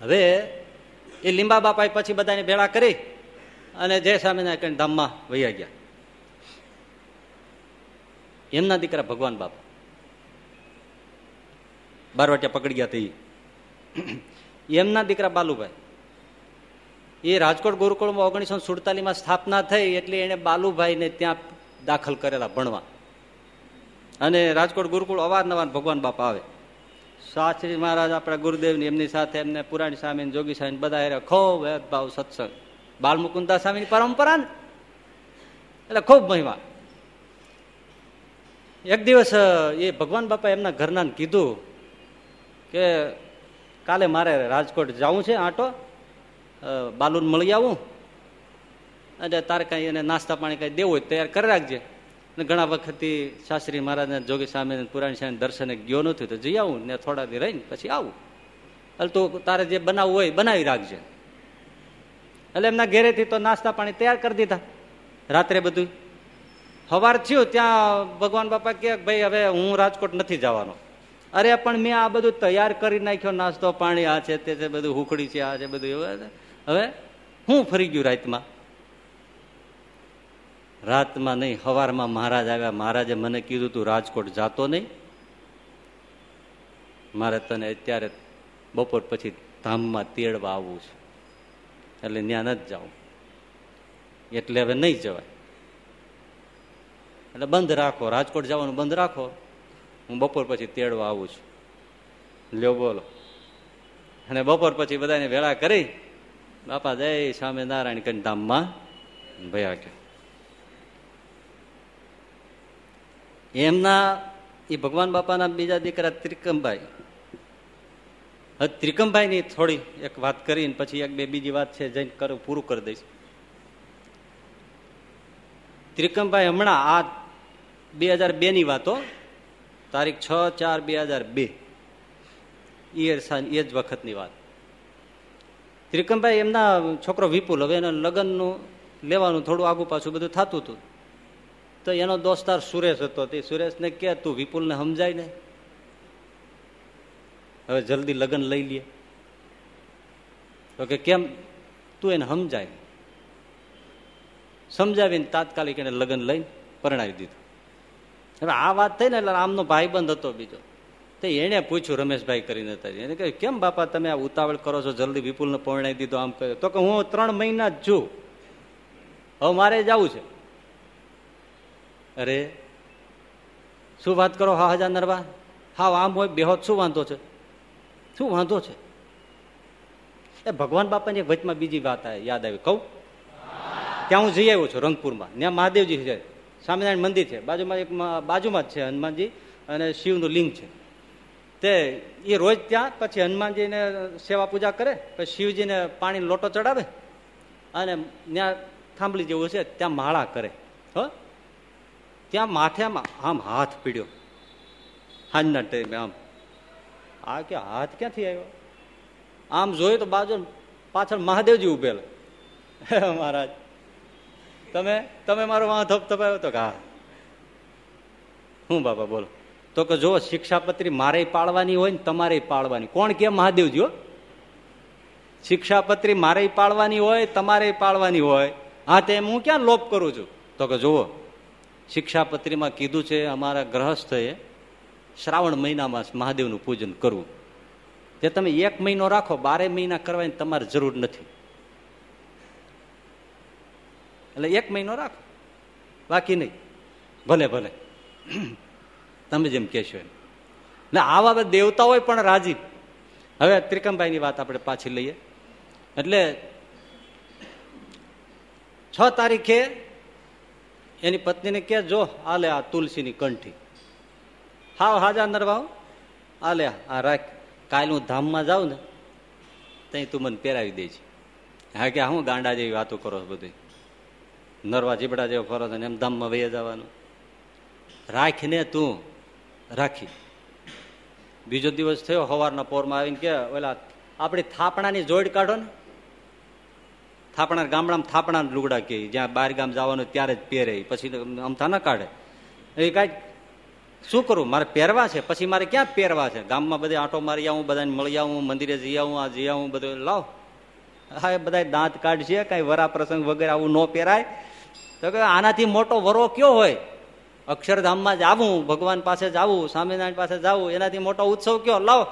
હવે એ લીંબા બાપા પછી બધાને ભેળા કરી અને જય સ્વામિનારાયણ ધામમાં વૈયા ગયા. એમના દીકરા ભગવાન બાપા. બારવાટિયા પકડી ગયા તે. એમના દીકરા બાલુભાઈ. એ રાજકોટ ગુરુકુળમાં ઓગણીસો સુડતાલીસમાં સ્થાપના થઈ એટલે એને બાલુભાઈને ત્યાં દાખલ કરેલા ભણવા. અને રાજકોટ ગુરુકુળ અવારનવાર ભગવાન બાપા આવે. શાસ્ત્રી મહારાજ આપણા ગુરુદેવની એમની સાથે એમને પુરાણી સ્વામી જોગી સ્વામી બધા એ ખૂબ ભાવ સત્સંગ. બાલમુકુંદા સ્વામીની પરંપરા ને? એટલે ખૂબ મહિમા. એક દિવસ એ ભગવાન બાપા એમના ઘરના કીધું કે કાલે મારે રાજકોટ જવું છે આટો બાલુન મળી આવું. અને તારે કાંઈ એને નાસ્તા પાણી કાંઈ દેવું હોય તૈયાર કરી રાખજે. ઘણા વખતથી શાસ્ત્રી મહારાજને જોગી સામે પુરાણી સામે દર્શને ગયો નથી તો જઈ આવું ને થોડા દી રહીને પછી આવું. એટલે તું તારે જે બનાવવું હોય બનાવી રાખજે. એટલે એમના ઘેરેથી તો નાસ્તા પાણી તૈયાર કરી દીધા. રાત્રે બધું. સવાર થયું ત્યાં ભગવાન બાપા કે ભાઈ હવે હું રાજકોટ નથી જવાનો. અરે પણ મેં આ બધું તૈયાર કરી નાખ્યો, નાસ્તો પાણી આ છે, તે છે, બધું હુખડી છે, આ છે, બધું. હવે હું ફરી ગયું રાતમાં. રાતમાં નહીં સવારમાં મહારાજ આવ્યા. મહારાજે મને કીધું, તું રાજકોટ જાતો નહીં. મારે તને અત્યારે બપોર પછી ધામમાં તેડવા આવવું છે. એટલે ત્યાં નથી જાઉં. એટલે હવે નહીં જવાય. એટલે બંધ રાખો, રાજકોટ જવાનું બંધ રાખો. હું બપોર પછી તેડવા આવું છું. લ્યો બોલો. અને બપોર પછી બધાને વેળા કરી, બાપા જય સ્વામિનારાયણ કરીને ધામમાં ભયા કે એમના, એ ભગવાન બાપાના બીજા દીકરા ત્રિકમભાઈ. ત્રિકમભાઈની થોડી એક વાત કરીને પછી એક બે બીજી વાત છે જઈને કરું, પૂરું કરી દઈશ. ત્રિકમભાઈ હમણાં આ બે હજાર બે ની વાતો, તારીખ છ ચાર બે હજાર બે. એ જ વખતની વાત. ત્રિકમભાઈ એમના છોકરો વિપુલ, હવે એના લગ્નનું લેવાનું થોડું આગુ પાછું બધું થતું હતું. તો એનો દોસ્તાર સુરેશ હતો. તે સુરેશને કે, તું વિપુલને સમજાય ને? હવે જલ્દી લગ્ન લઈ લે. તો કે, કેમ? તું એને સમજાય. સમજાવીને તાત્કાલિક એને લગ્ન લઈને પરણાવી દીધું. હવે આ વાત થઈ ને એટલે આમનો ભાઈબંધ હતો બીજો. તો એને પૂછ્યું રમેશભાઈ કરીને એને કહ્યું, કેમ બાપા તમે આ ઉતાવળ કરો છો? જલ્દી વિપુલને પરણાવી દીધો. આમ કહ્યું, તો કે હું ત્રણ મહિના જ છું. હવે મારે જવું છે. અરે, શું વાત કરો હા હજાર નરવા? હા આમ હોય, બેહોત શું વાંધો છે? શું વાંધો છે? એ ભગવાન બાપાની વચમાં બીજી વાત યાદ આવી. કહું? ત્યાં હું જઈ આવ્યો છું રંગપુરમાં. ત્યાં મહાદેવજી છે. સ્વામિનારાયણ મંદિર છે. બાજુમાં એક બાજુમાં જ છે હનુમાનજી અને શિવનું લિંગ છે. તે એ રોજ ત્યાં, પછી હનુમાનજીને સેવા પૂજા કરે, પછી શિવજીને પાણી લોટો ચડાવે અને ત્યાં થાંભલી જેવું છે, ત્યાં માળા કરે. હો? ત્યાં માથામાં આમ હાથ પીડ્યો. હાજના ટાઈમે આમ. આ કે હાથ ક્યાંથી આવ્યો? આમ જોયું તો બાજુ પાછળ મહાદેવજી ઉભેલા. મહારાજ, તમે તમે મારો વાંધો થપાયો તો હા. હું બાબા બોલો. તો કે જો શિક્ષાપત્રી મારે પાળવાની હોય ને તમારે પાળવાની. કોણ કે મહાદેવજી શિક્ષાપત્રી મારે પાળવાની હોય, તમારે પાળવાની હોય. હા, તે હું ક્યાં લોપ કરું છું? તો કે જુઓ શિક્ષાપત્રીમાં કીધું છે, અમારા ગ્રહસ્થએ શ્રાવણ મહિનામાં મહાદેવનું પૂજન કરવું. જે તમે એક મહિનો રાખો, બારે મહિના કરવાની તમારે જરૂર નથી. એટલે એક મહિનો રાખો. બાકી નહીં. ભલે ભલે. તમે જેમ કહેશો એમ. ને આવા દેવતાઓ પણ રાજી. હવે ત્રિકમભાઈની વાત આપણે પાછી લઈએ. એટલે છ તારીખે એની પત્નીને કે, જો, આલે આ તુલસીની કંઠી. હાવ, હાજા નરવાવ આલે, આ રાખ કાલ હું ધામમાં જાઉં ને ત્યાં તું મને પહેરાવી દે છે હા, કે હું ગાંડા જેવી વાતો કરો બધી નરવા જીબડા જેવો ફરો છો એમ ધામમાં વહી જવાનું? રાખીને તું, રાખી. બીજો દિવસ થયો સવારના પોરમાં આવીને કે, ઓલા, આપણી થાપણાની જોડ કાઢો ને થાપણા ગામડામાં થાપણા લુગડા કે જ્યાં બહાર ગામ જવાનું ત્યારે જ પહેરે. પછી અમથા ના કાઢે. એ કાંઈ શું કરું? મારે પહેરવા છે. પછી મારે ક્યાં પહેરવા છે? ગામમાં બધે આંટો મારી આવું, બધાને મળી આવું, મંદિરે જઈ આવું, આ જઈ આવું, બધું. લાવ. હા, એ બધા દાંત કાઢશે, કઈ વરા પ્રસંગ વગેરે આવું ન પહેરાય. તો કે આનાથી મોટો વરો કયો હોય? અક્ષરધામમાં જ આવું, ભગવાન પાસે જવું સ્વામિનારાયણ પાસે જવું એનાથી મોટો ઉત્સવ કયો? લાવ.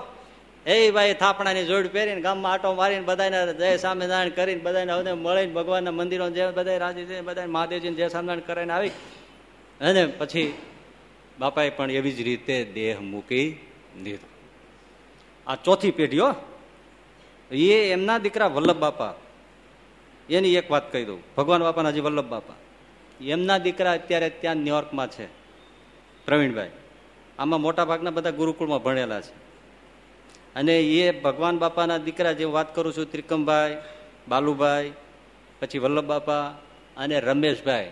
એ ભાઈ થાપણાની જોડ પહેરીને ગામમાં આટો મારીને બધાને જય સ્વામિનારાયણ કરીને બધાને હવે મળીને ભગવાનના મંદિરો જે બધા રાજી છે બધા મહાદેવજીને જય સ્વામિનારાયણ કરીને આવી. અને પછી બાપાએ પણ એવી જ રીતે દેહ મૂકી દીધો. આ ચોથી પેઢીઓ એ એમના દીકરા વલ્લભ બાપા. એની એક વાત કહી દઉં. ભગવાન બાપાના હજી વલ્લભ બાપા. એમના દીકરા અત્યારે ત્યાં ન્યુયોર્કમાં છે. પ્રવીણભાઈ. આમાં મોટા ભાગના બધા ગુરુકુળમાં ભણેલા છે. અને એ ભગવાન બાપાના દીકરા જે વાત કરું છું, ત્રિકમભાઈ, બાલુભાઈ, પછી વલ્લભ બાપા અને રમેશભાઈ.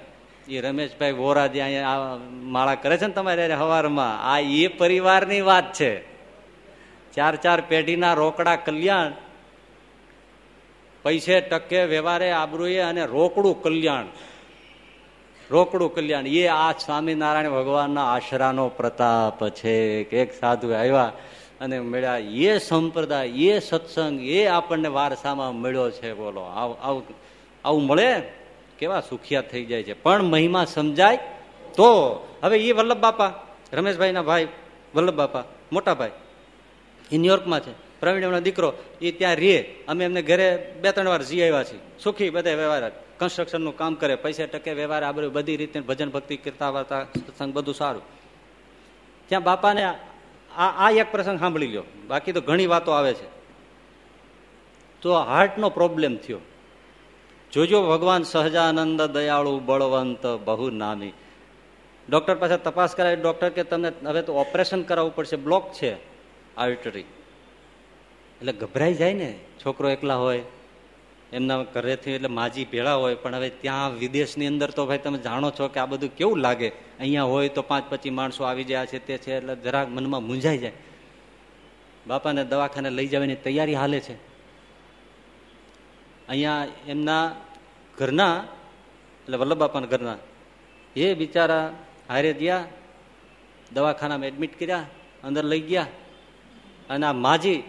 એ રમેશભાઈ વોરા જે અહીંયા માળા કરે છે ને તમારે હવારમાં, આ એ પરિવારની વાત છે. ચાર ચાર પેઢીના રોકડા કલ્યાણ, પૈસે ટકે વ્યવહારે આબરૂએ અને રોકડું કલ્યાણ. રોકડું કલ્યાણ, એ આ સ્વામિનારાયણ ભગવાનના આશરાનો પ્રતાપ છે. એક સાધુ આવ્યા અને મળ્યા, એ સંપ્રદાય, એ સત્સંગ, એ આપણને વારસામાં મળ્યો છે, બોલો. આવું આવું મળે? કેવા સુખિયા થઈ જાય છે. પણ મહિમા સમજાય તો. હવે એ વલ્લભ બાપા, રમેશભાઈના ભાઈ, વલ્લભ બાપા, મોટા ભાઈ એ ન્યુયોર્કમાં છે. પ્રવીણ દીકરો એ ત્યાં રે. અમે એમને ઘરે બે ત્રણ વાર જી આવ્યા છીએ. સુખી, બધા વ્યવહાર કન્સ્ટ્રક્શનનું કામ કરે, પૈસા ટકે, વ્યવહાર, આ બધું બધી રીતે ભજન ભક્તિ કરતા વાર્તા, સત્સંગ બધું સારું. ત્યાં બાપાને આ આ એક પ્રસંગ સાંભળી લ્યો. બાકી તો ઘણી વાતો આવે છે. તો હાર્ટનો પ્રોબ્લેમ થયો. જોજો ભગવાન સહજાનંદ દયાળુ બળવંત બહુ નામી. ડૉક્ટર પાસે તપાસ કરાવી, ડૉક્ટર કે તમને હવે તો ઓપરેશન કરાવવું પડશે, બ્લોક છે. આર્ટરી એટલે ગભરાઈ જાય ને, છોકરો એકલા હોય. એમના ઘરેથી એટલે માજી ભેળા હોય, પણ હવે ત્યાં વિદેશની અંદર તો ભાઈ તમે જાણો છો કે આ બધું કેવું લાગે? અહીંયા હોય તો પાંચ પચીસ માણસો આવી જાય છે તે છે, એટલે જરાક મનમાં મૂંઝાઈ જાય. બાપાને દવાખાને લઈ જવાની તૈયારી હાલે છે. અહીંયા એમના ઘરના, એટલે વલ્લભ બાપાના ઘરના, એ બિચારા હારે ગયા, દવાખાનામાં એડમિટ કર્યા, અંદર લઈ ગયા, અને આ માજી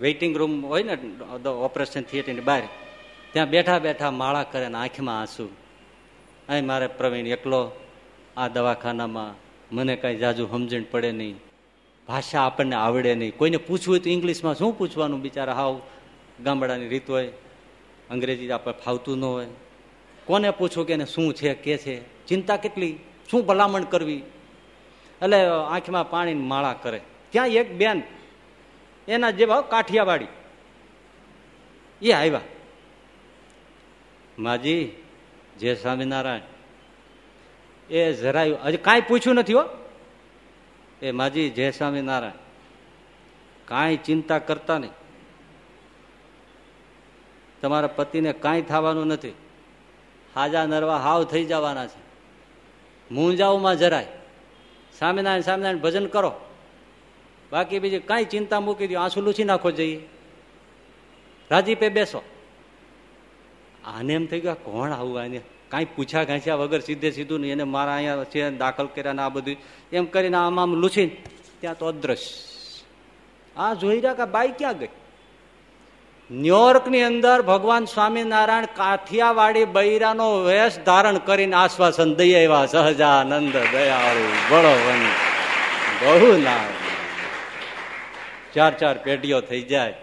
વેઇટિંગ રૂમ હોય ને ઓપરેશન થિયેટરની બહાર, ત્યાં બેઠા બેઠા માળા કરે ને આંખમાં આંસુ. અહીં મારે પ્રવીણ એકલો, આ દવાખાનામાં મને કાંઈ જાજુ સમજણ પડે નહીં. ભાષા આપણને આવડે નહીં. કોઈને પૂછવું હોય તો ઇંગ્લિશમાં શું પૂછવાનું બિચારા હાવ ગામડાની રીત હોય. અંગ્રેજી આપણે ફાવતું ન હોય. કોને પૂછવું કે એને શું છે, કે છે? ચિંતા કેટલી? શું ભલામણ કરવી? એટલે આંખમાં પાણીની માળા કરે. ત્યાં એક બેન એના જેવા કાઠિયાવાડી. એ આવ્યા. માજી, જય સ્વામિનારાયણ. એ જરાયું, હજી કાંઈ પૂછ્યું નથી હો. એ માજી, જય સ્વામિનારાયણ. કાંઈ ચિંતા કરતા નહીં. તમારા પતિને કાંઈ થવાનું નથી. હાજા નરવા હાવ થઈ જવાના છે. મૂંઝાવમાં જરાય. સ્વામિનારાયણ સ્વામિનારાયણ, ભજન કરો. બાકી બીજી કાંઈ ચિંતા મૂકી દો, આંસુ લૂછી નાખો જઈએ રાજીપે બેસો. આને એમ થઈ ગયા કોણ આવું આને? કાંઈ પૂછ્યા ઘાંચ્યા વગર સીધે સીધું નહીં, એને મારા અહીંયા છે, દાખલ કર્યા ને આ બધું. એમ કરીને આમ આમ લૂછીને, ત્યાં તો અદ્રશ્ય. આ જોઈ રહ્યા કે બાઈ ક્યાં ગઈ? ન્યુયોર્કની અંદર ભગવાન સ્વામિનારાયણ કાઠિયાવાડી બૈરાનો વેશ ધારણ કરીને આશ્વાસન દઈ આવ્યા, સહજાનંદ દયાળુ, બળો બહુ ના ચાર ચાર પેઢીઓ થઈ જાય.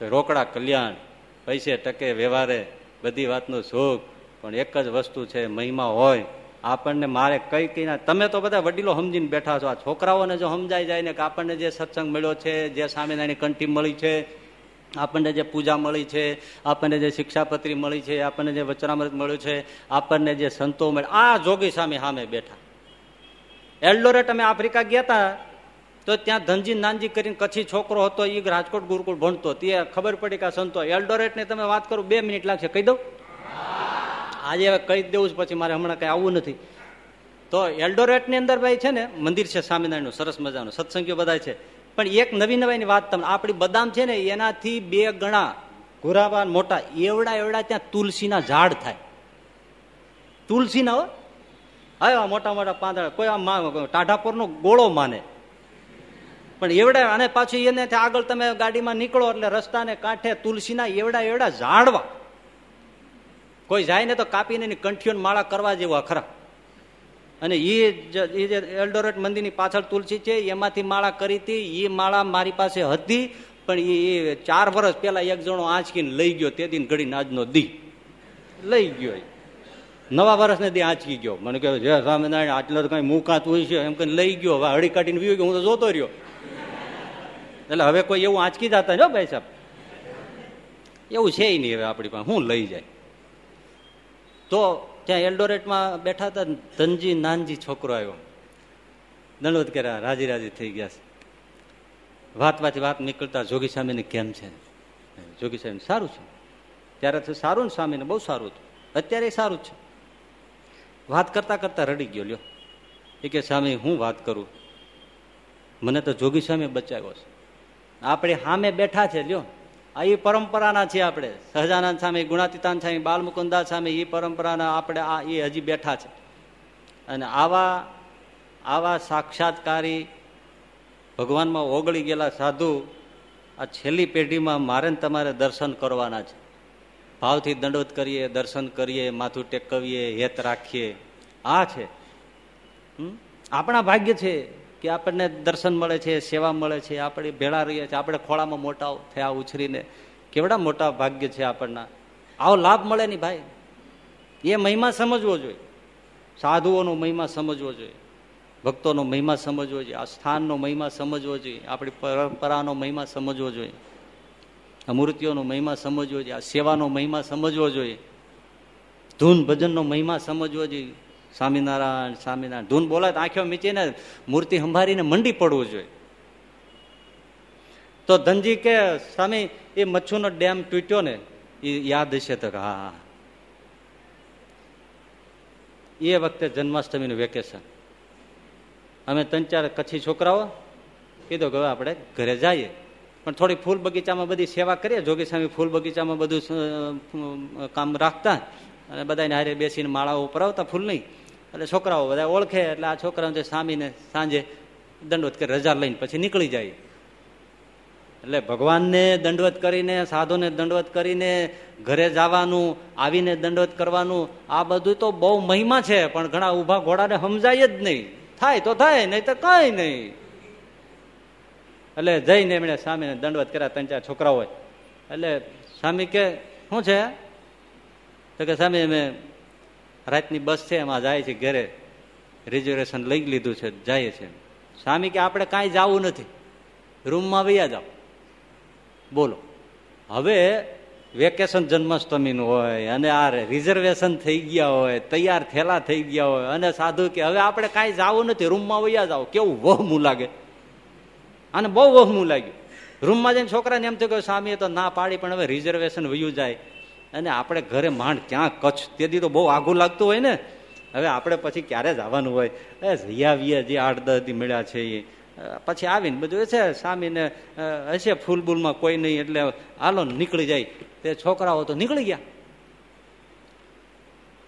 રોકડા કલ્યાણ, પૈસે ટકે વ્યવહારે બધી વાતનું સુખ, પણ એક જ વસ્તુ છે, મહિમા હોય. આપણને મારે કઈ કઈ તમે તો બધા વડીલો સમજીને બેઠા છો. આ છોકરાઓને જો સમજાઈ જાય ને કે આપણને જે સત્સંગ મળ્યો છે, જે સામેનાની કંઠી મળી છે, આપણને જે પૂજા મળી છે, આપણને જે શિક્ષાપત્રી મળી છે, આપણને જે વચનામૃત મળ્યું છે, આપણને જે સંતો મળ્યા. આ જોગી સામે સામે બેઠા. એલ્ડોરેટ અમે આફ્રિકા ગયા હતા તો ત્યાં ધનજી નાનજી કરીને કચ્છી છોકરો હતો એ રાજકોટ ગુરુકુળ ભણતો. તે ખબર પડી કે આ સંતો એલ્ડોરેટ ને તમે વાત કરો, બે મિનિટ લાગશે. કહી દઉં? આજે હવે કહી દેવું પછી મારે હમણાં કઈ આવવું નથી. તો એલ્ડોરેટની અંદર ભાઈ છે ને, મંદિર છે સ્વામિનારાયણનું, સરસ મજાનું, સત્સંગીઓ બધા છે. પણ એક નવી નવાઈની વાત તમને, આપણી બદામ છે ને, એનાથી બે ગણા ઘોરાવાન મોટા, એવડા એવડા ત્યાં તુલસીના ઝાડ થાય. તુલસીના હા. મોટા મોટા પાંદડા, કોઈ આમ ટાઢાપોરનો ગોળો માને. પણ એવડા અને પાછું એને આગળ તમે ગાડીમાં નીકળો એટલે રસ્તાને કાંઠે તુલસીના એવડા એવડા ઝાડવા. કોઈ જાય ને તો કાપીને એની કંઠીઓ માળા કરવા જેવા ખરા. અને એ જે એલ્ડોરેટ મંદિરની પાછળ તુલસી છે, એમાંથી માળા કરી હતી એ માળા મારી પાસે હતી, પણ એ ચાર વર્ષ પહેલા એક જણો આંચકીને લઈ ગયો, તે દિન ઘડી નાજનો દી. લઈ ગયો નવા વર્ષને દી આંચકી ગયો. મને કહ્યું જય સ્વામિનારાયણ, આટલો તો કઈ મુકાતું હોય છે એમ કઈ લઈ ગયો. હવે હળી કાઢીને વી ગયો. હું તો જોતો રહ્યો. એટલે હવે કોઈ એવું આંચકી જતા જો ભાઈ સાહેબ. એવું છે નહીં હવે આપણી પાસે. હું લઈ જાય. તો ત્યાં એલ્ડોરેટમાં બેઠા હતા ધનજી નાનજી છોકરો આવ્યો. દંડવત કર્યા રાજી રાજી થઈ ગયા છે. વાત વાત વાત નીકળતા જોગી સ્વામીને કેમ છે? જોગી સ્વામી સારું છે. ત્યારે તો સારું ને સ્વામીને બહુ સારું હતું. અત્યારે સારું છે. વાત કરતા કરતા રડી ગયો લ્યો. એ કે, સ્વામી, હું વાત કરું? મને તો જોગી સ્વામી બચાવ્યો છે. આપણે સામે બેઠા છે, લ્યો. આ એ પરંપરાના છે આપણે. સહજાનંદ સ્વામી, ગુણાતીતાન સ્વામી બાલમુકુદાસ સ્વામી એ પરંપરાના આપણે આ એ હજી બેઠા છે. અને આવા આવા સાક્ષાત્કારી ભગવાનમાં ઓગળી ગયેલા સાધુ આ છેલ્લી પેઢીમાં મારે તમારે દર્શન કરવાના છે. ભાવથી દંડવત કરીએ, દર્શન કરીએ, માથું ટેકવીએ, હેત રાખીએ. આ છે. આપણા ભાગ્ય છે. કે આપણને દર્શન મળે છે, સેવા મળે છે, આપણે ભેળા રહીએ છીએ, આપણે ખોળામાં મોટા થયા ઉછરીને કેવડા મોટા ભાગ્ય છે આપણના? આવો લાભ મળે નહીં ભાઈ. એ મહિમા સમજવો જોઈએ. સાધુઓનો મહિમા સમજવો જોઈએ. ભક્તોનો મહિમા સમજવો જોઈએ. આ સ્થાનનો મહિમા સમજવો જોઈએ. આપણી પરંપરાનો મહિમા સમજવો જોઈએ. મૂર્તિઓનો મહિમા સમજવો જોઈએ. આ સેવાનો મહિમા સમજવો જોઈએ. ધૂન ભજનનો મહિમા સમજવો જોઈએ. સ્વામિનારાયણ સ્વામિનારાયણ. ધૂન બોલાય તો આંખો મીચીને મૂર્તિ સંભાળીને મંડી પડવું જોઈએ. તો ધનજી કે, સ્વામી, એ મચ્છુનો ડેમ તૂટ્યો ને, એ યાદ હશે તો હા હા. એ વખતે જન્માષ્ટમીનું વેકેશન. અમે ત્રણ ચાર કચ્છી છોકરાઓ કીધું કે આપણે ઘરે જઈએ. પણ થોડી ફૂલ બગીચામાં બધી સેવા કરીએ. જોગી સ્વામી ફૂલ બગીચામાં બધું કામ રાખતા. અને બધાને હારે બેસીને માળાઓ ઉપર આવતા, ફૂલ નહીં. એટલે છોકરાઓ બધા ઓળખે એટલે આ છોકરાઓ સ્વામીને સાંજે દંડવત કરી રજા લઈને પછી નીકળી જાય. એટલે ભગવાનને દંડવત કરીને, સાધુને દંડવત કરીને, ઘરે જવાનું, આવીને દંડવત કરવાનું, આ બધું તો બહુ મહિમા છે, પણ ઘણા ઊભા ઘોડાને સમજાય જ નહીં. થાય તો થાય, નહીં તો કઈ નહીં. એટલે જઈને એમણે સ્વામીને દંડવત કર્યા ત્રણ ચાર છોકરાઓ એટલે સ્વામી કે, શું છે? તો કે સ્વામી અમે રાતની બસ છે, એમાં જાય છે ઘરે. રિઝર્વેશન લઈ લીધું છે, જાય છે. સ્વામી કે, આપણે કાંઈ જવું નથી. રૂમમાં વૈયા જાઓ. બોલો. હવે વેકેશન જન્માષ્ટમીનું હોય અને આ રિઝર્વેશન થઈ ગયા હોય, તૈયાર થેલા થઈ ગયા હોય અને સાધુ કે, હવે આપણે કાંઈ જવું નથી. રૂમમાં વૈયા જાઓ. કેવું વહમું લાગે? અને બહુ વહમું લાગ્યું. રૂમમાં જઈને છોકરાને એમ થયું કે, સ્વામીએ તો ના પાડી, પણ હવે રિઝર્વેશન વયું જાય. અને આપણે ઘરે માંડ ક્યાં કચ્છ? તેથી તો બહુ આઘું લાગતું હોય ને. હવે આપણે પછી ક્યારે જ આવવાનું હોય? એ જઈ જે આઠ દસ દી મળ્યા છે એ. પછી આવીને બધું છે સ્વામીને હશે ફૂલબૂલમાં કોઈ નહીં એટલે હાલો નીકળી જાય. તે છોકરાઓ તો નીકળી ગયા.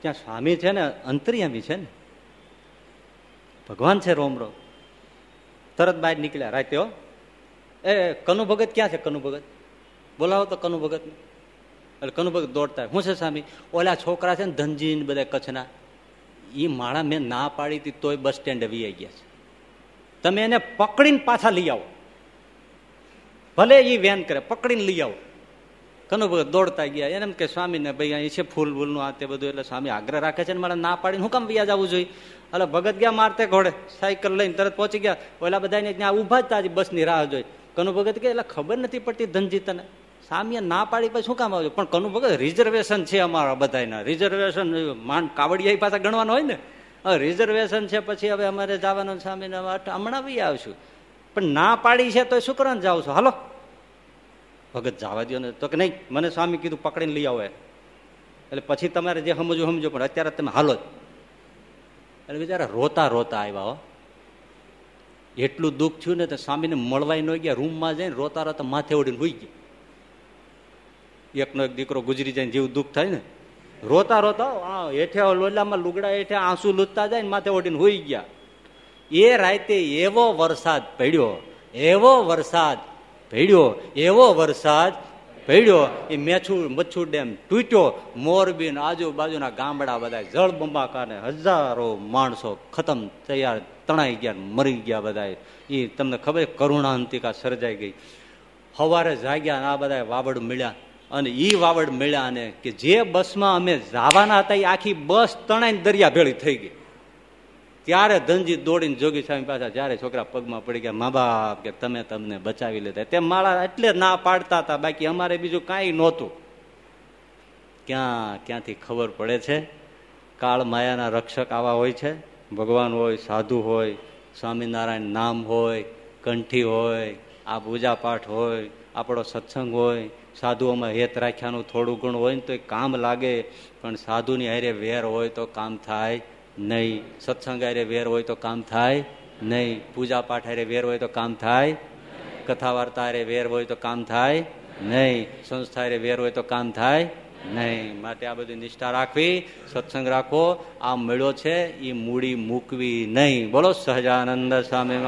ત્યાં સ્વામી છે ને, અંતરિયામી છે ને. ભગવાન છે રોમ રોમ. તરત બહાર નીકળ્યા. રાતે એ કનુ ભગત ક્યાં છે કનુ ભગત બોલાવો તો કનુ ભગત એટલે કનુ ભગત દોડતા શું છે સ્વામી ઓલા છોકરા છે ને ધનજી બધા કચ્છના એ માળા મેં ના પાડી હતી તોય બસ સ્ટેન્ડ વી ગયા છે. તમે એને પકડીને પાછા લઈ આવો. ભલે એ વેન કરે, પકડીને લઈ આવો. કનુભગત દોડતા ગયા. એને એમ કે સ્વામીને ભાઈ, અહીં છે ફૂલ ફૂલનું આ તે બધું, એટલે સ્વામી આગ્રહ રાખે છે ને મારે ના પાડીને હું કામ વ્યાજ આવવું જોઈએ? એટલે ભગત ગયા મારતે ઘોડે, સાયકલ લઈને તરત પહોંચી ગયા. ઓલા બધાને ત્યાં ઊભા જ તાજી બસની રાહ જોઈ. કનુ ભગત કે, એટલે ખબર નથી પડતી ધનજી તને? સામીએ ના પાડી પછી શું કામ આવજો? પણ કનુ ભગત રિઝર્વેશન છે અમારા બધાના રિઝર્વેશન માંડ કાવડિયા પાછા ગણવાનું હોય ને? રિઝર્વેશન છે પછી હવે અમારે જવાનું સ્વામીને હમણાં બી આવશું. પણ ના પાડી છે તો શું કરવાનું જાવ છો. હાલો. ભગત જવા દો ને. તો કે નહીં, મને સ્વામી કીધું પકડીને લઈ આવો એટલે પછી તમારે જે સમજવું સમજો, પણ અત્યારે તમે હાલો એટલે બિચારા રોતા રોતા આવ્યા હો. એટલું દુઃખ થયું ને તો સ્વામીને મળવાય ન ગયા. રૂમમાં જઈને રોતા રોતા માથે ઓડીને હોઈ ગયા. એકનો એક દીકરો ગુજરી જાય જેવું દુઃખ થાય ને, રોતા રોતા હેઠે લોલામાં લુગડા હેઠે આંસુ લૂતતા જાય ને માથે ઓઢીને હોઈ ગયા. એ રાતે એવો વરસાદ પડ્યો, એવો વરસાદ પડ્યો, એવો વરસાદ પડ્યો. એ મેછું મચ્છુ ડેમ તૂટ્યો મોરબી આજુબાજુના ગામડા બધા જળ બંબાકાને હજારો માણસો ખતમ તૈયાર તણાઈ ગયા મરી ગયા બધા એ તમને ખબર કરુણાંતિકા સર્જાઈ ગઈ. સવારે જાગ્યા આ બધા વાવડ મળ્યા. અને ઈ વાવડ મળ્યા ને કે જે બસમાં અમે જવાના હતા એ આખી બસ તણાઈને દરિયા ભેળી થઈ ગઈ. ત્યારે ધનજી દોડીને જોગી સ્વામી પાછા જયારે છોકરા પગમાં પડી ગયા, મા બાપ, કે તમે તમને બચાવી લીધા. તે માળા એટલે ના પાડતા હતા, બાકી અમારે બીજું કાંઈ નહોતું. ક્યાં, ક્યાંથી ખબર પડે છે? કાળ માયાના રક્ષક આવા હોય છે? ભગવાન હોય, સાધુ હોય, સ્વામિનારાયણ નામ હોય, કંઠી હોય, આ પૂજા પાઠ હોય, આપણો સત્સંગ હોય સાધુઓમાં હેત રાખ્યાનું થોડું ઘણું હોય ને તો એ કામ લાગે, પણ સાધુની હારે વેર હોય તો કામ થાય નહીં. સત્સંગ હારે વેર હોય તો કામ થાય નહીં. પૂજા પાઠ હારે વેર હોય તો કામ થાય કથા વાર્તા હારે વેર હોય તો કામ થાય નહીં. સંસ્થા હારે વેર હોય તો કામ થાય નહીં. માટે આ બધી નિષ્ઠા રાખવી, સત્સંગ રાખો આ મેળો છે એ મૂડી મૂકવી નહીં. બોલો સહજાનંદ સ્વામી